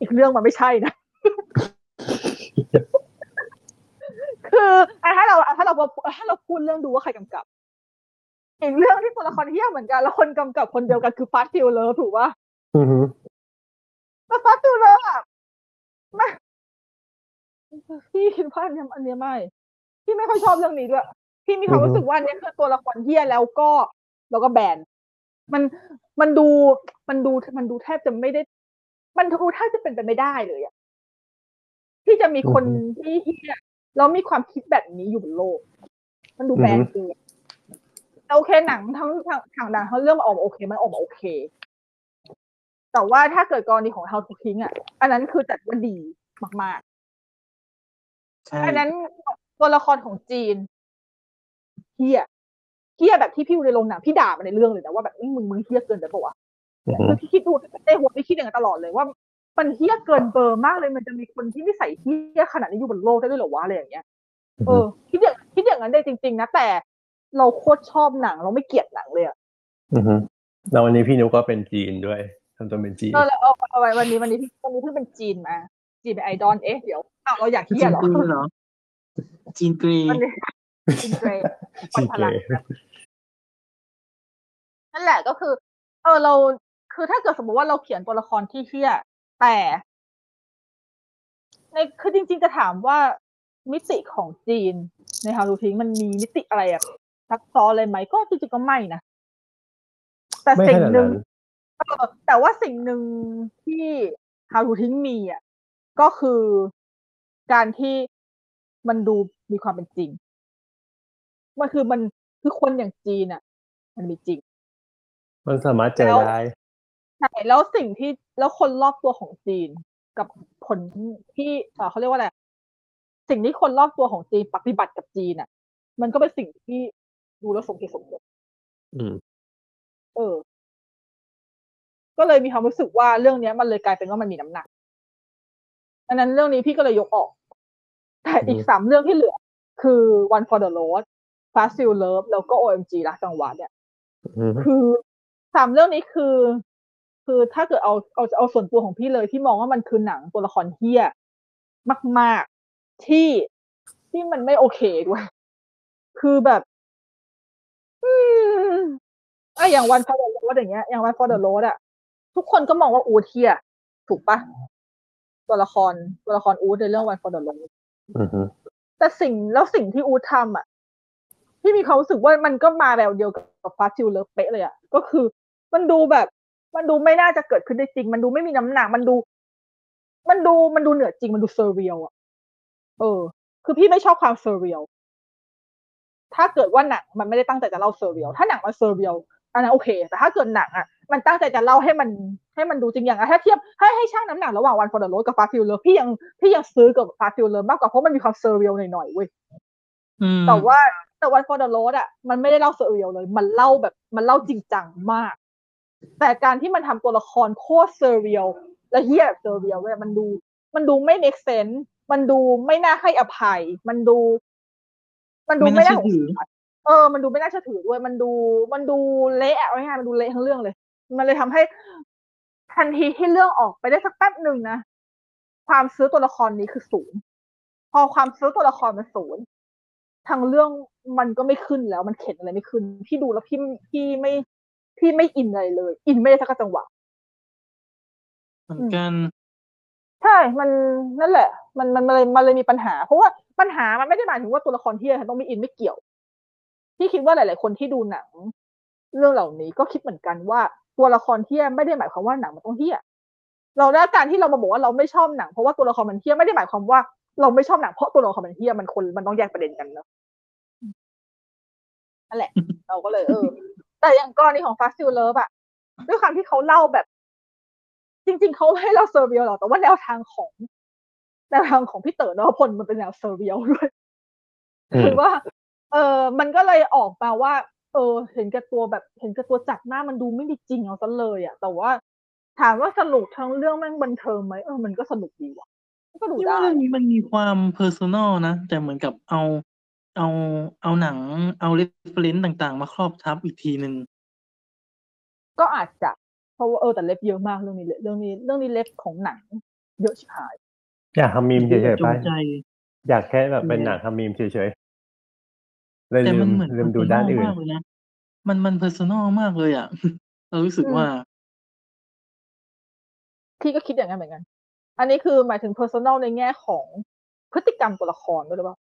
อีกเรื่องมันไม่ใช่นะคืออะถ้าเราอะถ้าเราถ้าเราพูดเรื่องดูว่าใครกำกับอีกเรื่องที่ตัวละครเหี้ยเหมือนกันแล้วคนกำกับคนเดียวกันคือ Fast & Feel Love ถูกป่ะอือฮึแต่ Fast & Feel Love อะไม่พี่คิดว่าอันเนี้ยอันเนี้ยไม่พี่ไม่ค่อยชอบเรื่องนี้ด้วยพี่มีความรู้สึกว่าอันเนี้ยคือตัวละครเหี้ยแล้วก็ แล้วก็แบนมันมันดูมันดูมันดูแทบจะไม่ได้ มันดูแทบจะเป็นไปไม่ได้เลยอะที่จะมีคนที่เฮียแล้วมีความคิดแบบนี้อยู่บนโลก มันดูแบนเกินแต่โอเคหนังทั้งทางทางดังทั้งเรื่องมันออกมาโอเค มันออกมาโอเค แต่ว่าถ้าเกิดกรณีของ How to ทิ้งอะ อันนั้นคือจัดว่าดีมากใช่ๆอันนั้นตัวละครของจีนเฮียเฮียแบบที่พี่ดูในโรงหนังพี่ด่ามันในเรื่องเลยนะว่าแบบมึงมึงเฮียเกินไปปะวะอือฮึ คือพี่คิดดูในหัวพี่คิดอย่างนั้นตลอดเลยว่า มันเฮี้ยเกินเบอร์มากเลยมันจะมีคนที่นิสัยเฮี้ยขนาดนี้อยู่บนโลกได้ด้วยเหรอวะอะไรอย่างเงี้ยเออคิดอย่างคิดอย่างนั้นได้จริง ๆ นะแต่เราโคตรชอบหนัง เราไม่เกลียดหนังเลยอะอือฮึแล้ววันนี้พี่นุกก็เป็นจีนด้วยทำตัวเป็นจีนเออแล้วเอาเอาไว้วันนี้วันนี้พี่วันนี้เพิ่งเป็นจีนมาจีนเป็นไอดอลเอ๊ะเดี๋ยวอ้าวเราอยากเฮี้จียนเหรอกรีเหรอจีนกรีวันนี้จีนเกรย์จีนเกย์นั่นแหละก็คือ เออเรา คือถ้าเกิดสมมติว่าเราเขียนตัวละครที่เฮี้ย แต่ ในคือจริง ๆ จะถามว่ามิติของจีน ในฮารูทิงมันมีมิติอะไรอะซับซ้อนเลยไหมก็จริงๆก็ไม่นะแต่ไม่สิ่ขงนาดหนึ่งนั้นเออแต่ว่าสิ่งหนึ่งที่ฮารูทิงมีอะก็คือการที่มันดูมีความเป็นจริง มันคือมันคือคนอย่างจีนอะ มันมีจริง มันสามารถเจอแล้วได้ ใช่แล้วสิ่งที่แล้วคนรอบตัวของจีนกับผลที่เอ่อเขาเรียกว่าอะไรสิ่งที่คนรอบตัวของจีนปฏิบัติกับจีนอะ มันก็เป็นสิ่งที่ดูแล้วสมเหตุสมผลอืม เออ ก็เลยมีความรู้สึกว่าเรื่องเนี้ย มันเลยกลายเป็นว่ามันมีน้ำหนักดังนั้นเรื่องนี้พี่ก็เลยยกออก แต่อีกอืมสามเรื่องที่เหลือ คือ One for the Road Fast Feel Love แล้วก็ OMG รักจังหวะเนี่ยอืมคือสามเรื่องนี้คือ คือถ้าเกิดเอาเอาเอาส่วนตัวของพี่เลยที่มองว่ามันคือหนังตัวละครเฮี้ยมาก ๆ ที่ที่มันไม่โอเคด้วย คือแบบอืมไอะอย่าง One for the Road อย่างเงี้ยอย่าง One for the Road อะทุกคนก็มองว่าอูดเหี้ยถูกปะตัวละครตัวละครอูดในเรื่อง One for the Road อืมแต่สิ่งแล้วสิ่งที่อูดทำอะที่มีความรู้สึกว่ามันก็มาแบบเดียวกับ Fast & Feel Love เป๊ะเลยอะก็คือมันดูแบบ มันดูไม่น่าจะเกิดขึ้นได้จริง มันดูไม่มีน้ำหนัก มันดู มันดูมันดูเหนือจริง มันดู surreal อะ เออ คือพี่ไม่ชอบความ surreal ถ้าเกิดว่าหนังมันไม่ได้ตั้งใจจะเล่า surreal ถ้าหนังมัน surreal อันนั้นโอเค แต่ถ้าเกิดหนังอะ มันตั้งใจจะเล่าให้มันให้มันดูจริงอย่างอะถ้าเทียบให้ให้ชั่งน้ำหนักระหว่าง One for the Road กับ Fast & Feel Love พี่ยังพี่ยังซื้อกับ Fast & Feel Love มากกว่าเพราะมันมีความ surreal หน่อยๆเว้ยอืมแต่ว่าแต่ One for the Road อะมันไม่ได้เล่า surreal เลย มันเล่าแบบมันเล่าจริงจังมาก แต่การที่มันทำตัวละครโคตร surreal และเหี้ยแบบ surreal เนี่ยมันดู มันดูไม่ make sense มันดูไม่น่าให้อภัย มันดู มันดูไม่น่าน่าเชื่อถือเออ มันดูไม่น่าเชื่อถือด้วยมันดู มันดูเละเอาง่ายมันดูเละทั้งเรื่องเลย มันเลยทำให้ ทันทีที่เรื่องออกไปได้สักแป๊บหนึ่งนะ ความซื้อตัวละครนี้คือศูนย์พอความซื้อตัวละครมันศูนย์ทางเรื่องมันก็ไม่ขึ้นแล้ว มันเข็นอะไรไม่ขึ้น พี่ดูแล้วพี่พี่ไม่ พี่ไม่อินอะไรเลย อินไม่ได้สักจังหวะเหมือนกันใช่ มันนั่นแหละมันมันมันเลยมันเลยมีปัญหา เพราะว่าปัญหามันไม่ได้หมายถึงว่าตัวละครที่ต้องไม่อินไม่เกี่ยวพี่คิดว่าหลาย ๆ คนที่ดูหนัง เรื่องเหล่านี้ก็คิดเหมือนกันว่าตัวละครเที่ยไม่ได้หมายความว่าหนังมันต้องเที่ยเราได้การที่เรามาบอกว่าเราไม่ชอบหนังเพราะว่าตัวละครมันเที่ยไม่ได้หมายความว่าเราไม่ชอบหนังเพราะตัวละครมันเที่ยมันคนมันต้องแยกประเด็นกันเนอะนั่นแหละ เราก็เลยเออ แต่อย่างกรณีของ Fast & Feel Love อะด้วยความที่เขาเล่าแบบ จริง ๆเขาไม่ให้เรา surreal หรอกแต่ว่าแนวทางของแนวทางของพี่เต๋อนวพลมันเป็นแนว surreal ด้วยอืมคือว่า เออมันก็เลยออกมาว่า เออ เห็นแก่ตัวแบบเห็นแก่ตัวจัดหน้ามันดูไม่มีจริงเอาซะเลยอะแต่ว่าถามว่าสนุกทั้งเรื่องแม่งบันเทิงไหมเออมันก็สนุกดีว่ะก็ดูที่ได้ว่าเรื่องนี้มันมีความเพอร์ซ n น l นะแต่เหมือนกับเอา เอา เอาหนัง เอา reference ต่างๆ มาครอบทับอีกทีหนึ่ง ก็อาจจะเพราะว่าเออแต่ ref เยอะมากเรื่องนี้เรื่องนี้ เรื่องนี้ ref ของหนัง เยอะชิบหาย อยากทำมีมเฉยๆจไปงใจอยากแค่แบบเป็นหนังทำมีมเฉยๆเลยแต่ลืมันเหมือนลืมดูด้านอื่นมากเลยนะมันมันเพอร์ซ n น l มากเลยอะ เรารู้สึกอืมว่า พี่ก็คิดอย่างนั้นเหมือนกัน อันนี้คือหมายถึง personal ในแง่ของพฤติกรรมตัวละครด้วยหรือเปล่า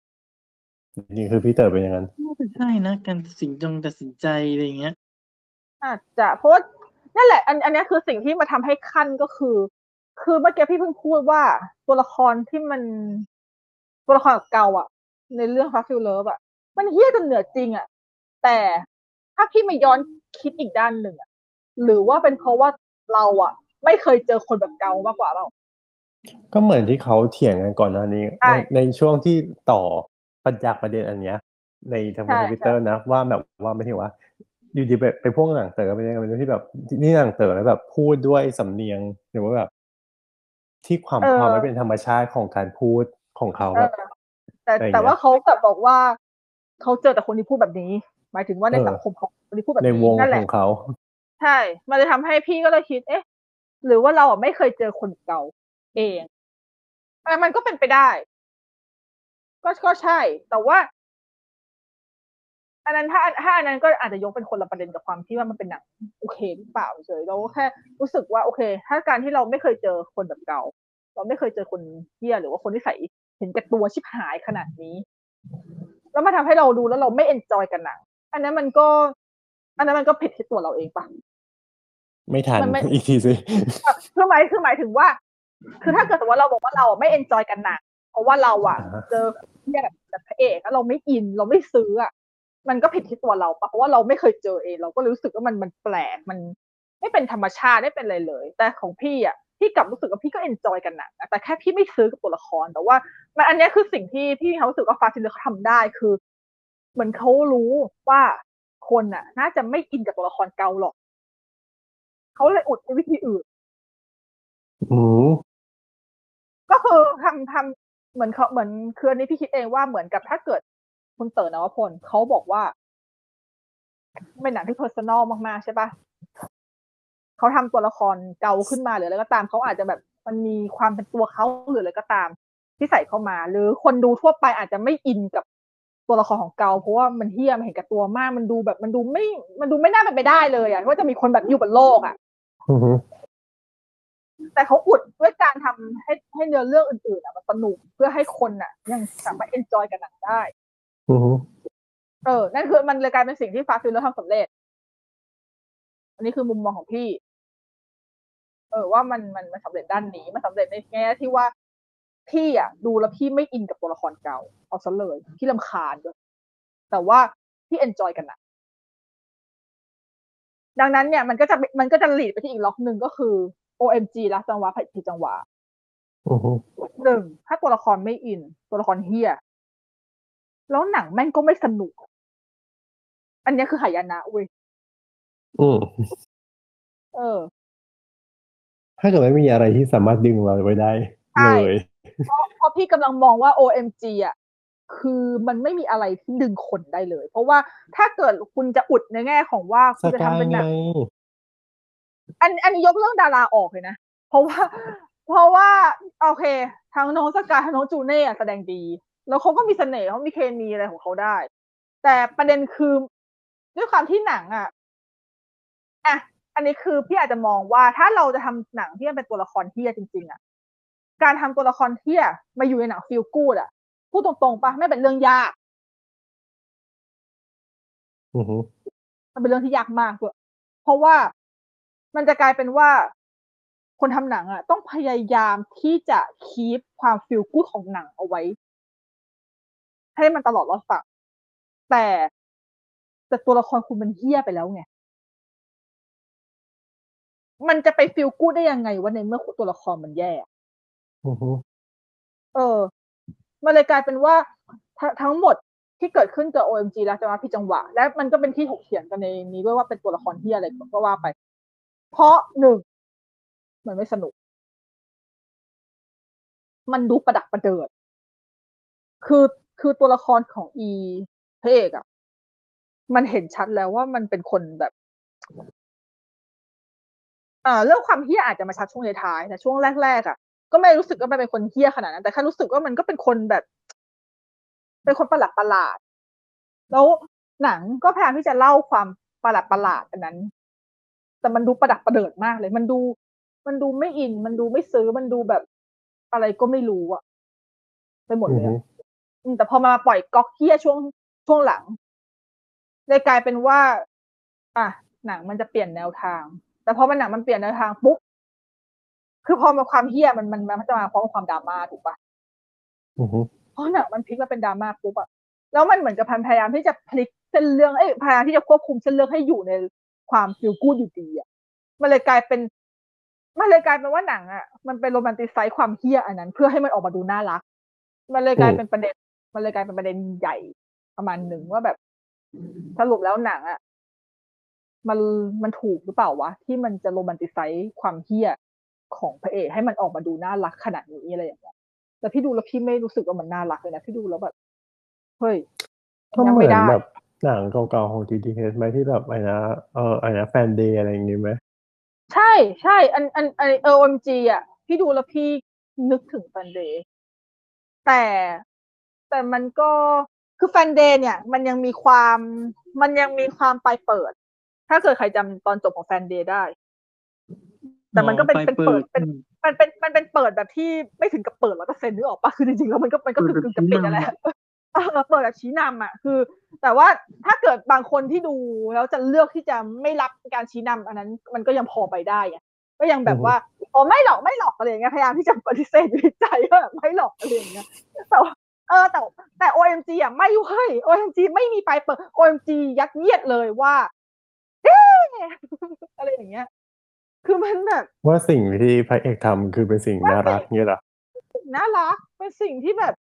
นี่คือพี่เต๋อเป็นอย่างนั้นน่าจะใช่นะการตัดสินจงตัดสินใจอะไรอย่างเงี้ยอาจจะเพราะว่านั่นแหละ อันอันเนี้ยคือสิ่งที่มาทำให้ขั้นก็คือ คือเมื่อกี้พี่เพิ่งพูดว่าตัวละครที่มันตัวละครเก่าอะ ในเรื่อง Fast Fill Love อะ มันเฮี้ยจนเหนือจริงอะ แต่ถ้าพี่มาย้อนคิดอีกด้านหนึ่งอะหรือว่าเป็นเพราะว่าเราอะ ไม่เคยเจอคนแบบเก่ามากกว่าเรา ก็เหมือนที่เขาเถียงกันก่อนหน้านี้ใช่ในในช่วงที่ต่อ ประจักษ์ประเด็นอันเนี้ย ในทางใช่ทวิตเตอร์นะ ว่าแบบว่าไม่ใช่ว่า อยู่ดีแบบไปพวกหนังเต๋อเป็นยังไงเป็นที่แบบนี่หนังเต๋อแล้วแบบพูดด้วยสำเนียงหรือว่าแบบ ที่ความเออความไม่เป็นธรรมชาติของการพูดของเขาเอแบอบแต่อะไรอย่างเงี้ยแต่ว่าเขากลับบอกว่าเขาเจอแต่คนที่พูดแบบนี้ หมายถึงว่าในเออสังคมของคนที่พูดแบบในนี้วงนั่นแหขละองเขาใช่ มันเลยทำให้พี่ก็เลยคิด เอ๊ะ หรือว่าเราอะไม่เคยเจอคนเก่าเองอะมันก็เป็นไปได้ ก็ก็ใช่ แต่ว่า อันนั้นถ้าถ้าอันนั้นก็อาจจะยกเป็นคนละประเด็นกับความที่ว่ามันเป็นหนังโอเคหรือเปล่าเฉยเราก็แค่รู้สึกว่าโอเค ถ้าการที่เราไม่เคยเจอคนแบบเก่า เราไม่เคยเจอคนเฮี้ยหรือว่าคนที่ใส่เห็นแก่ตัวชิบหายขนาดนี้ แล้วมาทำให้เราดูแล้วเราไม่เอนจอยกับหนัง อันนั้นมันก็ อันนั้นมันก็ผิดที่ตัวเราเองปะไม่ทันมันไม่อีกทีสิคือหมายคือหมายถึงว่า คือถ้าเกิดสมมติว่าเราบอกว่าเราไม่ enjoy กับหนัง เพราะว่าเราอะอ่าฮะเจอเนี่ยแบบแบบพระเอกแล้วเราไม่อินเราไม่ซื้ออะมันก็ผิดที่ตัวเราปะเพราะว่าเราไม่เคยเจอเอง เราก็เลยรู้สึกว่ามันมันแปลกมัน ไม่เป็นธรรมชาติไม่เป็นอะไรเลย แต่ของพี่อะพี่กลับรู้สึกว่าพี่ก็ enjoy กับหนังนะแต่แค่พี่ไม่ซื้อกับตัวละครแต่ว่า มันอันเนี้ยคือสิ่งที่พี่เขารู้สึกว่า Fast & Feel เขาทำได้คือเหมือนเขารู้ว่าคนอะน่าจะไม่อินกับตัวละครเกาหรอกเขาเลยอุดด้วยวิธีอื่นอืมก็คือทำทำ เหมือนเขาเหมือนคืออันนี้พี่คิดเองว่าเหมือนกับถ้าเกิดคุณเต๋อนวพลเขาบอกว่าเป็นหนังที่ personal มากๆใช่ปะเขาทำตัวละครเกาขึ้นมาหรืออะไรก็ตามเขาอาจจะแบบมันมีความเป็นตัวเขาหรืออะไรก็ตาม ที่ใส่เข้ามา หรือคนดูทั่วไปอาจจะไม่อินกับตัวละครของเกาเพราะว่ามันเหี้ยเห็นแก่ตัวมาก มันดูแบบมันดูไม่ มันดูไม่น่าเป็นไปได้เลยอะว่าจะมีคนแบบอยู่บนโลกอะ แต่เขาอุดด้วยการทำให้ให้เนื้อเรื่องอื่นๆอะมันสนุกเพื่อให้คนอะ ยังสามารถ enjoy กับหนังได้อือฮึเออ นั่นคือมันเลยกลายเป็นสิ่งที่ Fast & Feel Love ทำสำเร็จ อันนี้คือมุมมองของพี่ เออ ว่ามันมันมันสำเร็จด้านนี้ มันสำเร็จในแง่ที่ว่าพี่อะ ดูแล้วพี่ไม่อินกับตัวละครเกา เอาซะเลยพี่รำคาญด้วยแต่ว่าพี่ enjoy กับหนังดังนั้นเนี่ยมันก็จะมันก็จะ lead ไปที่อีกล็อกหนึ่งก็คือ OMG รักจังวะผิดจังหวะอือฮึหนึ่งถ้าตัวละครไม่อิน ตัวละครเหี้ยแล้วหนังแม่งก็ไม่สนุก อันเนี้ยคือหายนะเว้ยอืมเออ ถ้าเกิดไม่มีอะไรที่สามารถดึงเราไว้ได้ใช่เลยเพราะเพราะพี่กำลังมองว่า OMG อะคือมันไม่มีอะไรที่ดึงคนได้เลย เพราะว่าถ้าเกิดคุณจะอุดในแง่ของว่าสคุณจะกายทำเป็นหไงนัง อันอันนี้ยกเรื่องดาราออกเลยนะ เพราะว่า เพราะว่าโอเคทั้งน้องสกายทั้งน้องจูเน่อะแสดงดี แล้วเขาก็มีเสน่ห์เขามีเคมีอะไรของเขาได้ แต่ประเด็นคือด้วยความที่หนังอะอะอันนี้คือพี่อาจจะมองว่าถ้าเราจะทำหนังที่มันเป็นตัวละครเที่ยจริง ๆ อะ การทำตัวละครเที่ยมาอยู่ในหนังฟิลกูดอะพูดตรงๆปะไม่เป็นเรื่องยากอือฮึมันเป็นเรื่องที่ยากมากด้วยเพราะว่า มันจะกลายเป็นว่า คนทำหนังอะ ต้องพยายามที่จะคีปความฟิลกูดของหนังเอาไว้ ให้มันตลอดรอดฝั่งแต่แต่ตัวละครคุณมันเฮี้ยไปแล้วไงมันจะไปฟิลกูดได้ยังไงวะในเมื่อตัวละครมันแย่อือฮึเออ มันเลยกลายเป็นว่าททั้งหมดที่เกิดขึ้นกับ OMG แล้วจะมาผิดจังหวะ และมันก็เป็นที่ถกเถียงกันในนี้ด้วยว่าเป็นตัวละครที่อะไรก็ว่าไป เพราะหนึ่งมันไม่สนุก มันดูประดักประเดิด คือคือตัวละครของอีพระเอกอะมันเห็นชัดแล้วว่ามันเป็นคนแบบอ่าเรื่องความเฮี้ยอาจจะมาชัดช่วงท้ายแต่ช่วงแรกๆอะก็ไม่รู้สึกว่ามันเป็นคนเฮี้ยขนาดนั้น แต่แค่รู้สึกว่ามันก็เป็นคนแบบ เป็นคนประหลาดประหลาด แล้วหนังก็พยายามที่จะเล่าความประหลาดประหลาดอันนั้น แต่มันดูประดักประเดิดมากเลย มันดู มันดูไม่อิน มันดูไม่ซื้อ มันดูแบบอะไรก็ไม่รู้อะไปหมดอืเลอยฮึอะอืมแต่พอมาปล่อยก๊อกเฮี้ยช่วงช่วงหลังเลยกลายเป็นว่า อะหนังมันจะเปลี่ยนแนวทาง แต่พอมันหนังมันเปลี่ยนแนวทางปุ๊บคือพอมาความเฮี้ยมันมันมันจะมาพร้อมกับความดราม่าถูกปะอือฮึเพราะหนังมันพลิกมาเป็นดราม่าปุ๊บอะแล้วมันเหมือนกับพันพยายามที่จะพลิกเส้นเรื่องเอ้ยพยายามที่จะควบคุมเส้นเรื่องให้อยู่ใน ความ feel good อยู่ดีอะมันเลยกลายเป็นมันเลยกลายเป็นว่าหนังอะมันเป็น romanticize ความเหี้ยอันนั้น เพื่อให้มันออกมาดูน่ารัก มันเลยกลายเป็นประเด็น มันเลยกลายเป็นประเด็นใหญ่ประมาณหนึ่งว่าแบบสรุปแล้วหนังอะมันมันถูกหรือเปล่าวะ ที่มันจะ romanticize ความเหี้ยของพระเอกให้มันออกมาดูน่ารักขนาดนี้อะไรอย่างเงี้ยแต่พี่ดูแล้วพี่ไม่รู้สึกว่ามันน่ารักเลยนะพี่ดูแล้วแบบเฮ้ยก็ยังเหมืไม่อนได้แบบ หนังเก่าๆของ GTH ไหมที่แบบไอ้นะเออไอ้นะแฟนเดย์อะไรอย่างงี้ไหมใช่ใช่อันอันอันเออ OMG อะ พี่ดูแล้วพี่นึกถึงแฟนเดย์แต่แต่มันก็คือแฟนเดย์เนี่ย มันยังมีความมันยังมีความปลายเปิด ถ้าเกิดใครจำตอนจบของแฟนเดย์ได้ แต่มันก็เป็นอ๋อเป็นไปเปิดเปิเป็นดมันเป็นมันเป็นเปิดแบบที่ไม่ถึงกับเปิดร้อยเปอร์เซ็นต์นึกออกปะคือจริงๆแล้วมันก็มันก็เปิคือดแบบกึ่งกับปิดชี้นำนั่นแหละ เออเปิดแบบชี้นำอะคือ แต่ว่าถ้าเกิดบางคนที่ดูแล้วจะเลือกที่จะไม่รับการชี้นำอันนั้นมันก็ยังพอไปได้อะก็ยังแบบว่าอ๋อไม่หรอกไม่หรอกอะไรอย่างเงี้ยพยายามที่จะปฏิเสธอยู่ในใจว่าแบบไม่หรอกอะไรอย่างเงี้ยแต่ว่าเออแต่แต่ OMG อะไม่เว้ย OMG ไม่มีไปเปิด OMG ยัดเยียดเลยว่าเอ๊ะอะไรอย่างเงี้ย คือมันแบบว่าสิ่งที่พระเอกทำคือเป็นสิ่งน่ารักเงี้ยเหรอน่ารักเป็นสิ่งที่แบบ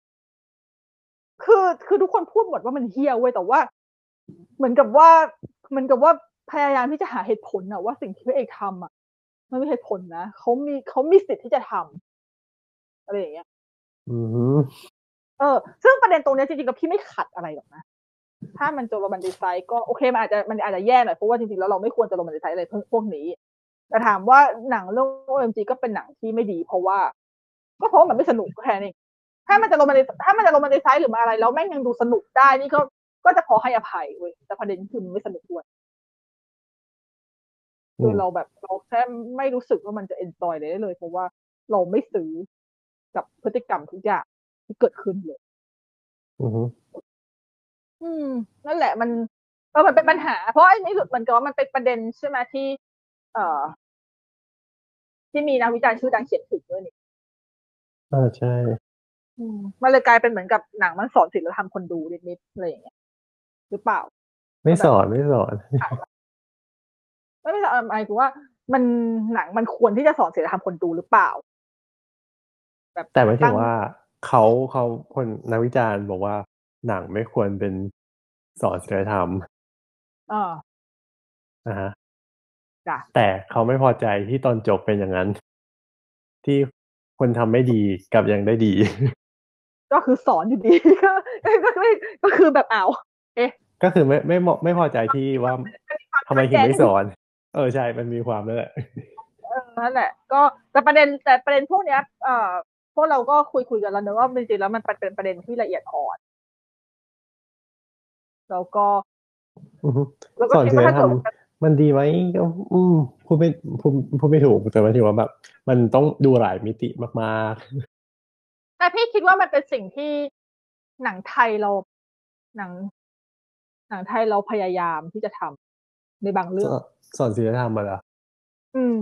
คือคือทุกคนพูดหมดว่ามันเฮี้ยเว้ยแต่ว่า เหมือนกับว่าเหมือนกับว่าพยายามที่จะหาเหตุผลอะว่าสิ่งที่พระเอกทำอะมันไม่เหตุผลนะเขามีเขามีสิทธิ์ที่จะทำอะไรอย่างเงี้ยอือฮึเออ ซึ่งประเด็นตรงเนี้ยจริงๆกับพี่ไม่ขัดอะไรหรอกนะ ถ้ามันจะ romanticize ก็โอเคมันอาจจะมันอาจจะแย่หน่อยเพราะว่าจริงๆแล้วเราไม่ควรจะ romanticize อะไรพวกนี้ แต่ถามว่าหนังเรื่อง OMG ก็เป็นหนังที่ไม่ดี เพราะว่า ก็เพราะว่ามันไม่สนุกแค่นี้เอง ถ้ามันจะ romanti- ถ้ามันจะ romanticize หรือมาอะไร แล้วแม่งยังดูสนุกได้นี่ก็ก็จะพอให้อภัยเว้ยแต่ประเด็นคือมันไม่สนุกด้วยอืคือเราแบบเราแค่ไม่รู้สึกว่ามันจะ enjoy เลยได้เลย เพราะว่าเราไม่ซื้อกับพฤติกรรมทุกอย่างที่เกิดขึ้นเลย อือฮึอืมนั่นแหละมันเออมันเป็นปัญหา เพราะไอ้นี่สุดมันก็ว่ามันเป็นประเด็นใช่ไหมที่ เอ่อ ที่มีนักวิจารณ์ชื่อดังเขียนถึงด้วยนี่อ่าใช่อืม มันเลยกลายเป็นเหมือนกับหนังมันสอนศีลธรรมคนดูนิดๆอะไรอย่างเงี้ยหรือเปล่า ไม่สอนไม่สอนไม่ไม่ใช่หมายถึงว่า มันหนังมันควรที่จะสอนศีลธรรมคนดูหรือเปล่า แบบแต่ไม่ถึตั้งว่าเขาเขาคนนักวิจารณ์บอกว่าหนังไม่ควรเป็นสอนศีลธรรมเออนะฮะจ้ะแต่เขาไม่พอใจที่ตอนจบเป็นอย่างนั้น ที่คนทำไม่ดีกลับยังได้ดี ก็คือสอนอยู่ดีก็ก็ก็ก็คือแบบเอาเอ๊ะก็คือไม่ไม่เหมาะไม่พอใจที่ว่าทำไมถึงไม่สอนอน เออใช่มันมีความนั่นแหละเออนั่นแหละ ก็แต่ประเด็นแต่ประเด็นพวกเนี้ยเอ่อพวกเราก็คุยคุยกันแล้วเนอะว่าจริงๆแล้วมันเป็นประเด็นที่ละเอียดอ่อนแล้วก็อือฮึแล้วก็สอนคิดศีลว่าถ้าธรเกิรดมมันดีไหมก็อืมพูดไม่พูดพูดไม่ถูกแต่หมายถึงว่าแบบ มันต้องดูหลายมิติมาก แต่พี่คิดว่ามันเป็นสิ่งที่หนังไทยเรา หนัง หนังไทยเราพยายามที่จะทในบางเรื่อง สอนสอนศีลธรรมมาเหรออืม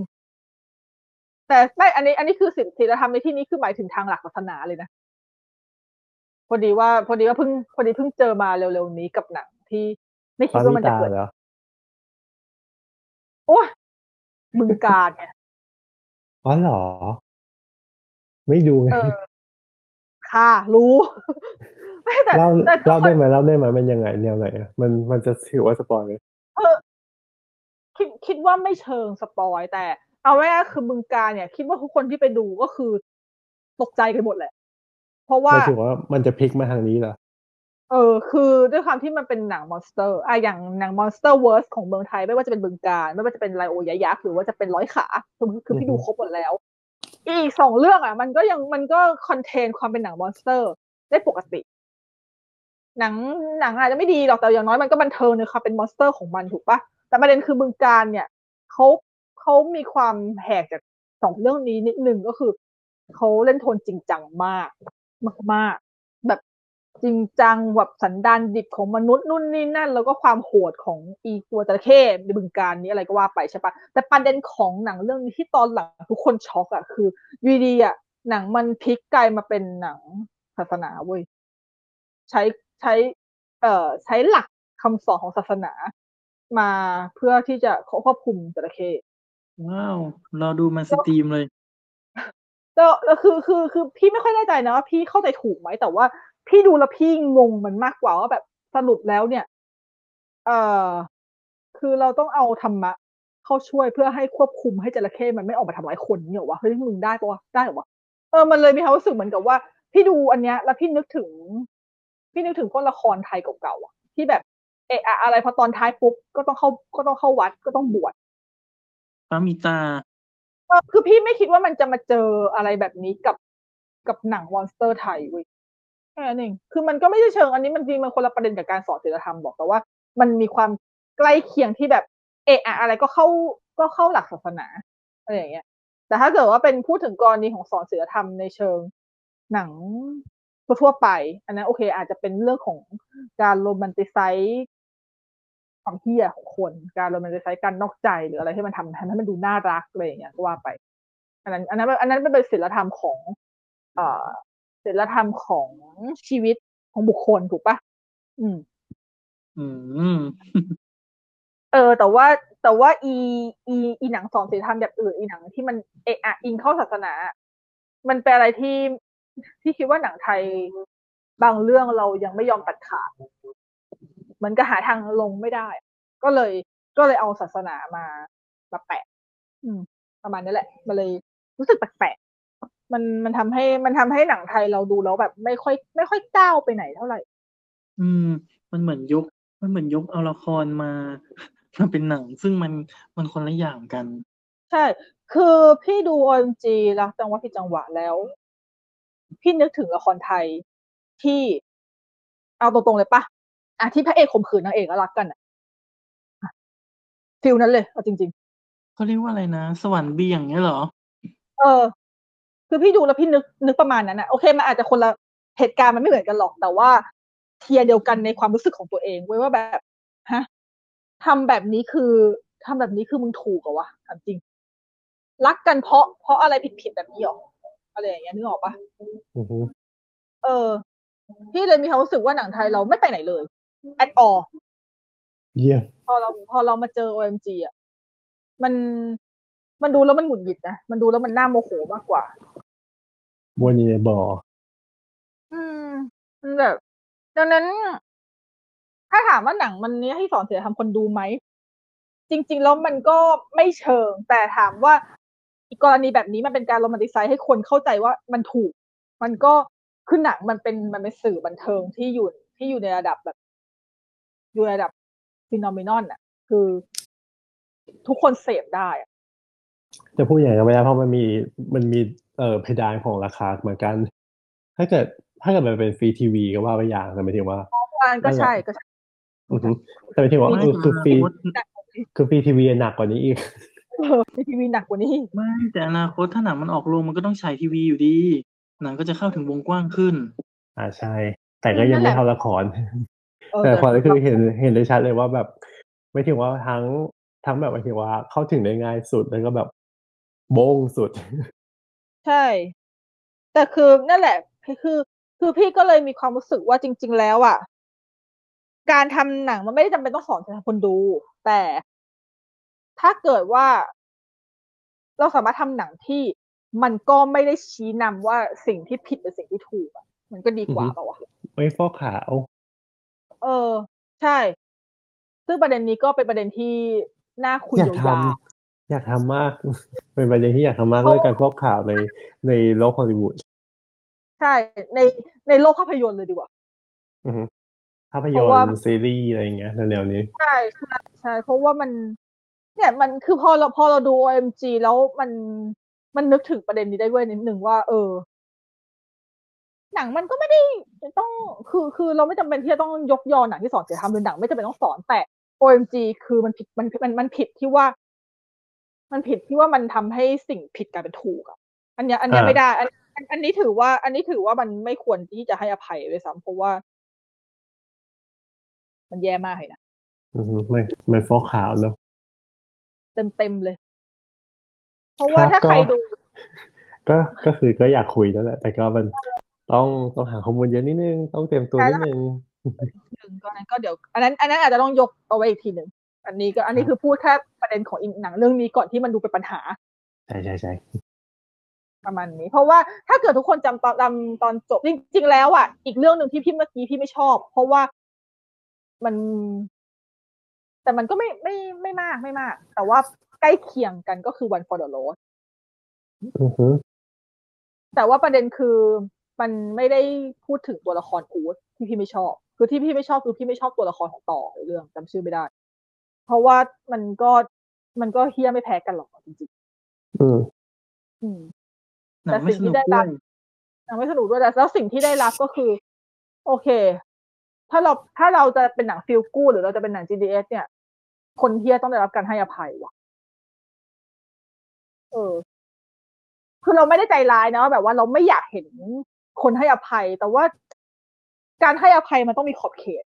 แต่ไม่อันนี้ อันนี้คือศีลศีลธรรมในที่นี้คือหมายถึงทางหลักศาสนาเลยนะ พอดีว่า พอดีว่าเพิ่ง พอดีเพิ่งเจอมาเร็วๆนี้กับหนังที่ไม่พคิดระว่ามิมันจะตาเกิดเหรอโอ้ยบึงการเนี่ยอ๋อเหรอ ไม่ดูไงเออ ค่ะ รู้ไม่แต่เล่าแต่ทุกเล่าคได้นไหมเล่าได้ไหมมันยังไงแนวไหนอะมันมันจะถือว่าสปอยไหมเออคิดคิดว่าไม่เชิงสปอยแต่ เอาไว้ก็คือบึงการเนี่ย คิดว่าทุกคนที่ไปดูก็คือตกใจกันหมดแหละ เพราะหว่ามายถึงว่ามันจะพลิกมาทางนี้เหรอเออ คือด้วยความที่มันเป็นหนังมอนสเตอร์อะอย่างหนังมอนสเตอร์เวิร์สของเมืองไทย ไม่ว่าจะเป็นบึงการ ไม่ว่าจะเป็นไลโอยะยักษ์หรือว่าจะเป็นร้อยขาคือคือพี่อือฮึดูครบหมดแล้ว อีกสองเรื่องอะ มันก็ยังมันก็ contain ความเป็นหนัง monster ได้ปกติ หนังหนังอาจจะไม่ดีหรอกแต่อย่างน้อยมันก็บันเทิงในความเป็น monster ของมันถูกปะแต่ประเด็นคือบึงกาฬเนี่ยเขาเขามีความแหกจากสองเรื่องนี้นิดนึงก็คือเขาเล่นโทนจริงจังมากมาก จริงจังแบบสันดานดิบของมนุษย์นู่นนี่นั่น แล้วก็ความโหดของอีตัวจระเข้ในบึงกาฬนี้อะไรก็ว่าไปใช่ปะแต่ประเด็นของหนังเรื่องนี้ที่ตอนหลังทุกคนช็อกอะคืออยูดีอะหนังมันพลิกกลายมาเป็นหนังศาสนาเว้ยใช้ใช้ เอ่อใช้หลักคำสอนของศาสนา มาเพื่อที่จะควบคุมจระเข้ว้าวรอดูมันสตรีมเลยแล้วแล้วคือคือคือพี่ไม่ค่อยแน่ใจนะว่าพี่เข้าใจถูกไหมแต่ว่า พี่ดูแล้วพี่งงมันมากกว่าว่าแบบสรุปแล้วเนี่ย เอ่อ คือเราต้องเอาธรรมะเข้าช่วยเพื่อให้ควบคุมให้จระเข้มันไม่ออกมาทำร้ายคนนี่เหรอวะเฮ้ยมึงได้ปะวะได้เหรอวะเออมันเลยมีความรู้สึกเหมือนกับว่า พี่ดูอันเนี้ย แล้วพี่นึกถึง พี่นึกถึงพวกละครไทยเก่าๆอะ ที่แบบเอะอะอะไรพอตอนท้ายปุ๊บก็ต้องเข้าก็ต้องเข้าวัดก็ต้องบวชพระมิตาเออคือพี่ไม่คิดว่ามันจะมาเจออะไรแบบนี้กับกับหนังมอนสเตอร์ไทยเว้ย แค่นั้นเองคือมันก็ไม่ใช่เชิงอันนี้มันจริงมันคนละประเด็นกับการสอนศีลธรรมบอกแต่ว่า มันมีความใกล้เคียงที่แบบเอะอะอะไรก็เข้าก็เข้าหลักศาสนาอะไรอย่างเงี้ย แต่ถ้าเกิดว่าเป็นพูดถึงกรณีของสอนศีลธรรมในเชิงหนังทั่วไป อันนั้นโอเค อาจจะเป็นเรื่องของการ romanticize ความเหี้ยของคน การ romanticize การนอกใจหรืออะไรที่มันทำให้มันดูน่ารักอะไรอย่างเงี้ยก็ว่าไป อันนั้น อันนั้นอันนั้นเป็นศีลธรรมของ เอ่อ ศีลธรรมของชีวิตของบุคคลถูกปะอืม อืม เออ แต่ว่า แต่ว่าอีอีอีหนังสอนศีลธรรมแบบอื่นอีหนังที่มันเอะอะอิงเข้าศาสนา มันเป็นอะไรที่ที่คิดว่าหนังไทยบางเรื่องเรายังไม่ยอมตัดขาดเหมือนกับหาทางลงไม่ได้ ก็เลย ก็เลยเอาศาสนามามาแปะ อืม ประมาณนี้แหละมันเลยรู้สึกแปลกๆ มันมันทำให้มันทำให้หนังไทยเราดูแล้วแบบไม่ค่อย ไม่ค่อยก้าวไปไหนเท่าไหร่ อืม มันเหมือนยกมันเหมือนยกเอาละครมามาเป็นหนัง ซึ่งมันมันคนละอย่างกัน ใช่ คือพี่ดู OMG รักจังหวะผิดจังหวะแล้ว พี่นึกถึงละครไทยที่เอาตรงๆเลยปะอะที่พระเอกข่มขืนนางเอกแล้วรักกันอะอะfeel นั้นเลยเอาจริงเขาเรียกว่าอะไรนะ สวรรค์เบี่ยงเนี้ยเหรอๆเออ คือพี่ดูแล้วพี่นึกนึกประมาณนั้นนะโอเคมันอาจจะคนละเหตุการณ์มันไม่เหมือนกันหรอกแต่ว่า tier เดียวกันในความรู้สึกของตัวเองเว้ยว่าแบบฮะทำแบบนี้คือทำแบบนี้คือมึงถูกเหรอวะถามจริง รักกันเพราะเพราะอะไรผิดๆแบบนี้หรออะไรอย่างเงี้ยนึกออกปะอือฮึเออ พี่เลยมีความรู้สึกว่าหนังไทยเราไม่ไปไหนเลย at all เยี่ยมพอเราพอเรามาเจอ OMG อะมันมันดูแล้วมันหงุดหงิดนะมันดูแล้วมันน่าโมโหมากกว่าบั วนีในบ่อ อืม มันแบบ ดังนั้น ถ้าถามว่าหนังมันนี้ให้สอนเสียทำคนดูไหม จริง ๆ แล้วมันก็ไม่เชิง แต่ถามว่า อีกกรณีแบบนี้มันเป็นการโรแมนติไซส์ให้คนเข้าใจว่ามันถูก มันก็คือหนังมันเป็นมันเป็นสื่อบันเทิงที่อยู่ที่อยู่ในระดับแบบ อยู่ในระดับฟิโนเมนอนอะ คือทุกคนเสพได้อะ จะพูดอย่างไรก็ไม่ได้เพราะมันมีมันมี เอ่อเพดานของราคาเหมือนกัน ถ้าเกิดถ้าเกิดมันเป็นฟรีทีวีก็ว่าไปอย่างแต่หมายถึงว่าอันก็ใช่ก็ใช่อือฮึแต่หมายถึงว่าไม่เออคือฟรีอนาคตคือฟรีทีวีหนักกว่านี้อีกเออในทีวีหนักกว่านี้ไม่แต่อนาคตถ้าหนังมันออกโรงมันก็ต้องฉายทีวีอยู่ดี หนังก็จะเข้าถึงวงกว้างขึ้น อ่าใช่ แต่ก็ยังไม่เท่าละครเออแต่ละครก็คือเห็นเห็นได้ชัดเลยว่าแบบหมายถึงว่าทั้งทั้งแบบหมายถึงว่าเข้าถึงได้ง่ายสุดแล้วก็แบบโบ้งสุด ใช่ แต่คือนั่นแหละ คือ คือพี่ก็เลยมีความรู้สึกว่าจริง ๆ แล้วอะ การทำหนังมันไม่ได้จำเป็นต้องสอนคนดู แต่ถ้าเกิดว่าเราสามารถทำหนังที่มันก็ไม่ได้ชี้นำว่าสิ่งที่ผิดเป็นสิ่งที่ถูกอะมันก็ดีกว่าอือฮึเปล่าวะ ไม่ฟอกขาว เออ ใช่ ซึ่งประเด็นนี้ก็เป็นประเด็นที่น่าคุยอยากทยาวำ อยากทำมาก เป็นประเด็นที่อยากทำมากเพราะเรื่องการฟอกขาวในในโลกฮอลลีวูดๆใช่ในในโลกภาพยนตร์เลยดีกว่าอือฮึภาพยเพนราะว่าตร์ซีรีส์อะไรอย่างเงี้ยแนวๆนี้ใช่ใช่ใช่เพราะว่ามัน เนี่ยมันคือพอเราพอเราดู OMG แล้วมันมันนึกถึงประเด็นนี้ได้ด้วยนิดหนึ่งว่า เออ หนังมันก็ไม่ได้ต้องคือคือเราไม่จำเป็นที่จะต้องยกยอหนังที่สอนศีลธรรมหรือหนังไม่จำเป็นต้องสอนแต่ OMG คือมันผิดมันมันมันผิดที่ว่า มันผิดที่ว่ามันทำให้สิ่งผิดกลายเป็นถูกอะ อันเนี้ยอันเนี้ยอ่าไม่ได้อันอันอันนี้ถือว่า อันนี้ถือว่ามันไม่ควรที่จะให้อภัยเลยซ้ำเพราะว่า มันแย่มากเลยนะอือฮึไม่ไม่ฟอกขาวเนอะเต็มเต็มๆเลย เพราะว่าครับถ้าใครก็ดู ก็ก็คือก็อยากคุยนั่นแหละ แต่ก็มันต้องต้องหาข้อมูลเยอะนิดนึง ต้องเตรียมตัวนิดนึงหนึ่งก็นั้นก็เดี๋ยว อันนั้น อันนั้นอาจจะต้องยกเอาไว้อีกทีหนึ่ง อันนี้ก็อันนี้คือพูดแค่ประเด็นของอีกหนังเรื่องนี้ก่อนที่มันดูเป็นปัญหา ใช่ใช่ใช่ประมาณนี้ เพราะว่าถ้าเกิดทุกคนจำตอนจำตอนจบจริงๆแล้วอะอีกเรื่องหนึ่งที่พี่เมื่อกี้พี่ไม่ชอบ เพราะว่ามัน แต่มันก็ไม่ไม่ไม่มากไม่มาก แต่ว่าใกล้เคียงกันก็คือ One for the Road อือฮึแต่ว่าประเด็นคือมันไม่ได้พูดถึงตัวละครอูดที่พี่ไม่ชอบ คือที่พี่ไม่ชอบคือพี่ไม่ชอบตัวละครของต่อในเรื่องจำชื่อไม่ได้ เพราะว่ามันก็มันก็เฮี้ยไม่แพ้กันหรอกจริงอืมๆอืมหนังไม่สนุกด้วยหนังไม่สนุกด้วยแต่แล้วสิ่งที่ได้รับก็คือ โอเค ถ้าเราถ้าเราจะเป็นหนังฟิลกูหรือเราจะเป็นหนัง GDS เนี่ย คนเฮี้ยต้องได้รับการให้อภัยว่ะ เออ คือเราไม่ได้ใจร้ายนะว่าแบบว่าเราไม่อยากเห็นคนให้อภัย แต่ว่าการให้อภัยมันต้องมีขอบเขต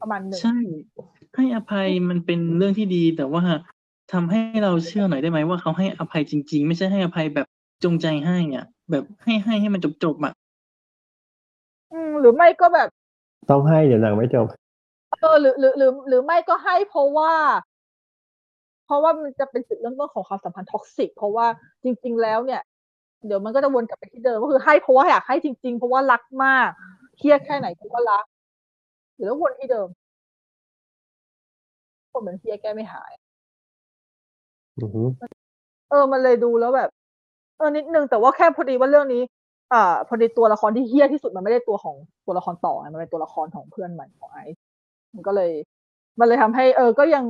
ประมาณหนึ่ง ใช่ ให้อภัยมันเป็นเรื่องที่ดี แต่ว่าทำให้เราเชื่อหน่อยได้ไหมว่าเขาให้อภัยจริง ๆ ไม่ใช่ให้อภัยแบบจงใจให้อะ แบบให้ให้ให้มันจบๆอะอืมหรือไม่ก็แบบ ต้องให้เดี๋ยวหนังไม่จบ เออหรือหรือหรือหรือไม่ก็ให้เพราะว่า เพราะว่ามันจะเป็นจุดเริ่มต้นของความสัมพันธ์ท็อกซิกเพราะว่าจริง ๆ แล้วเนี่ย เดี๋ยวมันก็จะวนกลับไปที่เดิมก็คือให้เพราะว่าอยากให้จริง ๆ เพราะว่ารักมากเครียดแค่ไหนกูก็รัก หรือแล้ววนที่เดิม คนเหมือนเครียดแก้ไม่หายอือฮึเออ มันเลยดูแล้วแบบ เออนิดนึงแต่ว่าแค่พอดีว่าเรื่องนี้ อ่า พอดีตัวละครที่เฮี้ยที่สุดมันไม่ได้ตัวของตัวละครต่อไงมันเป็นตัวละครของเพื่อนมันของไอซ์มันก็เลย มันเลยทำให้ เออ ก็ยัง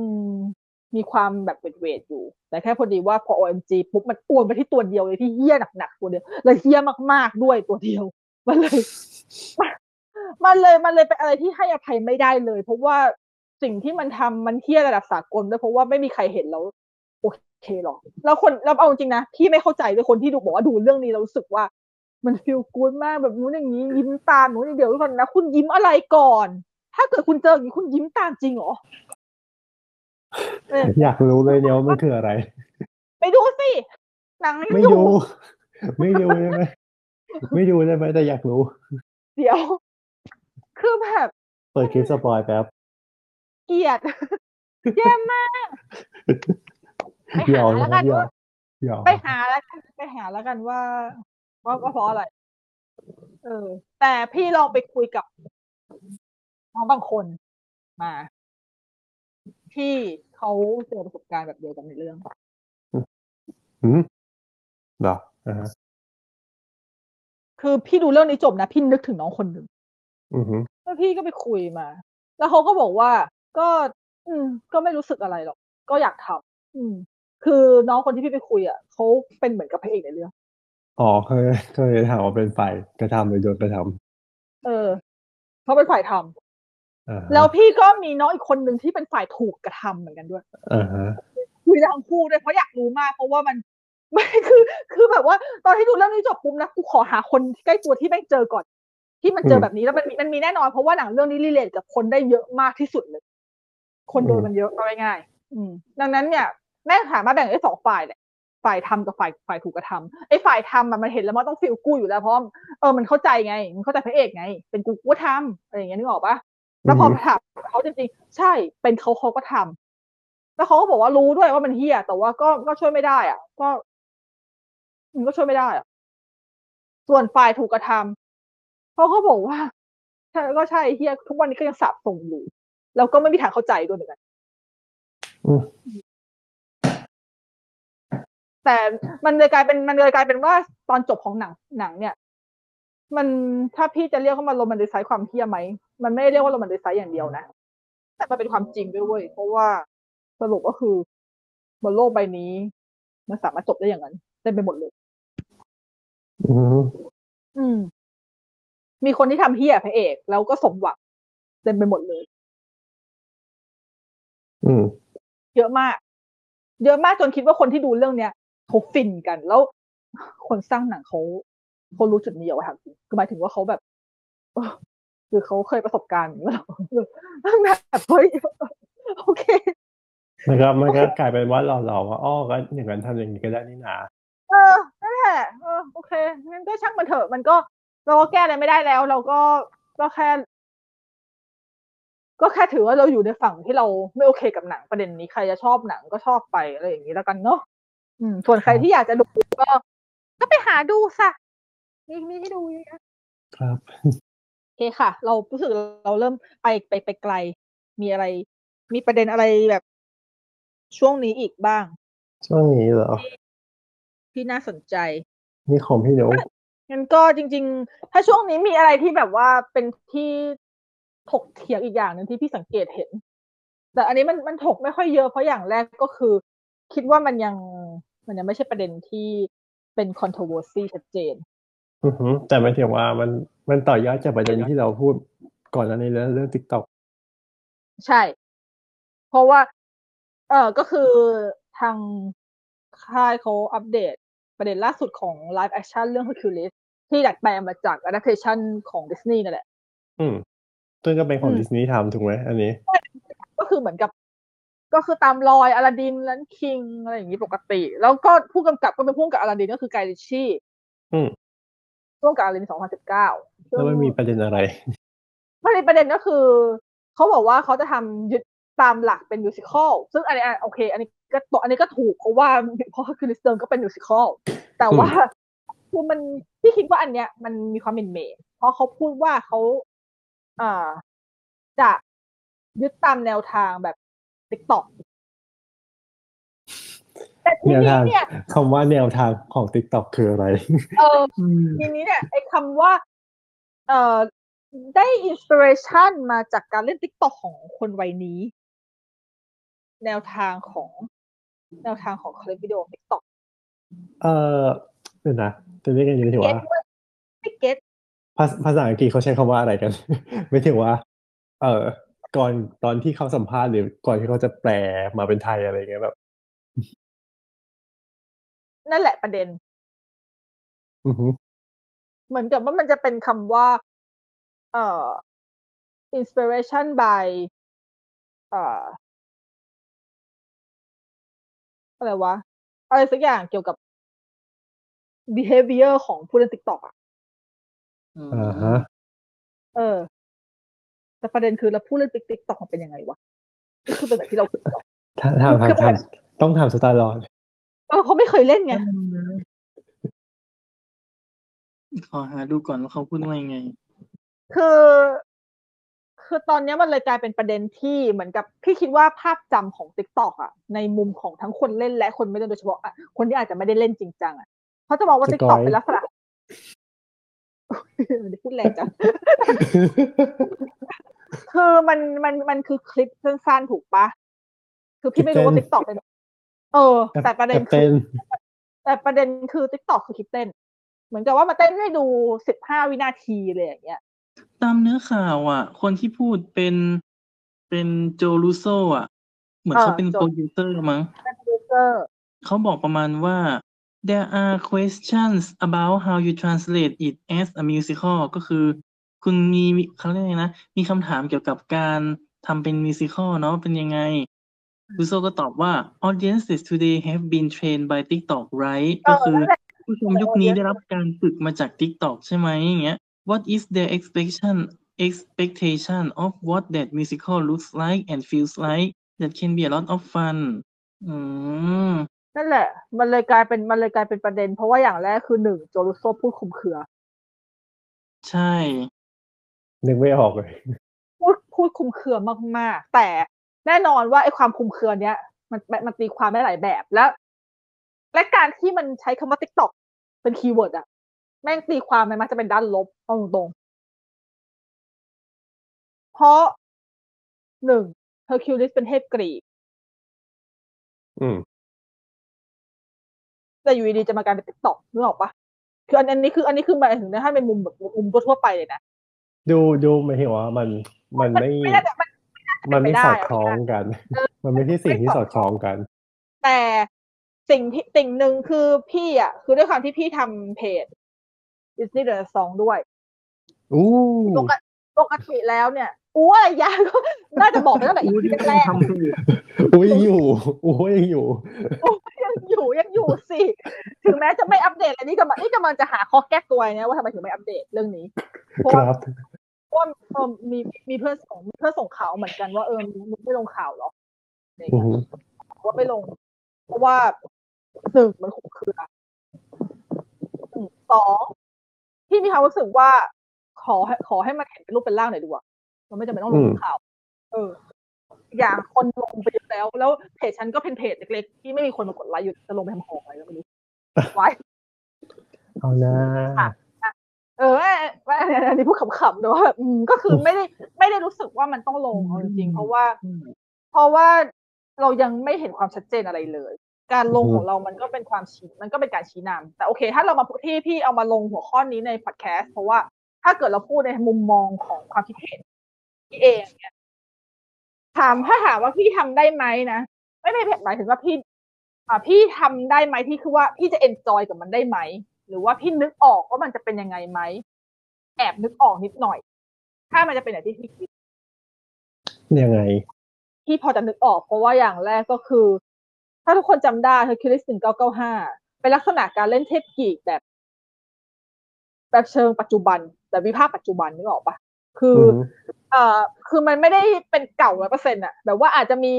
มีความแบบเวทๆอยู่ แต่แค่พอดีว่าพอ OMG ปุ๊บมันอ้วนไปที่ตัวเดียวเลยที่เฮี้ยหนักๆตัวเดียวเลยเฮี้ยมากๆด้วยตัวเดียว มันเลย มันเลยมันเลยเป็นอะไรที่ให้อภัยไม่ได้เลย เพราะว่าสิ่งที่มันทำมันเฮี้ยระดับสากลด้วยเพราะว่าไม่มีใครเห็นแล้วโอเคหรอกแล้วคนแล้วเอาจริงนะพี่ไม่เข้าใจเลยคนที่ดูบอกว่าดูเรื่องนี้แล้วรู้สึกว่า มันฟีลกู๊ดมากแบบนู้นอย่างนี้ยิ้มตามหนูอย่างเดียวทุกคนนะคุณยิ้มอะไรก่อน ถ้าเกิดคุณเจออย่างนี้คุณยิ้มตามจริงเหรอเอออยากรู้เลยเนี่ยว่ามันคืออะไร ไปดูสิหนังให้ไม่ดู ไม่ดูได้ไหมไม่ดูได้ไหมแต่อยากรู้ เดี๋ยว คือแบบเปิดคลิปสปอยแป๊บเกลียดแย่มากไปหยหาอกแล้วนะกันหยอว่ากหยอกไปหาแล้วกันไปหาแล้วกันว่าว่า ว่าเพราะอะไร เออ แต่พี่ลองไปคุยกับน้องบางคนมา ที่เขาเจอประสบการณ์แบบเดียวกันในเรื่องหืมเหรออ่าฮะคือพี่ดูเรื่องนี้จบนะ พี่นึกถึงน้องคนหนึ่ง อือฮึ แล้วพี่ก็ไปคุยมา แล้วเขาก็บอกว่า ก็ อืม ก็ไม่รู้สึกอะไรหรอก ก็อยากทำ อืม คือน้องคนที่พี่ไปคุยอะเขาเป็นเหมือนกับพระเอกในเรื่อง อ๋อ เคย เคยถามว่าเป็นฝ่ายกระทำ หรือโดนกระทเออ เขาเป็นฝ่ายทำำอ่าฮะแล้วพี่ก็มีน้องอีกคนหนึ่งที่เป็นฝ่ายถูกกระทำเหมือนกันด้วยอ่าฮะ คุยทั้งคู่ด้วย เพราะอยากรู้มาก เพราะว่ามัน ไม่ คือ คือแบบว่าตอนที่ดูเรื่องนี้จบปุ๊บนะ กูขอหาคนใกล้ตัวที่แม่งเจอก่อน ที่มันเจอแบบนี้แล้วมันมีมันมีแน่นอนเพราะว่าหนังเรื่องนี้รีเลทกับคนได้เยอะมากที่สุดเลย คนโดนอืมมันเยอะเอาง่ายๆอืมดังนั้นเนี่ยแม่งสามารถแบ่งได้สองฝ่ายแหละฝ่ายทำกับฝ่ายฝ่ายถูกกระทำไอ้ฝ่ายทำอะมันเห็นแล้วมันต้องฟีลกู้อยู่แล้วเพราะว่าเออมันเข้าใจไง มันเข้าใจพระเอกไง เป็นกูกูก็ทำอะไรอย่างเงี้ยนึกออกปะแล้วพอถามเขาจริงๆ ใช่เป็นเขาเขาก็ทำแล้วเขาก็บอกว่ารู้ด้วยว่ามันเฮี้ยแต่ว่าก็ก็ช่วยไม่ได้อะ ก็มันก็ช่วยไม่ได้อะส่วนฝ่ายถูกกระทำ เขาก็บอกว่าใช่ก็ใช่เหี้ยทุกวันนี้ก็ยังสับสนอยู่แล้วก็ไม่มีทางเข้าใจด้วยเหมือนกันอืมแต่มันเลยกลายเป็นมันเลยกลายเป็นว่าตอนจบของหนังหนัง เนี่ย มันถ้าพี่จะเรียกว่ามัน romanticize ความเหี้ยไหมมันไม่ได้เรียกว่า romanticize อย่างเดียวนะแต่มันเป็นความจริงด้วยเว้ยเพราะว่าสรุปก็คือบนโลกใบนี้ มันสามารถจบได้อย่างนั้นเต็มไปหมดเลย อืมอื มมีคนที่ทำเฮี้ยพระเอก แล้วก็สมหวังเต็มไปหมดเลย อืม เยอะมาก เยอะมากจนคิดว่าคนที่ดูเรื่องเนี้ยเขาฟินกันแล้ว คนสร้างหนังเขาเขารู้จุดนี้เหรอวะถามจริงคือหมายถึงว่าเขาแบบเออคือเขาเคยประสบการณ์อย่างนี้หรอแบบเฮ้ยโอเคมันก็มันก็กลายเป็นว่าเราเราว่าอ้อก็อย่างนั้นทำอย่างนี้ก็ได้นี่นาเออนั่นแหละเออโอเคงั้นก็ช่างมันเถอะมันก็ เราก็แก้อะไรไม่ได้แล้ว เราก็ก็แค่ ก็แค่ถือว่าเราอยู่ในฝั่งที่เราไม่โอเคกับหนังประเด็นนี้ใครจะชอบหนังก็ชอบไปอะไรอย่างนี้แล้วกันเนาะอืม ส่วนใครที่อยากจะดูก็ก็ไปหาดูซะมีมีให้ดูเยอะแยะครับโอเคค่ะ เรารู้สึกเราเริ่มไปไปไปไกล มีอะไร มีประเด็นอะไรแบบ ช่วงนี้อีกบ้าง ช่วงนี้เหรอที่น่าสนใจ นี่ของพี่หนู งั้นก็จริง ๆ ถ้าช่วงนี้มีอะไรที่แบบว่าเป็นที่ถกเถียงอีกอย่างหนึ่งที่พี่สังเกตเห็น แต่อันนี้มันมันถกไม่ค่อยเยอะเพราะอย่างแรกก็คือ คิดว่ามันยังมันยังไม่ใช่ประเด็นที่เป็น controversy ชัดเจนอือหือแต่หมายถึงว่ามันมันต่อยอดจากประเด็นที่เราพูดก่อนหน้านี้แล้วเรื่อง TikTokใช่ เพราะว่า เออก็คือทางค่ายเขาอัปเดต ประเด็นล่าสุดของ live action เรื่อง Hercules ที่ดัดแปลงมาจาก adaptation ของดิสนีย์นั่นแหละ อืมซึ่งก็เป็นของอืมดิสนีย์ทำถูกไหมอันนี้ ก็คือเหมือนกับ ก็คือตามรอย Aladdin Lion King อะไรอย่างนี้ปกติ แล้วก็ผู้กำกับก็เป็นผู้กำกับอลาดินก็คือ Guy Ritchieอืมร่วมกับอลาดิน2019แล้วมันมีประเด็นอะไรประเด็นประเด็นก็คือ เขาบอกว่าเขาจะทำยึดตามหลักเป็น musical ซึ่งอันนี้อะโอเค อันนี้ ก็ตอันนี้ก็ถูกเพราะว่าเพราะคือลิสเติร์นก็เป็น musical แต่ว่าคือมันที่คิดว่าอันเนี้ยมันมีความเป็นเมย์เพราะเขาพูดว่าเขาอ่าจะยึดตามแนวทางแบบ TikTokแต่ทีแนวนี้ทางเนี่ยคำว่าแนวทางของ TikTok คืออะไร เอออืมทีนี้เนี่ยไอ้คำว่า เอ่อได้ inspiration มาจากการเล่น TikTok ของคนวัยนี้ แนวทางของ แนวทางของคลิปวิดีโอ TikTokเออเดี๋ยวนะจะเรียกกันยังไงถือ get ว่าด้วยไม่ getภาษภาษาอังกฤษเขาใช้คำว่าอะไรกัน ไม่ถึงว่า เออก่อนตอนที่เขาสัมภาษณ์หรือก่อนที่เขาจะแปลมาเป็นไทยอะไรเงี้ยแบบ นั่นแหละประเด็นอือหือเหมือนกับว่ามันจะเป็นคำว่า เอ่อ inspiration by เอ่อ อะไรวะ อะไรสักอย่างเกี่ยวกับ behavior ของผู้เล่นติ๊กต็อกอะอ่าฮะ เออ แต่ประเด็นคือแล้วผู้เล่น Tik TikTok มันเป็นยังไงวะก็คือเป็นแบบที่เราคิดหรอถามถามถามถามต้องถามสตาร์ลอนเออเขาไม่เคยเล่นไง ขอหาดูก่อนว่าเขาพูดว่ายังไง คือ คือตอนเนี้ยมันเลยกลายเป็นประเด็นที่เหมือนกับพี่คิดว่าภาพจำของ TikTok อะในมุมของทั้งคนเล่นและคนไม่เล่นโดยเฉพาะอะคนที่อาจจะไม่ได้เล่นจริงจังอะเขาจะมองว่า t ิ k t o k เป็นลักษณะพูดแรงจังคือมันมันมันคือคลิปสั้นๆถูกปะคือพี่ไม่รู้ว่า t ิ k t o k เป็น เออ แต่ประเด็นกับคืเต้อนแต่ประเด็นคือ t ิ k t o k คือคลิปเต้น เหมือนกับว่ามาเต้นให้ดูสิบห้าวินาทีเลยอย่างเงี้ย ตามเนื้อข่าวอะ คนที่พูดเป็นเป็นโจลูโซอะ เหมือนเออเขาเป็นโจโปรโปรดิวเซอร์มั้งเป็นโปรดิวเซอร์เขาบอกประมาณว่า there are questions about how you translate it as a musical ก็คือ คุณมีเขาเรียกไงนะ มีคำถามเกี่ยวกับการทำเป็น musical เนาะเป็นยังไงรูโซก็ตอบว่า audiences today have been trained by TikTok right เอก็อคือนั่นแหละผู้ชมยุคนี้ได้รับการฝึกมาจาก TikTok ใช่ไหมอย่างเงี้ย What is their expectation expectation of what that musical looks like and feels like that can be a lot of fun อืมนั่นแหละ มันเลยกลายเป็นมันเลยกลายเป็นประเด็น เพราะว่าอย่างแรกคือหนึ่ง Joe Russo พูดคลุมเครือ ใช่นึกไม่ออกเลย พูดพูดคลุมเครือมากๆ แต่แน่นอนว่าไอ้ความคลุมเครือเนี้ยมันมันมันตีความได้หลายแบบแล้ว และการที่มันใช้คำว่า TikTok เป็น keyword อะ แม่งตีความมันมักจะเป็นด้านลบเอาตรงๆเพราะหนึ่งเฮอร์คิวลิสเป็นเทพกรีก อืมแต่อยู่ดีๆจะมากลายเป็น TikTok นึกออกปะคืออันอันนี้คือ อันนี้คือหมายถึงถ้าเป็นมุมแบบมุมทั่วๆไปเลยนะดูดูหมายถึงว่ามันมันไม่ไม่น่าจะมันมันไม่ไม่ได้สอดคล้องกัน มันไม่ใช่สิ่งที่สอดคล้องกัน แต่สิ่งที่สิ่งหนึ่งคือพี่อะ คือด้วยความที่พี่ทำเพจ Disney The Song ด้วยอู้ปกติปกติแล้วเนี่ยอู้อะไรยาก็น่าจะบอกไปตั้งแต่อู้อีที่พีแรกทำเพจอู้ยังอยู่อู้ยังอยู่ยังอยู่ยังอยู่สิ ถึงแม้จะไม่อัปเดตเลยนี่กำลังนี่กำลังจะหาข้อแก้ตัวเนี่ยว่าทำไมถึงไม่อัปเดตเรื่องนี้เพราะคว่ารับเพราะว่าเออมีมีเพื่อนส่งมีเพื่อนส่งข่าวเหมือนกันว่าเออมึงไม่ลงข่าวหรออะไรอย่างอืเงี้ยอฮึว่าไม่ลง เพราะว่าหนึ่งมันขุมเครืออืมสอง ที่มีความรู้สึกว่าขอให้ขอให้มันเห็นเป็นรูปเป็นร่างหน่อยดีกว่าเราไม่จำเป็นต้องลงข่าว เออ อย่างคนลงไปเยอะแล้ว แล้วเพจฉันก็เป็นเพจเล็กๆที่ไม่มีคนมากดไลค์อยู่จะลงไปทำของอะไรก็ไม่รู้ไว้เอานะเออว่าอันนี้พูดขำๆแต่ว่าอืมก็คือไม่ได้ไม่ได้รู้สึกว่ามันต้องลงเอาจริงๆเพราะว่าอืมเพราะว่าเรายังไม่เห็นความชัดเจนอะไรเลย การลงของเรามันก็เป็นความชี้มันก็เป็นการชี้นำแต่โอเค ถ้าเรามาที่พี่เอามาลงหัวข้อนี้ในพอดแคสต์เพราะว่าถ้าเกิดเราพูดในมุมมองของความคิดเห็นพี่เองเนี่ยถามถ้าถามว่าพี่ทำได้ไหมนะไม่ไม่หมายถึงว่าพี่ อ่า พี่ทำได้ไหมที่คือว่าพี่จะเอนจอยกับมันได้ไหม หรือว่าพี่นึกออกว่ามันจะเป็นยังไงไหมแอบนึกออกนิดหน่อย ถ้ามันจะเป็นอย่างที่พี่คิดยังไงที่พอจะนึกออกเพราะว่าอย่างแรกก็คือ ถ้าทุกคนจำได้ Hercules 1995เป็นลักษณะการเล่นเทพกรีกแบบ แบบเชิงปัจจุบัน แบบวิภาคปัจจุบันนึกออกปะคืออืออฮึเอ่อคือมันไม่ได้เป็นเก่าร้อยเปอร์เซ็นต์อะแบบว่าอาจจะมี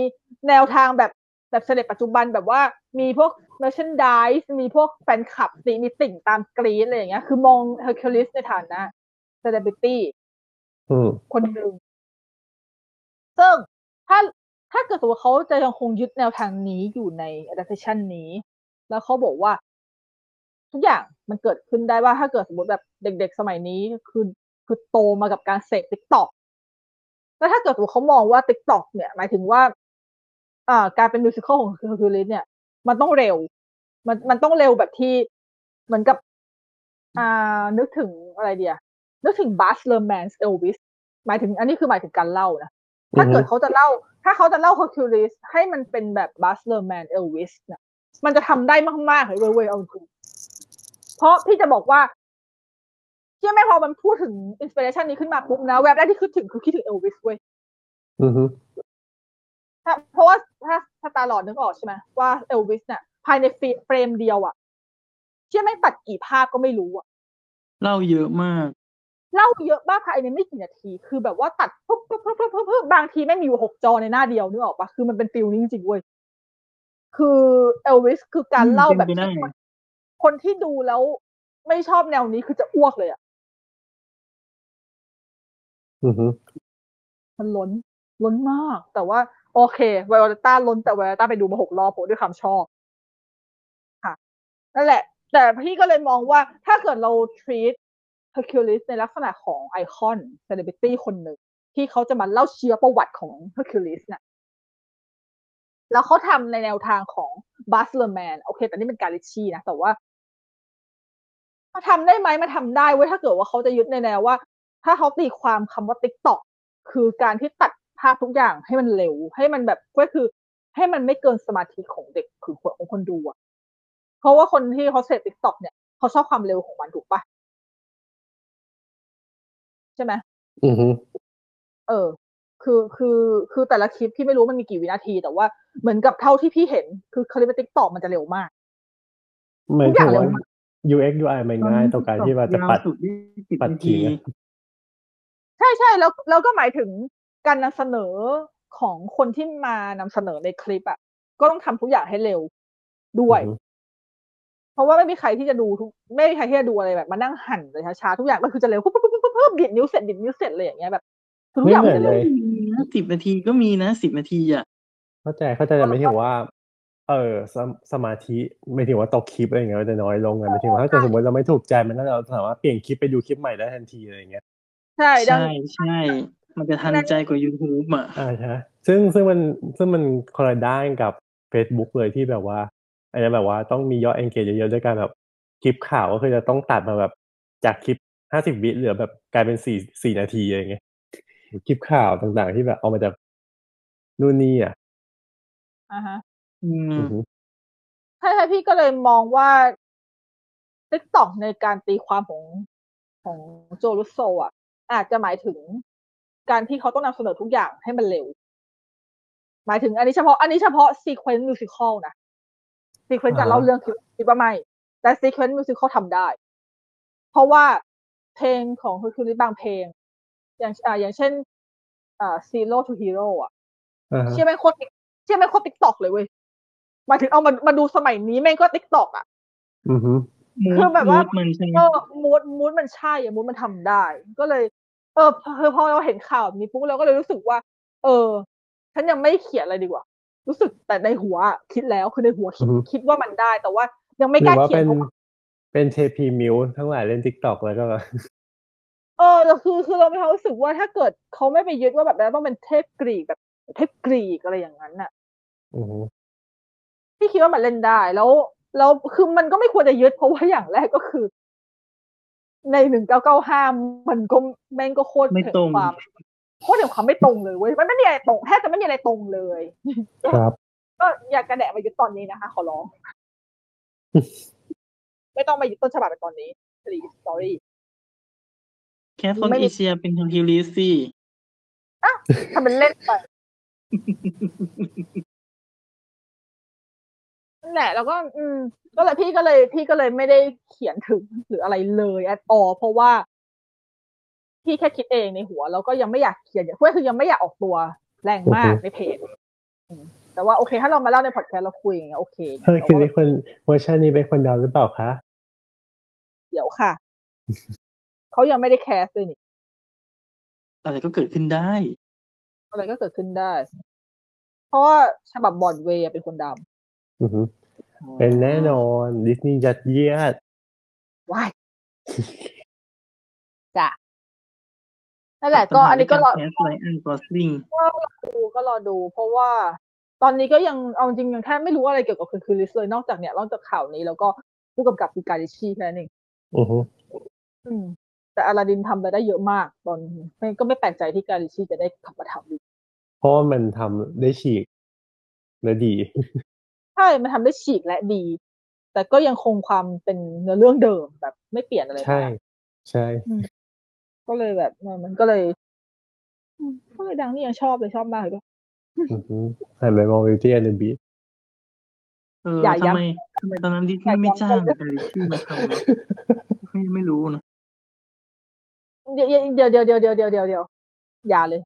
แนวทางแบบแบบเสด็จปัจจุบันแบบว่ามีพวก merchandise มีพวกแฟนคลับสีมีติ่งตามกรีดอะไรอย่างเงี้ย คือมอง Hercules ในฐานะ celebrity อืมคนหนึ่งซึ่งถ้า ถ้าเกิดสมมติเขาจะยังคงยึดแนวทางนี้อยู่ใน adaptation นี้ แล้วเขาบอกว่า ทุกอย่างมันเกิดขึ้นได้ว่าถ้าเกิดสมมติแบบเด็ก ๆ สมัยนี้คือคือโตมากับการเสพ TikTok แล้วถ้าเกิดสมมติเขามองว่า TikTok เนี่ย หมายถึงว่าอ่าการเป็น musical ของคือคือลิสเนี่ย มันต้องเร็ว มันมันต้องเร็วแบบที่เหมือนกับ อ่า นึกถึงอะไรเดียนึกถึง Baz Luhrmann Elvis หมายถึง อันนี้คือหมายถึงการเล่านะถ้าเกิดเขาจะเล่า ถ้าเขาจะเล่า Hercules ให้มันเป็นแบบ Baz Luhrmann Elvis เนี่ยมันจะทำได้มากๆเลยเว้ยเว้ยเอาจริงเพราะพี่จะบอกว่าเชื่อไหมพอมันพูดถึง inspiration นี้ขึ้นมาปุ๊บนะแวบแรกที่คิดถึงคือคิดถึงเอลวิสเว้ยอือฮึถ้าเพราะว่าถ้าถ้าตาหลอดนึกออกใช่ไหมว่าเอลวิสเนี่ยภายในเฟรมเดียวอะเชื่อไหมตัดกี่ภาพก็ไม่รู้อะเล่าเยอะมาก เล่าเยอะมากภายในไม่กี่นาที คือแบบว่าตัดปุ๊บปุ๊บปุ๊บปุ๊บปุ๊บปุ๊บบางทีไม่งมีอยู่หกจอในหน้าเดียวนึกออกปะคือมันเป็น feel นี้จริงๆเว้ยคือเอลวิสคือการอืมเล่าแบบเป็นไปได้ที่คนคนที่ดูแล้วไม่ชอบแนวนี้คือจะอ้วกเลยอะอือฮึมันล้น ล้นมาก แต่ว่าโอเคไวโอเลต้าล้นแต่ไวโอเลต้าไปดูมาหกรอบผมด้วยความชอบค่ะนั่นแหละ แต่พี่ก็เลยมองว่าถ้าเกิดเรา treat Hercules ในลักษณะของ icon celebrity คนหนึ่ง ที่เขาจะมาเล่าเชียร์ประวัติของ Hercules เนี่ยแล้วเขาทำในแนวทางของ Baz Luhrmann โอเค แต่นี่เป็น Guy Ritchie นะ แต่ว่ามาทำได้ไหมมาทำได้เว้ยถ้าเกิดว่าเขาจะยึดในแนวว่า ถ้าเขาตีความคำว่า TikTok คือการที่ตัดภาพทุกอย่างให้มันเร็ว ให้มันแบบก็คือ ให้มันไม่เกินสมาธิของเด็กคือของคนดูอะเพราะว่าคนที่เขาเสพ TikTok เนี่ยเขาชอบความเร็วของมันถูกปะ ใช่ไหมอือฮึเออ คือคือคือแต่ละคลิปพี่ไม่รู้มันมีกี่วินาที แต่ว่าเหมือนกับเท่าที่พี่เห็น คือคลิป TikTok มันจะเร็วมากเหมือนทุกอย่างถือว่าเร็วมาก UX UI มันง่ายต่อการที่ว่าจะปัดยาวสุดยี่สิบปัดนาทีทีใช่ใช่แล้วแล้วก็หมายถึงการนำเสนอของคนที่มานำเสนอในคลิปอะก็ต้องทำทุกอย่างให้เร็วด้วยอือฮึเพราะว่าไม่มีใครที่จะดูทุกไม่มีใครที่จะดูอะไรแบบมานั่งหั่นเลยช้าๆทุกอย่างก็คือจะเร็วปุ๊บปุ๊บ ปุ๊บปุ๊บปุ๊บดิดนิ้วเสร็จดิดนิ้วเสร็จเลยอย่างเงี้ยแบบทุกไม่อย่างเหมืมัอนนจะเลเร็วยสิบนาทีก็มีนะสิบนาทีอะเข้าใจเข้าใจแต่ไม่ถึงว่า เออสมสมาธิไม่ถึงว่าตกคลิปอะไรอย่างเงี้ยมันจะน้อยลงไงไม่ถึงว่าถ้าเกิดสมมติเราไม่ถูกใจมันน่าจะเราสามารถเปลี่ยนคลิปไปดูคลิปใหม่ได้ทันทีอะไรอย่างเงี้ยใช่ดังใช่ใช่มันจะทันใจกว่า YouTube อะอ่าใช่ซึ่งซึ่งมันซึ่งมันคนละด้านกับ Facebook เลยที่แบบว่าอาจจะแบบว่าต้องมียอด engage เยอะๆด้วยการแบบคลิปข่าวก็คือจะต้องตัดมาแบบจากคลิป ห้าสิบวิเหลือแบบกลายเป็นสี่สี่นาทีอะไรอย่างเงี้ยคลิปข่าวต่างๆที่แบบเอามาจากนู่นนี่อะอ่าฮะอืมอือฮึใช่ใช่พี่ก็เลยมองว่า TikTok ในการตีความของของ Joe Russo อะ อาจจะหมายถึงการที่เขาต้องนำเสนอทุกอย่างให้มันเร็ว หมายถึงอันนี้เฉพาะอันนี้เฉพาะ sequence musical นะ sequence การเล่าเรื่องคิดคิดว่าไม่ แต่ sequence musical ทำได้ เพราะว่า เพลงของคือคือบางเพลง อย่างอ่าอย่างเช่น อ่า Zero to Hero อะอ่าฮะเชื่อแม่งโคตรเชื่อแม่งโคตร TikTok เลยเว้ยหมายถึงเอามามาดูสมัยนี้แม่งก็ TikTok อะอือฮึ mood คือแบบว่า mood มันใช่ไหมเออือ mood mood มันใช่อะ mood มันทำได้ ก็เลย เออคือพอเราเห็นข่าวแบบนี้ปุ๊บเราก็เลยรู้สึกว่า เออ ฉันยังไม่เขียนอะไรดีกว่า รู้สึกแต่ในหัวอะคิดแล้วคือในหัวคิดคิดว่ามันได้ แต่ว่ายังไม่หกรืล้าอว่าเขียเป็นนเพราะว่า เป็นเทพีมิวทั้งหลายเล่นทิกตอกแล้วก็ เออแต่คือคือเรามีความรู้สึกว่าถ้าเกิดเขาไม่ไปยึดว่าแบบนั้นต้องเป็นเทพกรีกแบบเทพกรีกอะไรอย่างนั้นน่ะอือฮึพี่คิดว่ามันเล่นได้แล้วแล้วคือมันก็ไม่ควรจะยึดเพราะว่าอย่างแรกก็คือ ในหนึ่งเก้าเก้าห้ามันก็แม่งก็โคตรไม่ถึงตรงความโคตรถึงความไม่ตรงเลยเว้ยมันไม่มีอะไรตรงแทบจะไม่มีอะไรตรงเลย ครับ ก็อยากกระแดะมายึดตอนนี้นะคะ ขอร้อง ไม่ต้องมายึดต้นฉบับเป็นตอนนี้สตรีสตอรี่แค่คนไม่มีเอเชียเป็นทางฮิลิสซี่ทำเป็นเล่นไปนั่นแหละ แล้วก็ อืม ก็เลยพี่ก็เลย พี่ก็เลยไม่ได้เขียนถึงหรืออะไรเลย at all เพราะว่าพี่แค่คิดเองในหัว แล้วก็ยังไม่อยากเขียนอย่างเพื่อคือยังไม่อยากออกตัวแรงมากในเพจอืมแต่ว่าโอเค ถ้าเรามาเล่าในพอดแคสต์เราคุยอย่างเงี้ยโอเคเออคือแต่ในว่าคนเวอร์ชันนี้เป็นคนดำหรือเปล่าคะ เดี๋ยวค่ะ เขายังไม่ได้ cast เลยนี่อะไรก็เกิดขึ้นได้ อะไรก็เกิดขึ้นได้ เพราะว่าฉบับบอร์ดเวย์เป็นคนดอือฮึเป็นแน่นอนดิสนีย์ยัดเยียดำว้ายจ้ะนั่นแหละก็อันนี้ก็รอแคสไลอันกอสลิงดูก็รอดู เพราะว่าตอนนี้ก็ยังเอาจริงยังแทบไม่รู้อะไรเกี่ยวกับคืนคืนลิสเลยนอกจากเนี่ยนอกจากข่าวนี้แล้วก็ผู้กำกับคือการิชีแค่นั้นเอง อือฮึ อืม แต่อลาดินทำไปได้เยอะมากตอนนี้ ไม่ ก็ไม่แปลกใจที่การิชีจะได้กลับมาทำอีก เพราะว่ามันทำได้ฉีก และดี ใช่ มันทำได้ฉีกและดี แต่ก็ยังคงความเป็นเนื้อเรื่องเดิมแบบไม่เปลี่ยนอะไร ใช่มากใช่ก็เลยแบบ เออ มันก็เลย อืม ก็เลยดังนี่ยังชอบเลย ชอบมากเลยก็อือฮึหันไปมองวิวตี้แอนด์บี เอออย่าย้ำทำไมทำไมตอนนั้นดิสนีย์ไม่จ้างการิชี่มาทำวะไม่ไม่รู้นะเดี๋ยวเดี๋ยวเดี๋ยวเดี๋ยวเดี๋ยวเดี๋ยวเดี๋ยวเดี๋ยวอย่าเลย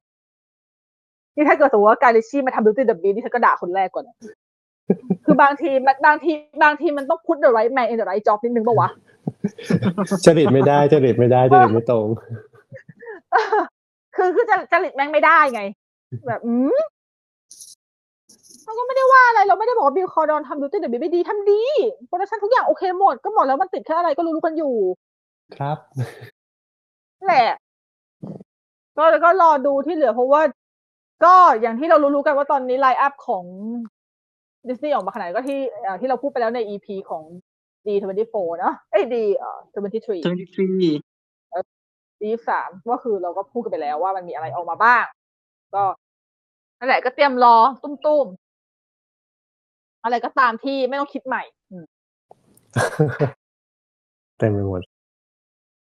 นี่ถ้าเกิดสมมติว่า Guy Ritchie มาทำ Beauty and the Beast นี่ฉันก็ด่าคนแรกก่อนนะคือบางทีมันบางทีบางทีมันต้องพุท the right man in the right job นิดนึงปะวะ จริตไม่ได้จริตไม่ได้จริตไม่ตรง คือคือจะจริตแม่งไม่ได้ไง แบบอืม เราก็ไม่ได้ว่าอะไรเราไม่ได้บอกว่า Bill Condon ทำ Beauty and the Beast ไม่ดีทำดี production ทุกอย่างโอเคหมดก็หมดแล้วมันติดแค่อะไรก็รู้ๆกันอยู่ ครับนั่นแหละก็ก็รอดูที่เหลือเพราะว่า ก็อย่างที่เรารู้ๆกันว่าตอนนี้ไลน์อัพของดิสนีย์ออกมาขนาดไหนก็ที่เอ่อที่เราพูดไปแล้วใน EP ของ D24 เนอะเอ้ย D เอ่อ23ทวีฟรี D3 ก็คือเราก็พูดกันไปแล้วว่ามันมีอะไรออกมาบ้าง ก็นั่นแหละก็เตรียมรอตุ้มๆ อะไรก็ตามที่ไม่ต้องคิดใหม่อืมเต็มไปหมด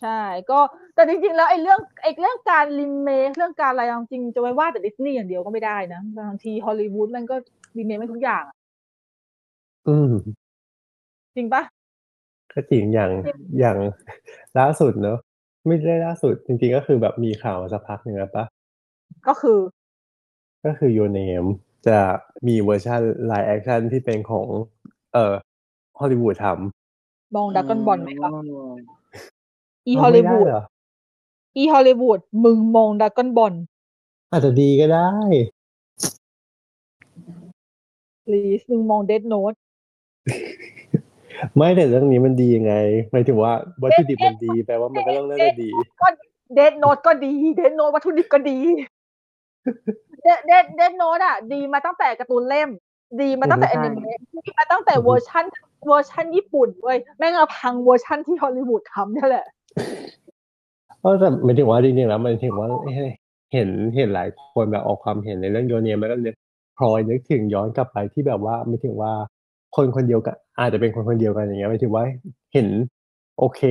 ใช่ ก็แต่จริงๆ แล้วไอ้เรื่องไอ้เรื่องการรีเมคเรื่องการอะไรเอาจริงจะไว้ว่าแต่ดิสนีย์อย่างเดียวก็ไม่ได้นะบางทีฮอลลีวูดมันก็รีเมคไม่ทุกอย่างอะอืมจริงปะก็จริงอย่างอย่างล่าสุดเนอะไม่ได้ล่าสุด จริงๆก็คือแบบมีข่าวมาสักพักหนึ่งแล้วปะก็คือ ก็คือ Your Name จะมีเวอร์ชัน live action ที่เป็นของ เอ่อฮอลลีวูดทำมองดักกอนบอลไหมคะอีเาฮอลไม่ลีได้วูดเหรออีฮอลลีวูดมึงมองดักกอนบอลอาจจะดีก็ได้ please มึงมองเดดโน t ไม่แต่เรื่องนี้มันดียังไงหมายถึงว่าวัตถุดิบมันดีแปลว่ามันก็ต้องน่าจะดีก็เดดโน t ก็ดีเดดโน t วัตถุดิบก็ดี เดดเดดเดดโน t อะ ดีมาตั้งแต่การ์ตูนเล่ม ดีมาตั้งแต่อืแออฮึนิเมะดีมาตั้งแต่อือฮึเวอร์ชันเวอร์ชันญี่ปุ่นเว้ยแม่งเอาพังเวอร์ชันที่ฮอลลีวูดทำเนี่ยแหละเพราะแต่หมายถึงว่าจริงๆแล้วมันถึงว่าเห็นเห็นหลายคนแบบออกความเห็นในเรื่องโยเนียมันก็เลยพลอยนึกถึงย้อนกลับไปที่แบบว่าไม่ถึงว่าคนคนเดียวกันอาจจะเป็นคนคนเดียวกันอย่างเงี้ยหมายถึงว่าเห็นโอเค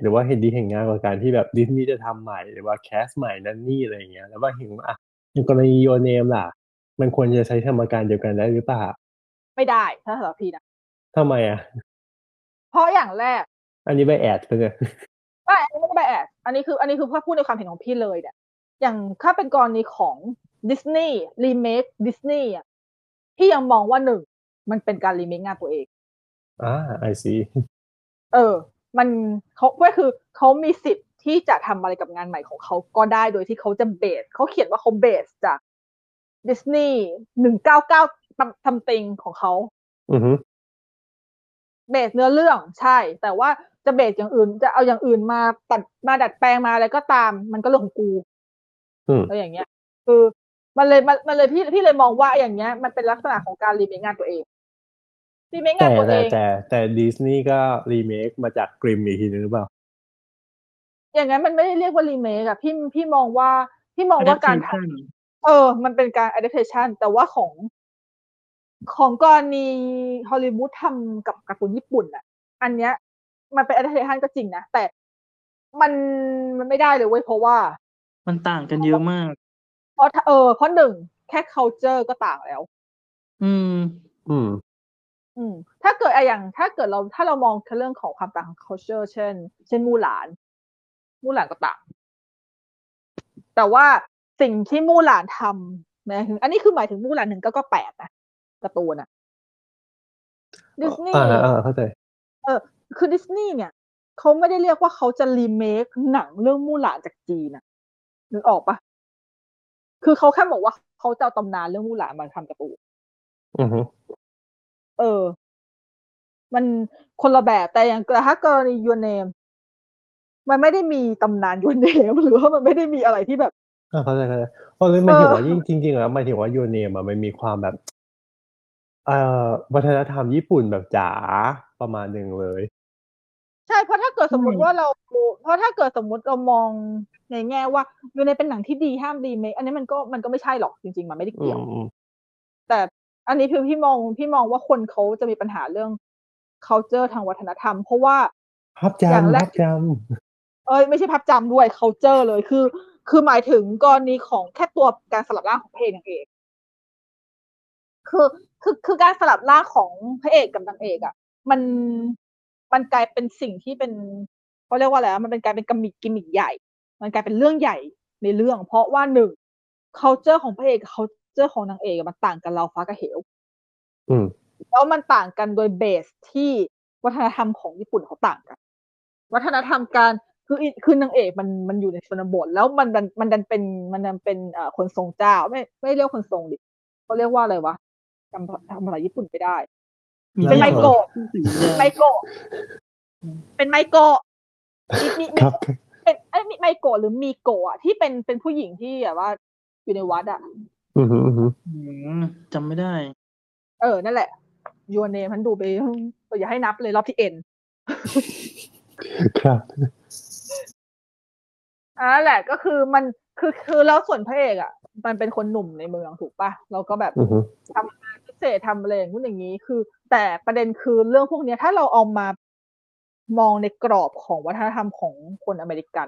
หรือว่าเห็นดีเห็นงามกว่าการที่แบบดิสนีย์จะทำใหม่หรือว่าแคสใหม่นั่นนี่อะไรอย่างเงี้ยแล้วว่าเห็นว่า อะอย่างกรณี Your Name ล่ะ มันควรจะใช้สมการเดียวกันได้หรือเปล่า ไม่ได้ถ้าสำหรับพี่นะทำไมอะ เพราะอย่างแรก อันนี้ bias ไปเนี่ยไม่อันนี้ไม่ได้ bias อันนี้คือ อันนี้คือพูดในความเห็นของพี่เลยเนี่ยอย่างถ้าเป็นกรณีของดิสนีย์รีเมคดิสนีย์อะพี่ยังมองว่าหนึ่งมันเป็นการรีเมคงานตัวเองอ่า I seeเออ มันเขาก็คือเขามีสิทธิ์ ที่จะทำอะไรกับงานใหม่ของเขาก็ได้โดยที่เขาจะเบสเขาเขียนว่าเขาเบสจากดิสนีย์หนึ่งเก้าเก้าทำติงของเขาอือฮึเบสเนื้อเรื่องใช่ แต่ว่าจะเบสอย่างอื่น จะเอาอย่างอื่นมาตัดมาดัดแปลงมาอะไรก็ตาม มันก็เรื่องของกูอืมอะไรอย่างเงี้ย คือมันเลยมันมันเลยพี่พี่เลยมองว่าอย่างเงี้ย มันเป็นลักษณะของการรีเมคงานตัวเองรีเมคงาแต่นตัวเอแต่งแต่แต่ดิสนีย์ก็รีเมคมาจากกริมอีกทีนึงหรือเปล่า อย่างนั้นมันไม่ได้เรียกว่ารีเมคอะพี่พี่มองว่าพี่มองว่าการทำ adaptation เออ มันเป็นการ adaptation แต่ว่าของของกรณีฮอลลีวูดทำกับการ์ตูนญี่ปุ่นอะอันเนี้ย มันเป็น adaptation ก็จริงนะ แต่มันมันไม่ได้เลยเว้ยเพราะว่า มันต่างกันเยอะมาก เพราะเออเพราะหนึ่งแค่ culture ก็ต่างแล้ว อืม อืม อืม ถ้าเกิดอะอย่าง ถ้าเกิดเราถ้าเรามองเรื่องของความต่างของ culture เช่น เช่นมูหลาน มูหลานก็ต่างแต่ว่าสิ่งที่มูหลานทำหมายถึงอันนี้คือหมายถึงมูหลานหนึ่งก็ก็แปดนะการ์ตูนอะดิสนีย์อ่าอ่าเข้าใจคือดิสนีย์เนี่ยเขาไม่ได้เรียกว่าเขาจะรีเมคหนังเรื่องมู่หลานจากจีนนะนึกออกปะคือเขาแค่บอกว่าเขาจะเอาตำนานเรื่องมู่หลานมาทำการ์ตูนอือฮึเออ มันคนละแบบแต่อย่างแต่ถ้ากรณียูเนม มันไม่ได้มีตำนานยูเนมหรือว่ามันไม่ได้มีอะไรที่แบบอ่าเข้าใจเข้าใจเพราะเลยหมายถึงว่าเออยิ่งจริงๆแล้วหมายถึงว่าโยเนมอะมันมีความแบบเอ่อวัฒนธรรมญี่ปุ่นแบบจ๋าประมาณหนึ่งเลย ใช่เพราะถ้าเกิดสมมติใช่ว่าเรา เพราะถ้าเกิดสมมติเรามองในแง่ว่ายูเนมเป็นหนังที่ดีห้ามรีเมคอันนี้มันก็มันก็ไม่ใช่หรอกจริง ๆ มันไม่ได้อืเกี่ยวมอืมแต่อันนี้คือพี่มองพี่มองว่าคนเขาจะมีปัญหาเรื่อง culture ทางวัฒนธรรม เพราะว่าภาพอย่างจำแรภากพจ เอ้ยไม่ใช่ภาพจำด้วย culture เลยคือ คือหมายถึงกรณีของแค่ตัวการสลับร่างของพระเอกนางเอกคือคือคือการสลับร่างของพระเอกกับนางเอกอะ มันมันกลายเป็นสิ่งที่เป็นเขาเรียกว่าอะไรอะมันเป็นกลายเป็น gimmick gimmick ใหญ่ มันกลายเป็นเรื่องใหญ่ในเรื่อง เพราะว่าหนึ่ง culture ของพระเอกกับ culture ของนางเอกอะมันต่างกันราวฟ้ากับเหวอืมแล้วมันต่างกันโดย base ที่วัฒนธรรมของญี่ปุ่นเขาต่างกัน วัฒนธรรมการ คืออีคือนางเอกมันมันอยู่ในชนบท แล้วมันดันมันดันเป็นมันดันเป็นเอ่อคนทรงเจ้า ไม่ไม่เรียกคนทรงดิเขาเรียกว่าอะไรวะจำทำอะไรญี่ปุ่นไม่ได้มีเป็นไมโกะชื่อสีแดงไมโกะเป็นไมโกะมีมีมีครับเป็นไอ้ยมีไมโกะหรือมีโกะอะที่เป็นเป็นผู้หญิงที่แบบว่า อยู่ในวัดอะอืมอืมอืมอืมจำไม่ได้ เออ นั่นแหละยูเนมันดูไปอย่าให้นับเลยรอบที่เอ็นครับ อ่าแหละก็คือมันคือคือแล้วส่วนพระเอกอะ มันเป็นคนหนุ่มในเมืองถูกปะเราก็แบบอือฮึทำงานพิเศษทำอะไรอย่างนู้นอย่างนี้ คือ แต่ประเด็นคือเรื่องพวกเนี้ยถ้าเราเอามามองในกรอบของวัฒนธรรมของคนอเมริกัน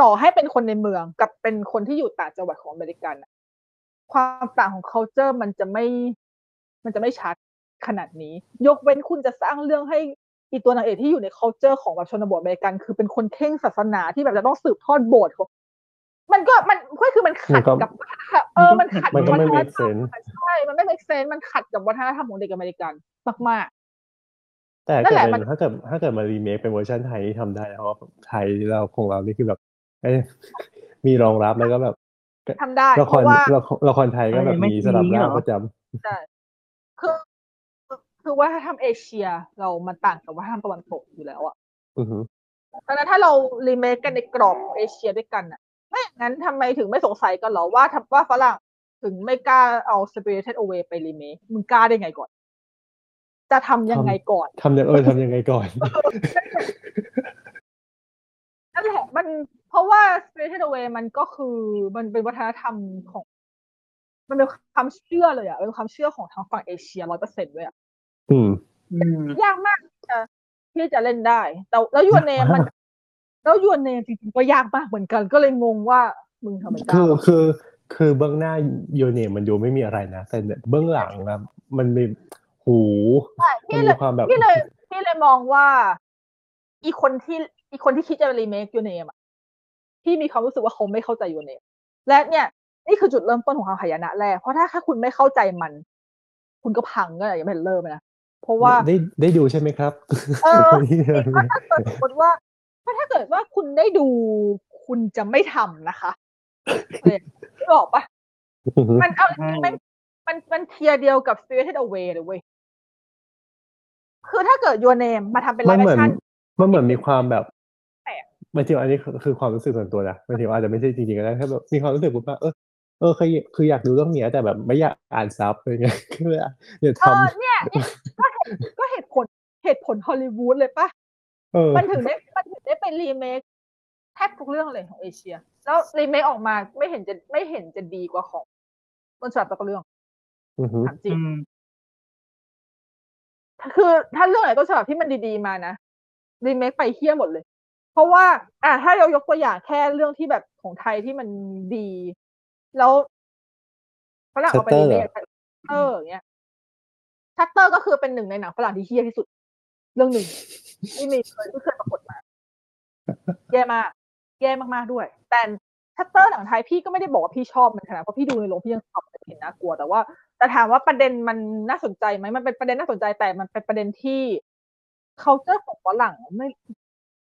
ต่อให้เป็นคนในเมืองกับเป็นคนที่อยู่ต่างจังหวัดของอเมริกันอะความต่างของ culture มันจะไม่ มันจะไม่ชัดขนาดนี้ ยกเว้นคุณจะสร้างเรื่องให้ อีตัวนางเอกที่อยู่ใน culture ของแบบชนบทอเมริกัน คือเป็นคนเข่งศาสนาที่แบบจะต้องสืบทอดโบสถ์ของมันก็มันก็คือมันขัดกับเออมันขัดมันก็ไม่ make sense วัฒเมนกธรรม ใช่ มันไม่ make sense มันขัดกับวัฒนธรรมของเด็กอเมริกันมากแต่นั่นแหละมันเกิแหดเป็มันถ้าเกิดถ้าเกิดมารีเมคเป็นเวอร์ชันไทยนี่ทำได้นะเพราะว่าไทยเราของเรานี่คือแบบเอ้ยมีรองรับแล้วก็แบบๆทำได้ละเพครราะว่าละครละครไทยก็แบบไม่มีสลับมีร่างเหรอประจำใช่คือ คือวัฒนธรรมเอเชียเรามันต่างกับวัฒนธรรมตะวันตกอยู่แล้วอะอือฮึดังนั้นถ้าเรารีเมคกันในกรอบของเอเชียด้วยกันอะไม่อย่างนั้นทำไมถึงไม่สงสัยกันเหรอว่าทำว่าฝรั่งถึงไม่กล้าเอา Spirited Away ไปรีเมค มึงกล้าได้ไงก่อน จะทำยังไงก่อนทำยังเออทำยังไงก่อนนั่นแหละมันเพราะว่า Spirited Away มันก็คือมันเป็นวัฒนธรรมของ มันเป็นความเชื่อเลยอะเป็นความเชื่อของทางฝั่งเอเชียร้อยเปอร์เซ็นต์เลยอะ อืม อืม ยากมากที่จะที่จะเล่นได้ แต่แล้วยูเนมมัน แล้วยูเนมจริงๆก็ยากมากเหมือนกัน ก็เลยงงว่ามึงทำไมกคืล้าอวะคือคือเบื้องหน้าโยเนมมันดูไม่มีอะไรนะ แต่เบื้องหลังนะมันมีหูใช่มันพี่เลมียความแบบ พี่เลยพี่เลยมองว่า อีคนที่อีคนที่คิดจะรีเมคยูเนมอะพี่มีความรู้สึกว่าเขาไม่เข้าใจยูเนมและเนี่ย นี่คือจุดเริ่มต้นของความขยนะแรกเพราะถ้าถ้าคุณไม่เข้าใจมัน คุณก็พังก็อย่าไปเริ่มเลยนะ เพราะว่าได้ได้ดูใช่ไหมครับเออถ้าเกิดสมมติว่าถ้าถ้าเกิดว่าคุณได้ดูคุณจะไม่ทำนะคะเนี่ยไม่บอกปะอือฮึมันเอาจริงๆมันมันมันเทียร์เดียวกับ Spirited Away เลยเว้ยคือถ้าเกิด Your Name มาทำเป็นมัน live เหมือน action มันเหมือนมีความแบบแปลกหมายถึงอันนี้คือคือความรู้สึกส่วนตัวนะหมายถึงว่าอาจจะไม่ใช่จริงๆก็ได้แค่แบบมีความรู้สึกว่าเออ เออเคยคืออยากดูเรื่องเนี้ยแต่แบบไม่อยากอ่าน sub อะไรเงี้ยคือเดี๋ยวเออทำเนี่ยเนี่ยก็เหตุก็เหตุผลเหตุผลฮอลลีวูดเลยปะเออมันถึงได้มันถึงได้เป็นรีเมคแทบทุกเรื่องเลยของเอเชีย แล้วรีเมคออกมาไม่เห็นจะไม่เห็นจะดีกว่าของต้นฉบับตัวเรื่องอือฮึถามจริงอืมคือถ้าเรื่องไหนต้นฉบับที่มันดีๆมานะรีเมคไปเหี้ยหมดเลย เพราะว่า อะถ้าเรายกตัวอย่างแค่เรื่องที่แบบของไทยที่มันดี แล้วฝรั่งเอาไปรีเมคเอออย่างเงี้ยชัตเตอร์ก็คือเป็นหนึ่งในหนังฝรั่งที่เหี้ยที่สุด เรื่องหนึ่งที่มีเคยที่เคยปรากฏมา แย่มาก แย่มากๆด้วย แต่ชัตเตอร์หนังไทยพี่ก็ไม่ได้บอกว่าพี่ชอบมันขนาดเพราะพี่ดูในโรงพี่ยังขับเห็นน่ากลัวแต่ว่าแต่ถามว่าประเด็นมันน่าสนใจไหมมันเป็นประเด็นน่าสนใจแต่มันเป็นประเด็นที่เขาเจอของฝรั่งไม่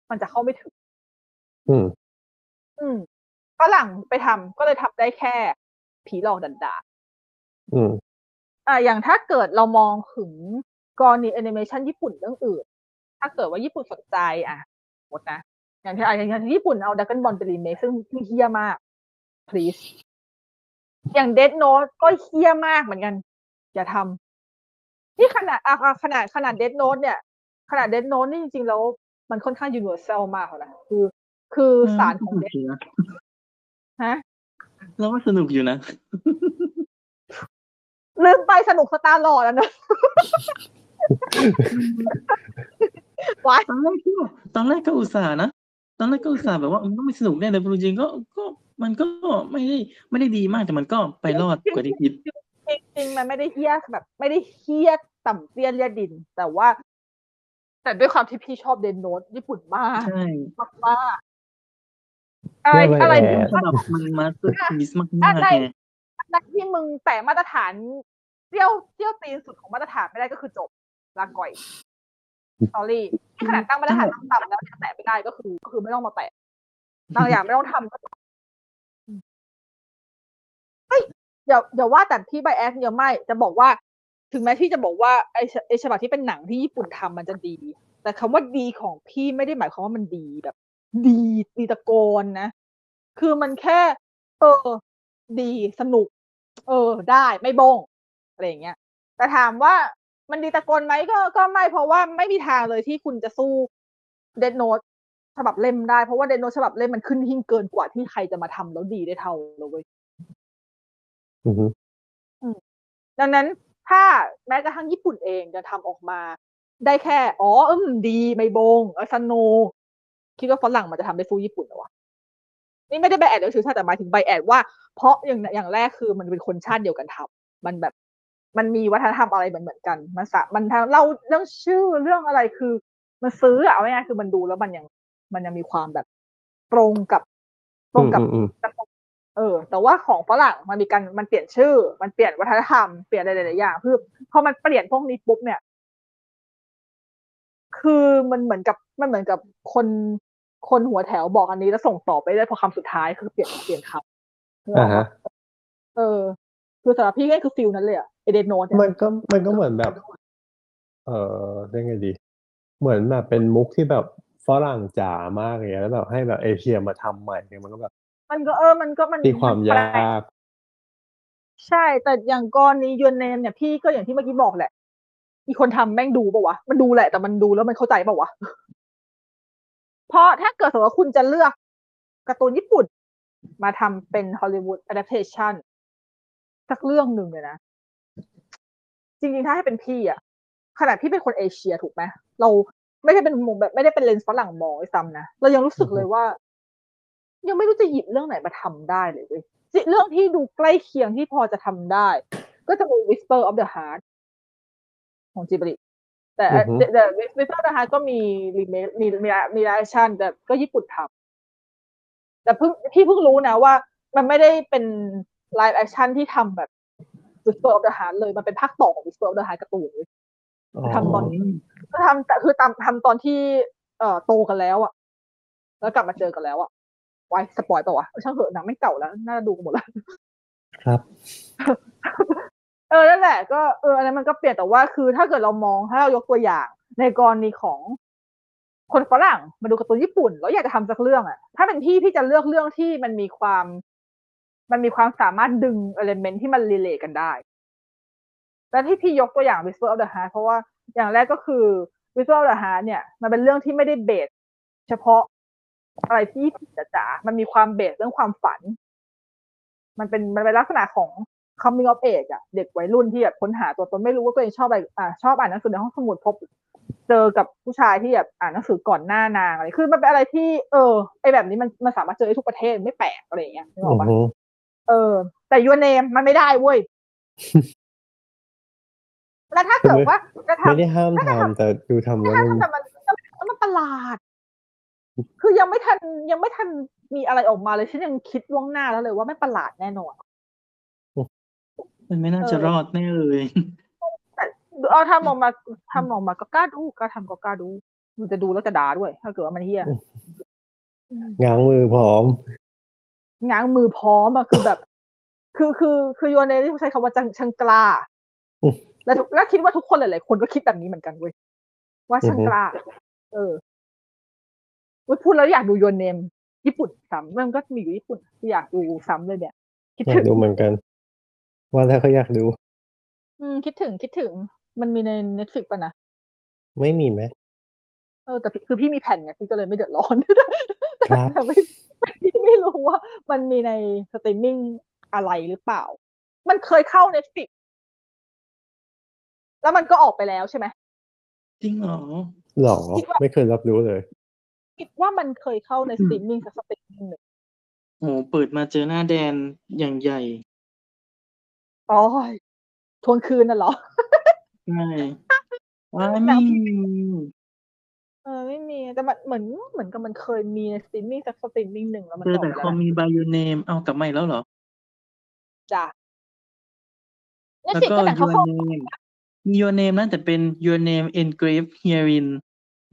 มันจะเข้าไม่ถึง อืม อืม ฝรั่งไปทำก็เลยทำได้แค่ ผีหลอกดันดาอืมอ่าอย่างถ้าเกิดเรามองถึงกรณีแอนิเมชันญี่ปุ่นเรื่องอื่น ถ้าเกิดว่าญี่ปุ่นสนใจ อะหมดนะอย่างที่อะอย่างที่ญี่ปุ่นเอาดักกันบอลไปรีเมคซึ่งที่เฮี้ยมาก please อย่างเด d โน t ก็เฮี้ยมากเหมือนกัน อย่าทำที่ขนาดอะอะขนาดขนาดเด d โน t เนี่ย ขนาดเด d โน t นี่จริงๆแล้ว มันค่อนข้างยูนิเวอร์แซลมากแล้วนะคือ คือสารของสนุเดกอยู่นะ ฮะแล้วว่าสนุกอยู่นะ ลืมไปสนุกสตาร์ลอร์แล้วเนอะวายตอนแรกก็ตอนแรกก็อุตส่าห์นะ ตอนแรกก็อุตส่าห์แบบว่ามันต้องไม่สนุกแน่เลยจริงๆก็ก็มันก็ไม่ได้ไม่ได้ดีมากแต่มันก็ไปรอดกว่าที่คิดจริงๆมันไม่ได้เฮี้ยแบบ ไม่ได้เฮี้ยต่ำเตี้ยเลียดิน แต่ว่า แต่ด้วยความที่พี่ชอบเดนโนตญี่ปุ่นมากใช่มากมากๆ อะไรเรียกว่าอะไรแอที่ร์สำหรับมันมาสเตอร์พีซมากอะไรๆไงอะไรที่มึงแต่มาตรฐานเที่ยวเที่ยวตีนสุดของมาตรฐานไม่ได้ก็คือจบลาก่อยสอรี่ที่ขนาดตั้งมาตรฐานต่ำๆแล้วยังแตะไม่ได้ก็คือก็คือไม่ต้องมาแตะบางอย่างไม่ต้องทำก็เฮ้ยอย่าอย่าว่าแต่พี่ไบแอสเดียวไม่จะบอกว่า ถึงแม้ที่จะบอกว่าไอฉไอฉบับที่เป็นหนังที่ญี่ปุ่นทำมันจะดี แต่คำว่าดีของพี่ไม่ได้หมายความว่ามันดีแบบ ดีดีตะโกนนะ คือมันแค่ เออ ดีสนุก เออ ได้ไม่บงอะไรอย่างเงี้ยแต่ถามว่ามันดีตะโกนไหมก็ก็ไม่เพราะว่าไม่มีทางเลยที่คุณจะสู้เดนโนตฉบับเล่มได้ เพราะว่าเดนโนตฉบับเล่มมันขึ้นหิ้งเกินกว่าที่ใครจะมาทำแล้วดีได้เท่าเลยเว้ยอือฮึดังนั้นถ้าแม้กระทั่งญี่ปุ่นเองจะทำออกมา ได้แค่ อ๋ออืมดีไม่บงเออสนุกคิดว่าฝรั่งมันจะทำได้สู้ญี่ปุ่นเหรอวะ นี่ไม่ได้ใบแอดเรื่องชื่อชาติแต่หมายถึงใบแอดว่าเพราะอย่างอย่างแรกคือมันเป็นคนชาติเดียวกันทำมันแบบมันมีวัฒนธรรมอะไรเหมือนเหมือนกัน มันสะมันทำเล่าเรื่องชื่อเรื่องอะไรคือ มันซื้ออะเอาง่ายๆคือมันดูแล้วมันยังมันยังมีความแบบตรงกับตรงกับอืมอืมเออ แต่ว่าของฝรั่งมันมีการมันเปลี่ยนชื่อ มันเปลี่ยนวัฒนธรรมเปลี่ยนอะไรหลายๆอย่างคือพอมันเปลี่ยนพวกนี้ปุ๊บเนี่ย คือมันเหมือนกับมันเหมือนกับคน คนหัวแถวบอกอันนี้แล้วส่งต่อไปได้พอคำสุดท้ายคือเปลี่ยนเปลี่ยนคำนึกออ่าอกปะฮะเออ คือสำหรับพี่ก็คือฟิลนั้นเลยอะเอเดนโนเนี่ยมันก็มันก็เหมือนแบบ เออเรียกไงดี เหมือนแบบเป็นมุกที่แบบฝรั่งจ๋ามากเลยแล้วแบบให้แบบเอเชียมาทำใหม่เนี่ยมันก็แบบ มันก็เออมันก็มันมีความนแปลยากใช่ แต่อย่างกรณียวนเนมเนี่ยพี่ก็อย่างที่เมื่อกี้บอกแหละ อีคนทำแม่งดูปะวะ มันดูแหละ แต่มันดูแล้วมันเข้าใจปะวะ เพราะถ้าเกิดสมมติว่าคุณจะเลือกการ์ตูนญี่ปุ่น มาทำเป็นฮอลลีวูด adaptation สักเรื่องหนึ่งเลยนะ จริงๆ ถ้าให้เป็นพี่อะขนาดพี่เป็นคนเอเชียถูกไหมเราไม่ได้เป็นมุมแบบไม่ได้เป็นเลนส์ฝรั่งมองไอ้ซ้ำนะ เรายังรู้สึกเลยว่า ยังไม่รู้จะหยิบเรื่องไหนมาทำได้เลยเว้ยจิเรื่องที่ดูใกล้เคียงที่พอจะทำได้ ก็จะมี Whisper of the Heart ของ Ghibli แต่อือฮึแต่ Whisper of the Heart ก็มีรีเมคมีมีมี live action แต่ก็ญี่ปุ่นทำแต่เพิ่งพี่เพิ่งรู้นะว่า มันไม่ได้เป็น live action ที่ทำแบบ Whisper of the Heart เลย มันเป็นภาคต่อของ Whisper of the Heart การ์ตูนเลยทำตอนนี้ก็ทำแต่คือตามทำตอนที่เอ่อโตกันแล้วอะแล้วกลับมาเจอกันแล้วอะไว้ spoil ปะวะช่างเหอะหนังไม่เก่าแล้ว น่าจะดูกันหมดแล้ว ครับ เออนั่นแหละก็เอออันนั้นมันก็เปลี่ยนแต่ว่าคือ ถ้าเกิดเรามองถ้าเรายกตัวอย่าง ในกรณีของคนฝรั่งมาดูการ์ตูนญี่ปุ่น แล้วอยากจะทำสักเรื่องอะถ้าเป็นพี่พี่จะเลือกเรื่องที่มันมีความ มันมีความสามารถดึง element ที่มัน relate กันได้และที่พี่ยกตัวอย่าง Whisper of the Heart เพราะว่าอย่างแรกก็คือ Whisper of the Heart เนี่ย มันเป็นเรื่องที่ไม่ได้ base เฉพาะอะไรที่จ๋ามันมีความ base เรื่องความฝัน มันเป็นมันเป็นลักษณะของ coming of age อะเด็กวัยรุ่นที่แบบค้นหาตัวตนไม่รู้ว่าตัวเองชอบอะไรอ่าชอบอ่านหนังสือในห้องสมุดพบ เจอกับผู้ชายที่แบบอ่านหนังสือก่อนหน้านางอะไรคือมันเป็นอะไรที่ เออไอแบบนี้มันมันสามารถเจอได้ทุกประเทศไม่แปลกอะไรอย่างเงี้ยนึกออือกอปะฮึเออ แต่ยูเนมมันไม่ได้เว้ยแล้วถ้าเกิดว่าจะทำไม่ได้ห้ามทำแต่ดูทำแล้วมันแต่มันมันประหลาด คือยังไม่ทันยังไม่ทันมีอะไรออกมาเลยฉันยังคิดล่วงหน้าแล้วเลยว่าไม่ประหลาดแน่นอน มันไม่น่าจะเออรอดแน่เลยเอาทำออกมาทำออกมาก็กล้าดูกล้าทำก็กล้าดูมันจะดูแล้วจะด่าด้วย ถ้าเกิดว่ามันเฮี้ยง้างมือพร้อมง้างมือพร้อมอะคือแบบ คือคือคือโยนในที่เขาใช้คำว่าจังช่างกล้าอืมแล้วทุกแล้วคิดว่าทุกคนหลายๆคนก็คิดแบบนี้เหมือนกันเว้ยว่าช่างอือฮึกล้า เออเว้ยพูดแล้วอยากดูโยนเนม ญี่ปุ่นซ้ำมันก็มีอยู่ญี่ปุ่นอยากดูซ้ำเลยเนี่ยคิดอยาถึกงดูเหมือนกัน ว่าแล้วก็อยากดู อืม คิดถึงคิดถึง มันมีใน Netflix ป่ะนะ ไม่มีไหม เออ แต่พี่คือพี่มีแผ่นไงพี่ก็เลยไม่เดือดร้อน ครับ แต่ไม่พี่ไม่รู้ว่า มันมีในสตรีมมิ่งอะไรหรือเปล่า มันเคยเข้า Netflix แล้วมันก็ออกไปแล้วใช่ไหม จริงเหรอ หรอ คิดว่า ไม่เคยรับรู้เลย คิดว่ามันเคยเข้าในสตรีมมิ่งสักสตรีมมิ่งหนึ่งโหเปิดมาเจอหน้าแดนอย่างใหญ่ อ๋อทวงคืนน่ะเหรอ ใช่ว้ายหนัไม่งมีเออไม่มีแต่มันเหมือนเหมือนกับมันเคยมีในสตรีมมิ่งสักสตรีมมิ่งหนึ่งแล้วมันเจอออกแต่ไปคแล้วอมนะมีบายเนมเอากลับมาอีกแล้วเหรอจ้ะเน็ตแล้วฟลิกก็ก็หนังเขา Your เข้า Name มี Your Name นะแต่เป็น Your Name Engraved Herein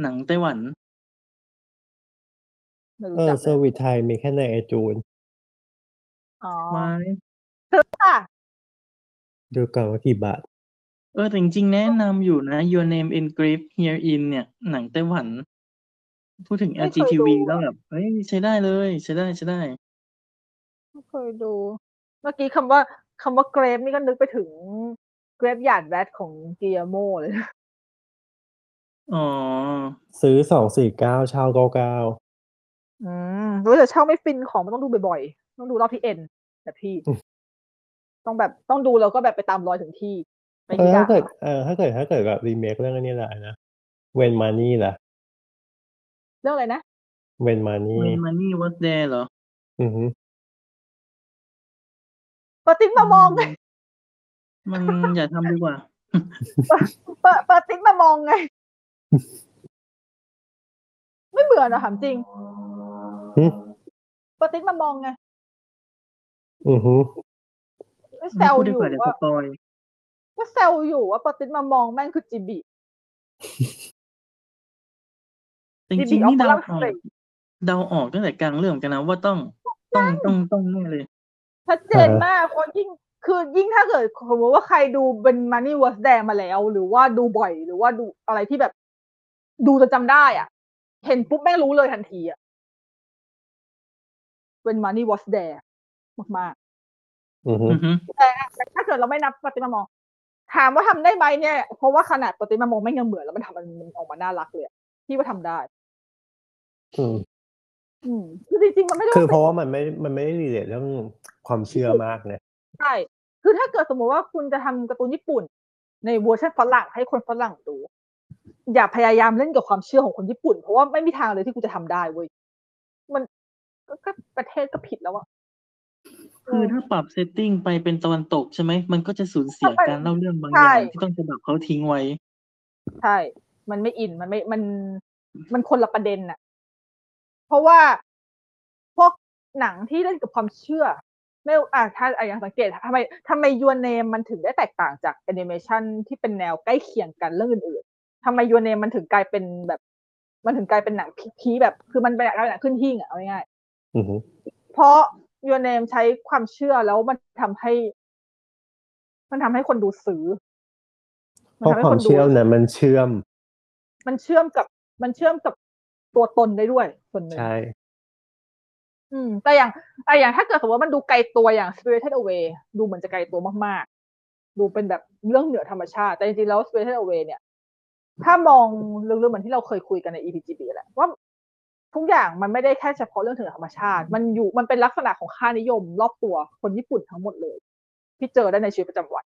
หนังไต้หวันไม่เอรู้อจักเซเลอยร์วิสไทยมีแค่ในไอจูนอ๋อว้ายค่ะ ดูก่อนว่ากี่บาท เออแต่จริงๆแนะนำอยู่นะ Your Name Engraved Herein เนี่ย หนังไต้หวัน พูดถึง ไม่เคย LGTV ดูแล้วแบบเฮ้ยใช้ได้เลย ใช้ได้ใช้ได้ ไม่เคยดู เมื่อกี้คำว่าคำว่าเกรฟนี่ก็นึกไปถึงเกรฟหยาดแรดของเกียโมเลย อ๋อ ซื้อสองสี่เก้าเช่าเก้าเก้าอืมรู้แต่เช่าไม่ฟินของมันต้องดูบ่อยๆ ต้องดูรอบที่เอ็นแบบพี่ ต้องแบบต้องดูแล้วก็แบบไปตามรอยถึงที่ไปเออที่ถ้าด่าเกิดเออถ้าเกิดถ้าเกิดแบบรีเมคเรื่องอันนี้แหละนะเวนมานี่ล่ะ เรื่องอะไรนะเวนมานี่ When money was there เหรอ อือฮึเปิดติ๊กมามองไงมันอย่าทำดีกว่าเปิดเปิดติ๊กมามองไง ไม่เบื่อนะถามจริงหึเปิดติ๊กมามองไง อือฮึ ไม่แซไม่วพูดอดียู่กว่าเดี๋ยวสว่าปอยก็แซวอยู่ว่าเปิดติ๊กมามองแม่งคือจีบีแต่จจีริบีงอๆอกนี่มาเดาแล้วออกเสร็จเดาออกตั้งแต่กลางเรื่องเหมือนกันนะว่าต้องต้องต้องต้องแน่เลยชัดเจนมากเพราะยิ่งคือยิ่งถ้าเกิดสมมติว่าใครดูเป็นมันนี่วอสแดงมาแล้ว หรือว่าดูบ่อย หรือว่าดูอะไรที่แบบ ดูจนจำได้ อะ เห็นปุ๊บแม่งรู้เลยทันทีอะเป็นมันนี่วอสแดงมากอือฮึอือฮึๆ แต่แต่ถ้าเกิดเราไม่นับปฏิมามอง ถามว่าทำได้ไหมเนี่ย เพราะว่าขนาดปฏิมามองไม่ยังเหมือนแล้วมันทำมันมันออกมาน่ารักเลยอะพี่ว่าทำได้ อืมอืมคือจริงๆมันไม่ได้คือว่าเพราะว่ามันไม่ มันไม่ได้ relate เรื่องความเชื่อมากนะใช่คือถ้าเกิดสมมติว่าคุณจะทำการ์ตูนญี่ปุ่น ในเวอร์ชันฝรั่งให้คนฝรั่งดู อย่าพยายามเล่นกับความเชื่อของคนญี่ปุ่น เพราะว่าไม่มีทางเลยที่คุณจะทำได้เว้ยมันก็ก็ประเทศก็ผิดแล้วอะ คือถ้าปรับ setting ไปเป็นตะวันตกใช่ไหม มันก็จะสูญเสียการเล่าเรื่องบางอใช่ย่างที่ต้องจะแบบเขาทิ้งไว้ ใช่ มันไม่อิน มันไม่ มัน มันคนละประเด็นน่ะ เพราะว่าพวกหนังที่เล่นกับความเชื่อ ไม่อ่าถ้าอะอย่างสังเกตทำไมทำไม Your Name มันถึงได้แตกต่างจากแอนิเมชันที่เป็นแนวใกล้เคียงกันเรื่องอื่นๆทำไม Your Name มันถึงกลายเป็นแบบ มันถึงกลายเป็นหนัง peak ๆแบบ คือมันเป็นหนังขึ้นหิ้งอะเอาง่ายๆอือฮึเพราะ Your Name ใช้ความเชื่อแล้วมันทำให้ มันทำให้คนดูซื้อเพราะความเชื่อนะมันเชื่อม มันเชื่อมกับมันเชื่อมกับตัวตนได้ด้วยส่วนหนึ่งใช่อืม แต่อย่างแต่อย่างถ้าเกิดสมมติว่ามันดูไกลตัวอย่าง Spirited Away ดูเหมือนจะไกลตัวมากๆ ดูเป็นแบบเรื่องเหนือธรรมชาติ แต่จริงๆแล้ว Spirited Away เนี่ย ถ้ามองลึกๆเหมือนที่เราเคยคุยกันใน EPGB แหละว่า ทุกอย่างมันไม่ได้แค่เฉพาะเรื่องเหนือธรรมชาติ มันอยู่มันเป็นลักษณะของค่านิยม รอบตัวคนญี่ปุ่นทั้งหมดเลย ที่เจอได้ในชีวิตประจำวัน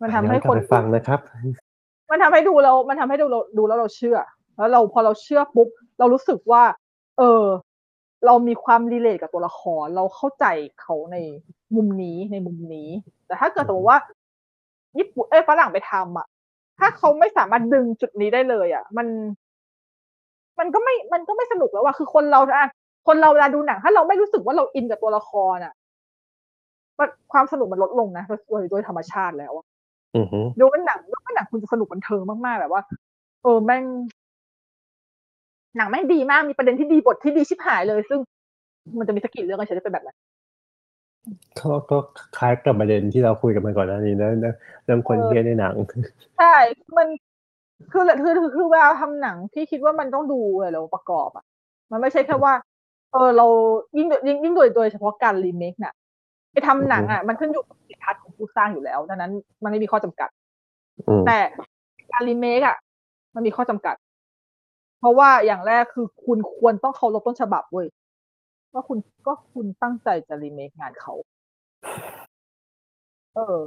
มันทำให้ย้อกคลับนไปฟังนะครับ มันทำให้ดูเรา มันทำให้ดูเราดูแล้วเราเชื่อ แล้วเราพอเราเชื่อปุ๊บเรารู้สึกว่า เออ เรามีความรีเลทกับตัวละคร เราเข้าใจเขาในมุมนี้ในมุมนี้ แต่ถ้าเกิดสมมติว่า ญี่ปุ่นเอ้ยฝรั่งไปทำอะ ถ้าเขาไม่สามารถดึงจุดนี้ได้เลย อะ มัน มันก็ไม่มันก็ไม่สนุกแล้วว่ะคือคนเราอะคนเราเวลาดูหนัง ถ้าเราไม่รู้สึกว่าเราอินกับตัวละครอะมันความสนุกมันลดลงนะโดยโดยธรรมชาติแล้วอะอือฮึดูเป็นหนังดูเป็นหนังคุณจะสนุกบันเทิงมากๆแบบว่า เออแม่งหนังแม่งดีมากมีประเด็นที่ดีบทที่ดีชิบหายเลย ซึ่งมันจะมีสกกิลเรื่องอะไรจะเป็นแบบนั้นก็ก็คล้ายกับประเด็นที่เราคุยกันมาก่อนหน้านี้นะเรื่องเรื่องคนเออเฮี้ยในหนัง ใช่ มัน คือคือคือคือเวลาทำหนังพี่คิดว่ามันต้องดูอะไรประกอบอะ มันไม่ใช่แค่ว่า เออเรายิ่งยิ่งยิ่งโดยโดยเฉพาะการรีเมคน่ะไปทำหนังอะมันขึ้นอยู่กับวิสัยทัศน์ของผู้สร้างอยู่แล้วดังนั้น มันไม่มีข้อจำกัดอืมแต่การรีเมคอะ มันมีข้อจำกัด เพราะว่าอย่างแรกคือคุณควรต้องเคารพต้นฉบับเว้ยว่าคุณก็คุณตั้งใจจะรีเมคงานเขา เออ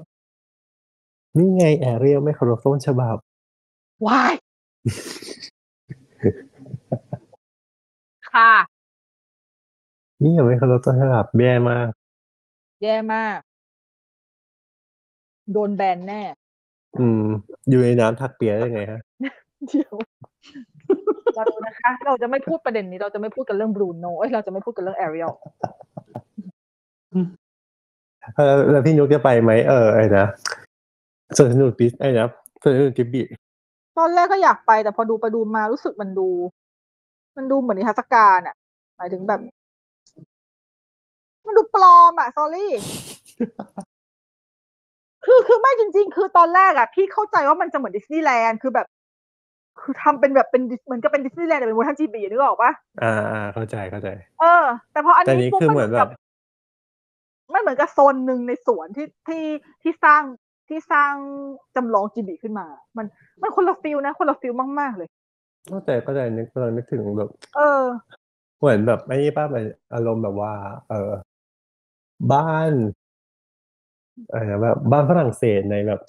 นี่ไงแอเรียลไม่เคารพต้นฉบับ วายค่ะ นี่ยังไม่เคารพต้นฉบับแย่มาก แย่มาก โดนแบนแน่ อืม อยู่ในน้ำทักเปียได้ไงฮะเดี๋ยวเราดูนะคะ เราจะไม่พูดประเด็นนี้ เราจะไม่พูดกันเรื่องบรูโนเอ้ยเราจะไม่พูดกันเรื่องแอเรียลเออแล้วพี่นุกจะไปไหมเออไอ้นะสวนสนุกปิสไอ้นะสวนสนุกจิบลิ ตอนแรกก็อยากไปแต่พอดูไปดูมารู้สึกมันดู มันดูเหมือนนิทรรศการอะหมายถึงแบบ มันดูปลอมอะ s อรี่คือคือไม่จริง ๆ คือตอนแรกอะพี่เข้าใจว่ามันจะเหมือนดิสนีย์แลนด์คือแบบ คือทำเป็นแบบเป็นดิสเหมือนกับเป็นดิสนีย์แลนด์แต่เป็นเวอร์ชันจิบลินึกออกปะอ่าอ่าเข้าใจเข้าใจ เออ แต่พออันแต่นี้นี้ปุ๊บคือเหมือนแบบมันเหมือนกับโซนหนึ่งในสวนที่ที่ที่สร้าง ที่สร้างจำลองจิบลิขึ้นมา มันมันคนละ feel นะ คนละ feel มาก ๆ เลยเข้าใจเข้าใจนึกกำลังนึกถึงแบบ เออ เหมือนแบบไอ้นี่ป้ามันอารมณ์แบบว่า เออ บ้านอะไรนะแบบบ้านฝรั่งเศสในแบบ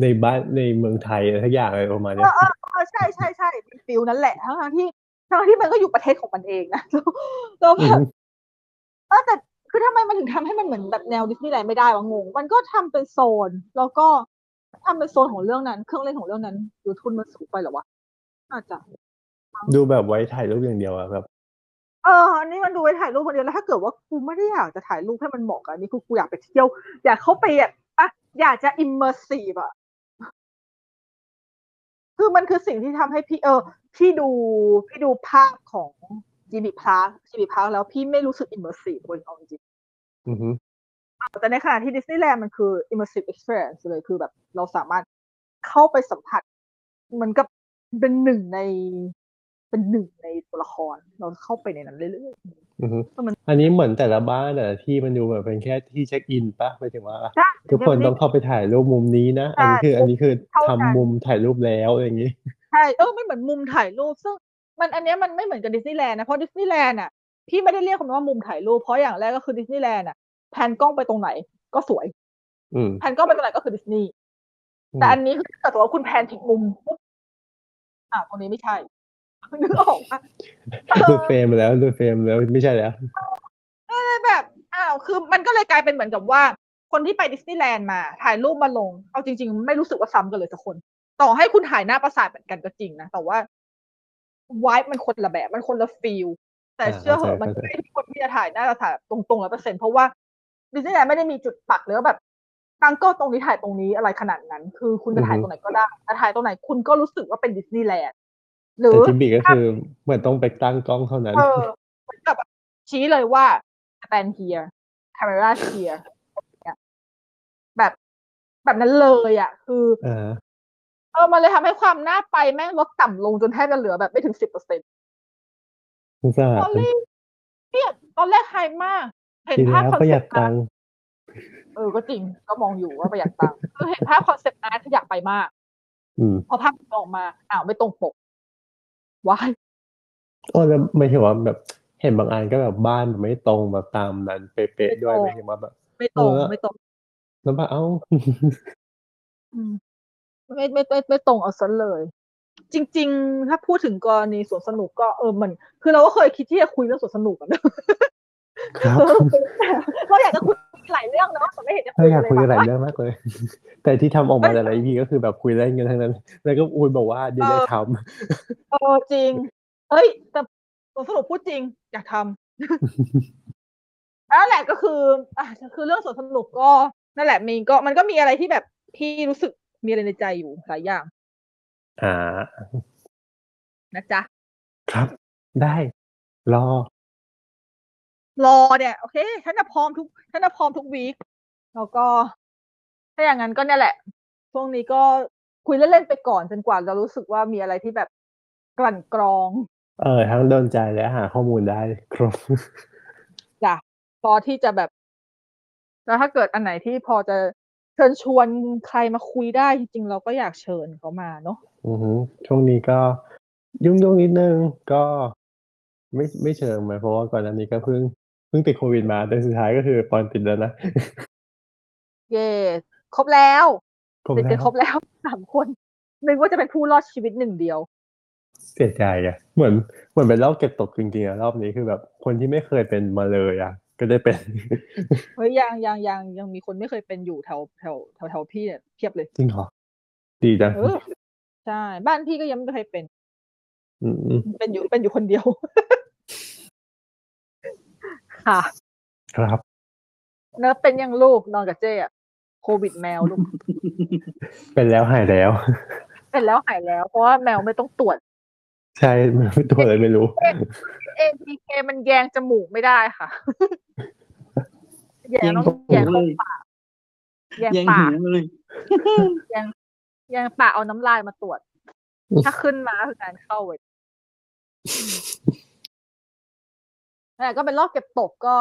ในบ้านในเมืองไทยอะไรทักอย่างอะไรประมาณเนี้ย เออเออเออใช่ใช่ใช่ feel นั้นแหละทั้งทั้งที่ทั้งที่มันก็อยู่ประเทศของมันเองนะแล้วอืแบอบฮึเออแต่ คือทำไมมันถึงทำให้มันเหมือนแบบแนวดิสนีย์แลนด์ไม่ได้วะงง มันก็ทำเป็นโซน แล้วก็ทำเป็นโซนของเรื่องนั้น เครื่องเล่นของเรื่องนั้นดูทุนมันสูงไปเหรอวะอาจจะ ดูแบบไว้ถ่ายรูปอย่างเดียวอะแบบเอออันนี้มันดูไว้ถ่ายรูปคนเดียวแล้วถ้าเกิดว่ากูไม่ได้อยากจะถ่ายรูปให้มันเหมาะกับอันนี้คือกูอยากไปเที่ยว อยากเข้าไปแบบอะอยากจะ immersive อะคือมันคือสิ่งที่ทำให้พี่เออพี่ดูพี่ดูภาพของ จิบลิพาร์คจิบลิพาร์คแล้วพี่ไม่รู้สึก immersive เลยเอาจริงอือฮึๆแต่ในขณะที่ดิสนีย์แลนด์มันคือ immersive experience เลยคือแบบเราสามารถเข้าไปสัมผัสเหมือนกับเป็นหนึ่งใน เป็นหนึ่งในตัวละคร เราเข้าไปในนั้นเรื่อยๆอือฮึมันอันนี้เหมือนแต่ละบ้านแต่ละที่มันดูแบบเป็นแค่ที่เช็คอินปะหมายถึงว่าใช่ทุกคนต้องเข้าไปถ่ายรูปมุมนี้นะ อันนี้คืออันนี้คือเท่าทำนั้นมุมถ่ายรูปแล้วอะไรอย่างงี้ใช่เออไม่เหมือนมุมถ่ายรูปซึ่ง มันอันเนี้ยมันไม่เหมือนกับดิสนีย์แลนด์นะเพราะดิสนีย์แลนด์อะพี่ไม่ได้เรียกมันว่ามุมถ่ายรูปเพราะอย่างแรกก็คือดิสนีย์แลนด์อะแพนกล้องไปตรงไหนก็สวยอืมแพนกล้องไปตรงไหนก็คือดิสนีย์แต่อันนี้คือถ้าเกิดว่าคุณแพนผิดมุมปุ๊บอ่าตรงนี้ไม่ใช่นึกออกปะดูเฟรมแล้วดูเฟรมแล้วไม่ใช่แล้วแบบอ้าวคือมันก็เลยกลายเป็นเหมือนกับว่า คนที่ไปดิสนีย์แลนด์มา ถ่ายรูปมาลง เอาจริง ๆ ไม่รู้สึกว่าซ้ำกันเลยสักคน ต่อให้คุณถ่ายหน้าปราสาทเหมือนกันก็จริงนะแต่ว่า vibe มันคนละแบบมันคนละ feel แต่อ่าเชื่อเหอะเข้าใจมันเข้าใจไม่ใช่ทุกคนที่จะถ่ายหน้าปราสาทตรงๆร้อยเปอร์เซ็นต์เพราะว่าดิสนีย์แลนด์ไม่ได้มีจุดปักหรือว่าแบบตั้งกล้องตรงนี้ถ่ายตรงนี้อะไรขนาดนั้น คือคุณจะถ่ายตรงไหนก็ได้แต่ถ่ายตรงไหนคุณก็รู้สึกว่าเป็นดิสนีย์แลนด์หรือแต่จิบลิก็คือเหมือนต้องไปตั้งกล้องเท่านั้นเออเหมือนกับแบบชี้เลยว่า stand here camera here เนี่ยแบบแบบนั้นเลยอะ คือ อ่าเออมันเลยทำให้ความน่าไปแม่งลดต่ำลงจนแทบจะเหลือแบบไม่ถึงสิบเปอร์เซ็นต์สงสาตอนรแรกเนี่ยตอนแรกไฮมาก เห็นทีภาพแล้วคอนประหเซ็ยัปดต์ตัอาร์งตค์เออก็จริงก็มองอยู่ว่าประหยัดตังค์คือเห็นภาพคอนเซ็ปต์อาร์ตอยากไปมากอืมพอภาพออกมาอ้าวไม่ตรงปกว้ายโอ้แล้วไม่ใช่ว่าแบบ เห็นบางอันก็แบบบ้านแบบไม่ตรงแบบตามนั้นเป๊ะๆด้วยไม่ใช่ว่าแบบ ไม่ตรงเออไม่ตรงแล้วแบบเอ้าอืม ไม่ไม่ไม่ไม่ตรงเอาซะเลย จริง ๆ ถ้าพูดถึงกรณีสวนสนุกก็เออมัน คือเราก็เคยคิดที่จะคุยเรื่องสวนสนุกกันนะครับเราอยากจะคุยหลายเรื่องเนาะแต่ไม่เห็นจะคุเรายอยากคุยกันหลายเลเรื่องมากเลย แต่ที่ทำออกมาแต่ละ EP ก็คือแบบคุยเล่นกันทั้งนั้น แล้วก็อุ้ยบอกว่าเดี๋ยวจะทเออจริง เฮ้ย แต่สวนสนุกพูดจริง อยากทำนั่นแหละก็คือ อะคือเรื่องสวนสนุกก็นั่นแหละมีก็มันก็มีอะไรที่แบบพี่รู้สึก มีอะไรในใจอยู่หลายอย่างำอ่า นะจ๊ะ ครับได้ รอ รอเนี่ย โอเคฉันจะพร้อมทุกฉันจะพร้อมทุกวีคแล้วก็ ถ้าอย่างนั้นก็เนี่ยแหละช่วงนี้ก็คุยเล่นๆไปก่อนจนกว่าจะรู้สึกว่ามีอะไรที่แบบกลั่นกรอง เออ ทั้งโดนใจและหาข้อมูลได้ครบจ้ะพอที่จะแบบ แล้วถ้าเกิดอันไหนที่พอจะ เชิญชวนใครมาคุยได้จริงๆ เราก็อยากเชิญเขามาเนาะอือฮึช่วงนี้ก็ยุ่งยุ่งๆนิดนึงก็ไม่ไม่เชิงมาเพราะว่าก่อนหน้านี้ก็เพิ่งเพิ่งติดโควิดมาแต่สุดท้ายก็คือปอนติดแล้วนะเย่ครบแล้วครบติดแล้กันวครบแล้วสามคนนึกว่าจะเป็นผู้รอดชีวิตหนึ่งเดียว เสียใจอะเหมือนเหมือนเป็นรอบเก็บตกจริงๆอะรอบนี้คือแบบ คนที่ไม่เคยเป็นมาเลยอะ ก็ได้เป็นเฮ้ยยังยังยังยังมีคนไม่เคยเป็นอยู่แถวแถวแถวแถวพี่เนี่ยเพียบเลยจริงเหรอดีจังเออใช่บ้านพี่ก็ยังไม่เคยเป็นอืมอืมเป็นอยู่เป็นอยู่คนเดียว ค่ะ ครับเนิร์ฟเป็นยังลูกนอนกับเจ้อะโควิดแมวลูก เป็นแล้วหายแล้ว เป็นแล้วหายแล้ว เพราะว่าแมวไม่ต้องตรวจ ใช่ไม่ตัวเลยไม่รู้ ATK มันแยงจมูกไม่ได้ค่ะแยงต้องแยแยงงเลยปากแยงแย่งปาหูกเลยแยงแยงปากเอาน้ำลายมาตรวจ ถ้าขึ้นมาคือการเข้าเว้ยนั่นแหละก็เป็นรอบเก็บตกก็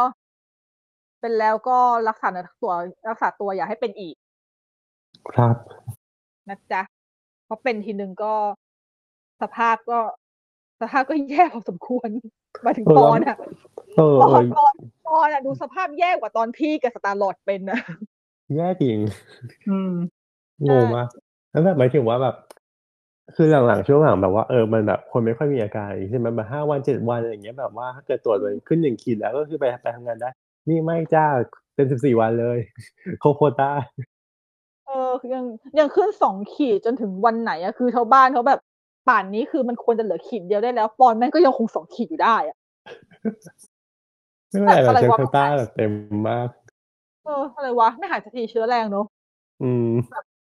เป็นแล้วก็รักษาเนื้อตัวรักษาตัวอย่าให้เป็นอีก ครับนะจ๊ะเพราะเป็นทีนึงก็สภาพก็ สภาพก็แย่พอสมควรมาถึงเออปอนอะเออปอเออนปอนปอนอะดูสภาพแย่กว่าตอนพี่กับสตาร์ลอดเป็นนะแย่จริงอืมงงมากแล้วแบบหมายถึงว่าแบบ คือหลังๆช่วงหลังแบบว่าเออมันแบบคนไม่ค่อยมีอาการใช่ไหมแบบห้าวันเจ็ดวันอะไรอย่างเงี้ยแบบว่าถ้าเกิดตรวจเลยขึ้นหนึ่งขีดแล้วก็คือไปไปทำงานได้ นี่ไม่จ้าเป็นสิบสี่วันเลยโคโควต้าเออยังยังขึ้นสองขีดจนถึงวันไหนอะคือชาวบ้านเขาแบบ ป่านนี้คือมันควรจะเหลือขีดเดียวได้แล้วปอนแม่งก็ยังคงสองขีดอยู่ได้อะไม่เป็นไรหรอกอะไรเจอวะโควต้าแบบเต็มมาก เอออะไรวะ ไม่หายสักทีเชื้อแรงเนอะอืม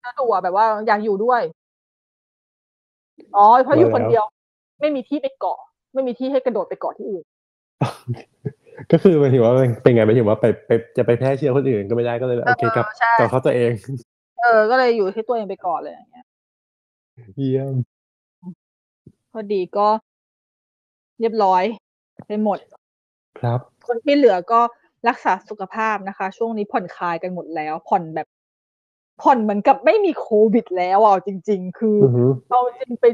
เจ้าตัวแบบว่าอยากอยู่ด้วย อ๋อเพราะอยู่คนเดียว ไม่มีที่ไปเกาะ ไม่มีที่ให้กระโดดไปเกาะที่อื่น ก็คือหมายถึงว่าเป็นไงหมายถึงว่าไปไปจะไปแพร่เชื้อคนอื่นก็ไม่ได้ก็เลยโอเคกลับใช่กลับเข้าตัวเอง เออ ก็เลยอยู่ที่ตัวเองไปก่อนเลยอย่างเงี้ย เยี่ยมพ อดีก็เรียบร้อยไปหมด ครับ คนที่เหลือก็รักษาสุขภาพนะคะ ช่วงนี้ผ่อนคลายกันหมดแล้ว ผ่อนแบบผ่อนเหมือนกับไม่มีโควิดแล้วอะจริง ๆ คืออือฮึเอาจริงไป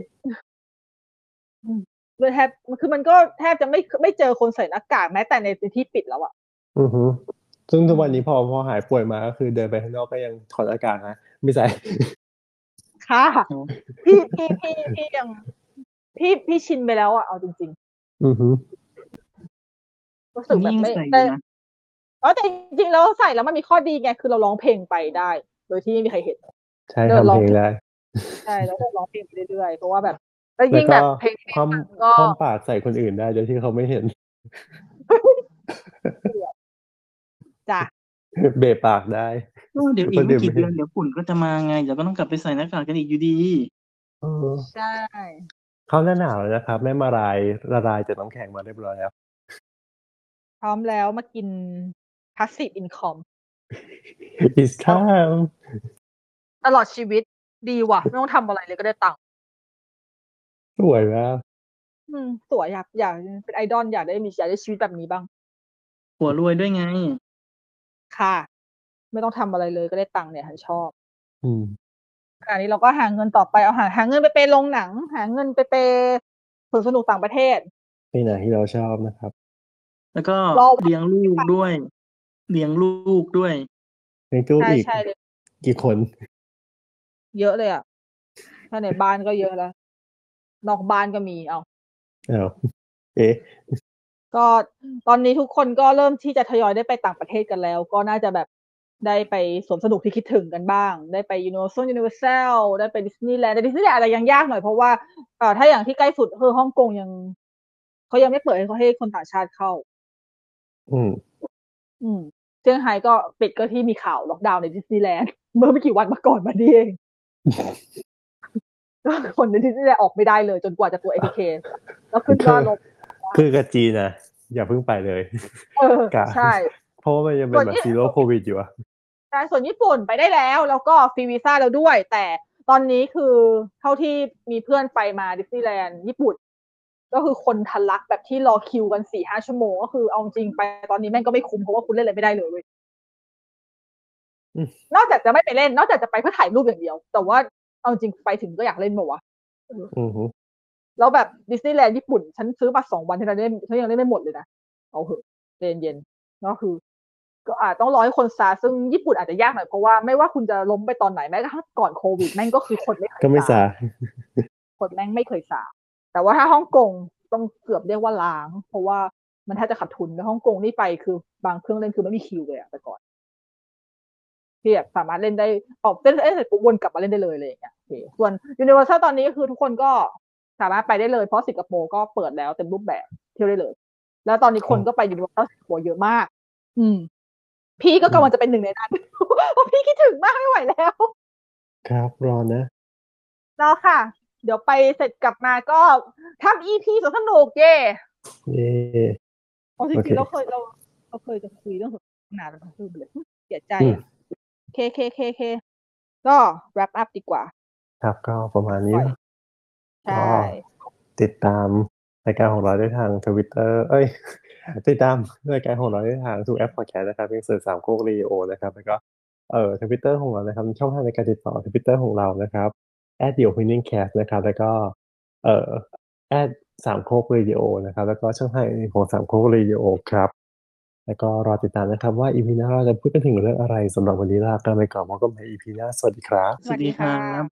เลยแทบคือมันก็แทบจะไม่ไม่เจอคนใส่หน้ากากแม้แต่ในที่ปิดแล้วอะอือฮึซึ่งทุกวันนี้พอพอหายป่วยมาก็คือเดินไปข้างนอกก็ยังถอดอากาศนะไม่ใส่ค่ะพี่พี่พี่พี่ยัง พี่พี่ชินไปแล้วอะเอาจริงอือฮึๆรู้สึกแบบยิ่งไม่ใส่อได้ยู่นะอ๋อแต่จริงๆแล้วใส่แล้วมันมีข้อดีไงคือเราร้องเพลงไปได้ โดยที่ไม่มีใครเห็นใช่เดินทำลองเพลงได้ใช่แล้วก็ร้องเพลงไปเรื่อยๆเพราะว่าแบบแล้วแล้วยิ่งก็แบบเพลงที่ความฟังก็ความปากใส่คนอื่นได้โดยที่เขาไม่เห็นจ้ะเบะปากได้เดี๋ยวอีคกนไม่อื่นกี่ไม่เดือนเดี๋ยวฝุ่นก็จะมาไงเดี๋ยวก็ต้องกลับไปใส่หน้ากากกันอีกอยู่ดีเออใช่ เข้าหน้าหนาวแล้วนะครับแม่มารายละลายจากน้ำแข็งมาเรียบร้อยแล้ว พร้อมแล้วมากิน passive income It's time ตลอดชีวิตดีว่ะ ไม่ต้องทำอะไรเลยก็ได้ตังค์สวยมากอืมสวยอยากอยากเป็นไอดอลอยากได้มีอยากได้ชีวิตแบบนี้บ้าง หัวรวยด้วยไง ค่ะ ไม่ต้องทำอะไรเลยก็ได้ตังค์เนี่ยฉันชอบ อืม อันนี้เราก็หาเงินต่อไปเอาหาหาเงินไปเปย์โรงหนัง หาเงินไปเปย์สวนสนุกต่างประเทศเป็นหนังที่เราชอบนะครับ แล้วก็รอเลี้ยงลูกด้วย เลี้ยงลูกด้วยในตู้ใช่อีกใช่เลยกี่คน เยอะเลยอะถ้าในบ้านก็เยอะแล้วนอกบ้านก็มีเอาอ้าวเอ๊ะก็ตอนนี้ทุกคนก็เริ่มที่จะทยอยได้ไปต่างประเทศกันแล้ว ก็น่าจะแบบ ได้ไปสวนสนุกที่คิดถึงกันบ้าง ได้ไปยูนิเวอร์แซลยูนิเวอร์แซลได้ไปดิสนีย์แลนด์แต่ดิสนีย์แลนด์อาจจะยังยากหน่อยเพราะว่าเอ่อถ้าอย่างที่ใกล้สุดคือฮ่องกงยังเขายังไม่เปิดให้เขาให้คนต่างชาติเข้า อืม อืมเซี่ยงไฮ้ก็ปิดก็ที่มีข่าวล็อกดาวน์ในดิสนีย์แลนด์เมื่อไม่กี่วันมาก่อนมานี่เองก็คนในดิสนีย์แลนด์ออกไม่ได้เลย จนกว่าจะตรวจ ATK แล้วขึ้นว่าลบคือกับจีนนะอย่าเพิ่งไปเลยเออกะใช่เพราะว่ามันยังเป็นแบบส่วนที่ zero covid อยู่อะ ใช่ส่วนญี่ปุ่นไปได้แล้ว แล้วก็ฟรีวีซ่าแล้วด้วย แต่ตอนนี้คือเท่าที่มีเพื่อนไปมาดิสนีย์แลนด์ญี่ปุ่น ก็คือคนทะลักแบบที่รอคิวกันสี่ห้าชั่วโมงก็คือเอาจริงไปตอนนี้แม่งก็ไม่คุ้มเพราะว่าคุณเล่นอะไรไม่ได้เลยเว้ยนอกจากจะไม่ไปเล่น นอกจากจะไปเพื่อถ่ายรูปอย่างเดียว แต่ว่าเอาจริงไปถึงก็อยากเล่นหมดวะอือฮึแล้วแบบดิสนีย์แลนด์ญี่ปุ่น ฉันซื้อมาสองวันที่เราเล่นฉันยังเล่นไม่หมดเลยนะเอาเหอะเย็นเย็นๆก็คือ ก็อาจต้องรอให้คนซาซึ่งญี่ปุ่นอาจจะยากหน่อยเพราะว่าไม่ว่าคุณจะล้มไปตอนไหนแม้กระทั่งก่อนโควิดแม่งก็คือคนไม่เคยก็ไม่สาคนแม่งไม่เคยซาแต่ว่าถ้าฮ่องกงต้องเกือบเรียกว่าร้าง เพราะว่ามันแทบจะขาดทุนแล้วฮ่องกงนี่ไปคือบางเครื่องเล่นคือไม่มีคิวเลยอะแต่ก่อนที่แบบสามารถเล่นได้ออกเล่นเล่นเสร็จปุ๊บวนกลับมาเล่นได้เลยอะไรอย่างเงี้ยโอเคส่วนยูนิเวอร์แซลตอนนี้ก็คือทุกคนก็สามารถไปได้เลยเพราะสิงคโปร์ก็เปิดแล้วเต็มรูปแบบเที่ยวได้เลย แล้วตอนนี้คนก็ไปยูนิเวอร์แซลสิงคโปร์เยอะมาก อืม พี่ก็กำลังจะเป็นหนึ่งในนั้นเพราะพี่คิดถึงมากไม่ไหวแล้ว ครับรอนะรอค่ะ เดี๋ยวไปเสร็จกลับมาก็ทำ EP สวนสนุกเย่เย่โอเคเอาจริงๆเราเคยเราเราเคยจะคุยเรื่องสวนสนุกนานแล้วคือเลยเสียใจอืมอะเคเคเคเคก็ wrap up ดีกว่า ครับก็ประมาณนี้ใช่ติดตามรายการของเราได้ทางทวิตเตอร์เอ้ย ติดตามรายการของเราได้ทางทุกแอปพอดแคสต์นะครับเป็นสื่อสามโคกเรดิโอนะครับแล้วก็เอ่อทวิตเตอร์ของเรานะครับช่องทางในการติดต่อทวิตเตอร์ของเรานะครับ at the opinion cast นะครับแล้วก็เอ่อ at สามโคกเรดิโอนะครับแล้วก็ช่องทางอื่นของสามโคกเรดิโอครับ แล้วก็รอติดตามนะครับว่า EP หน้าเราจะพูดกันถึงเรื่องอะไรสำหรับวันนี้ลากันไปก่อนพบกันใหม่ EP หน้าสวัสดีครับ สวัสดีครับ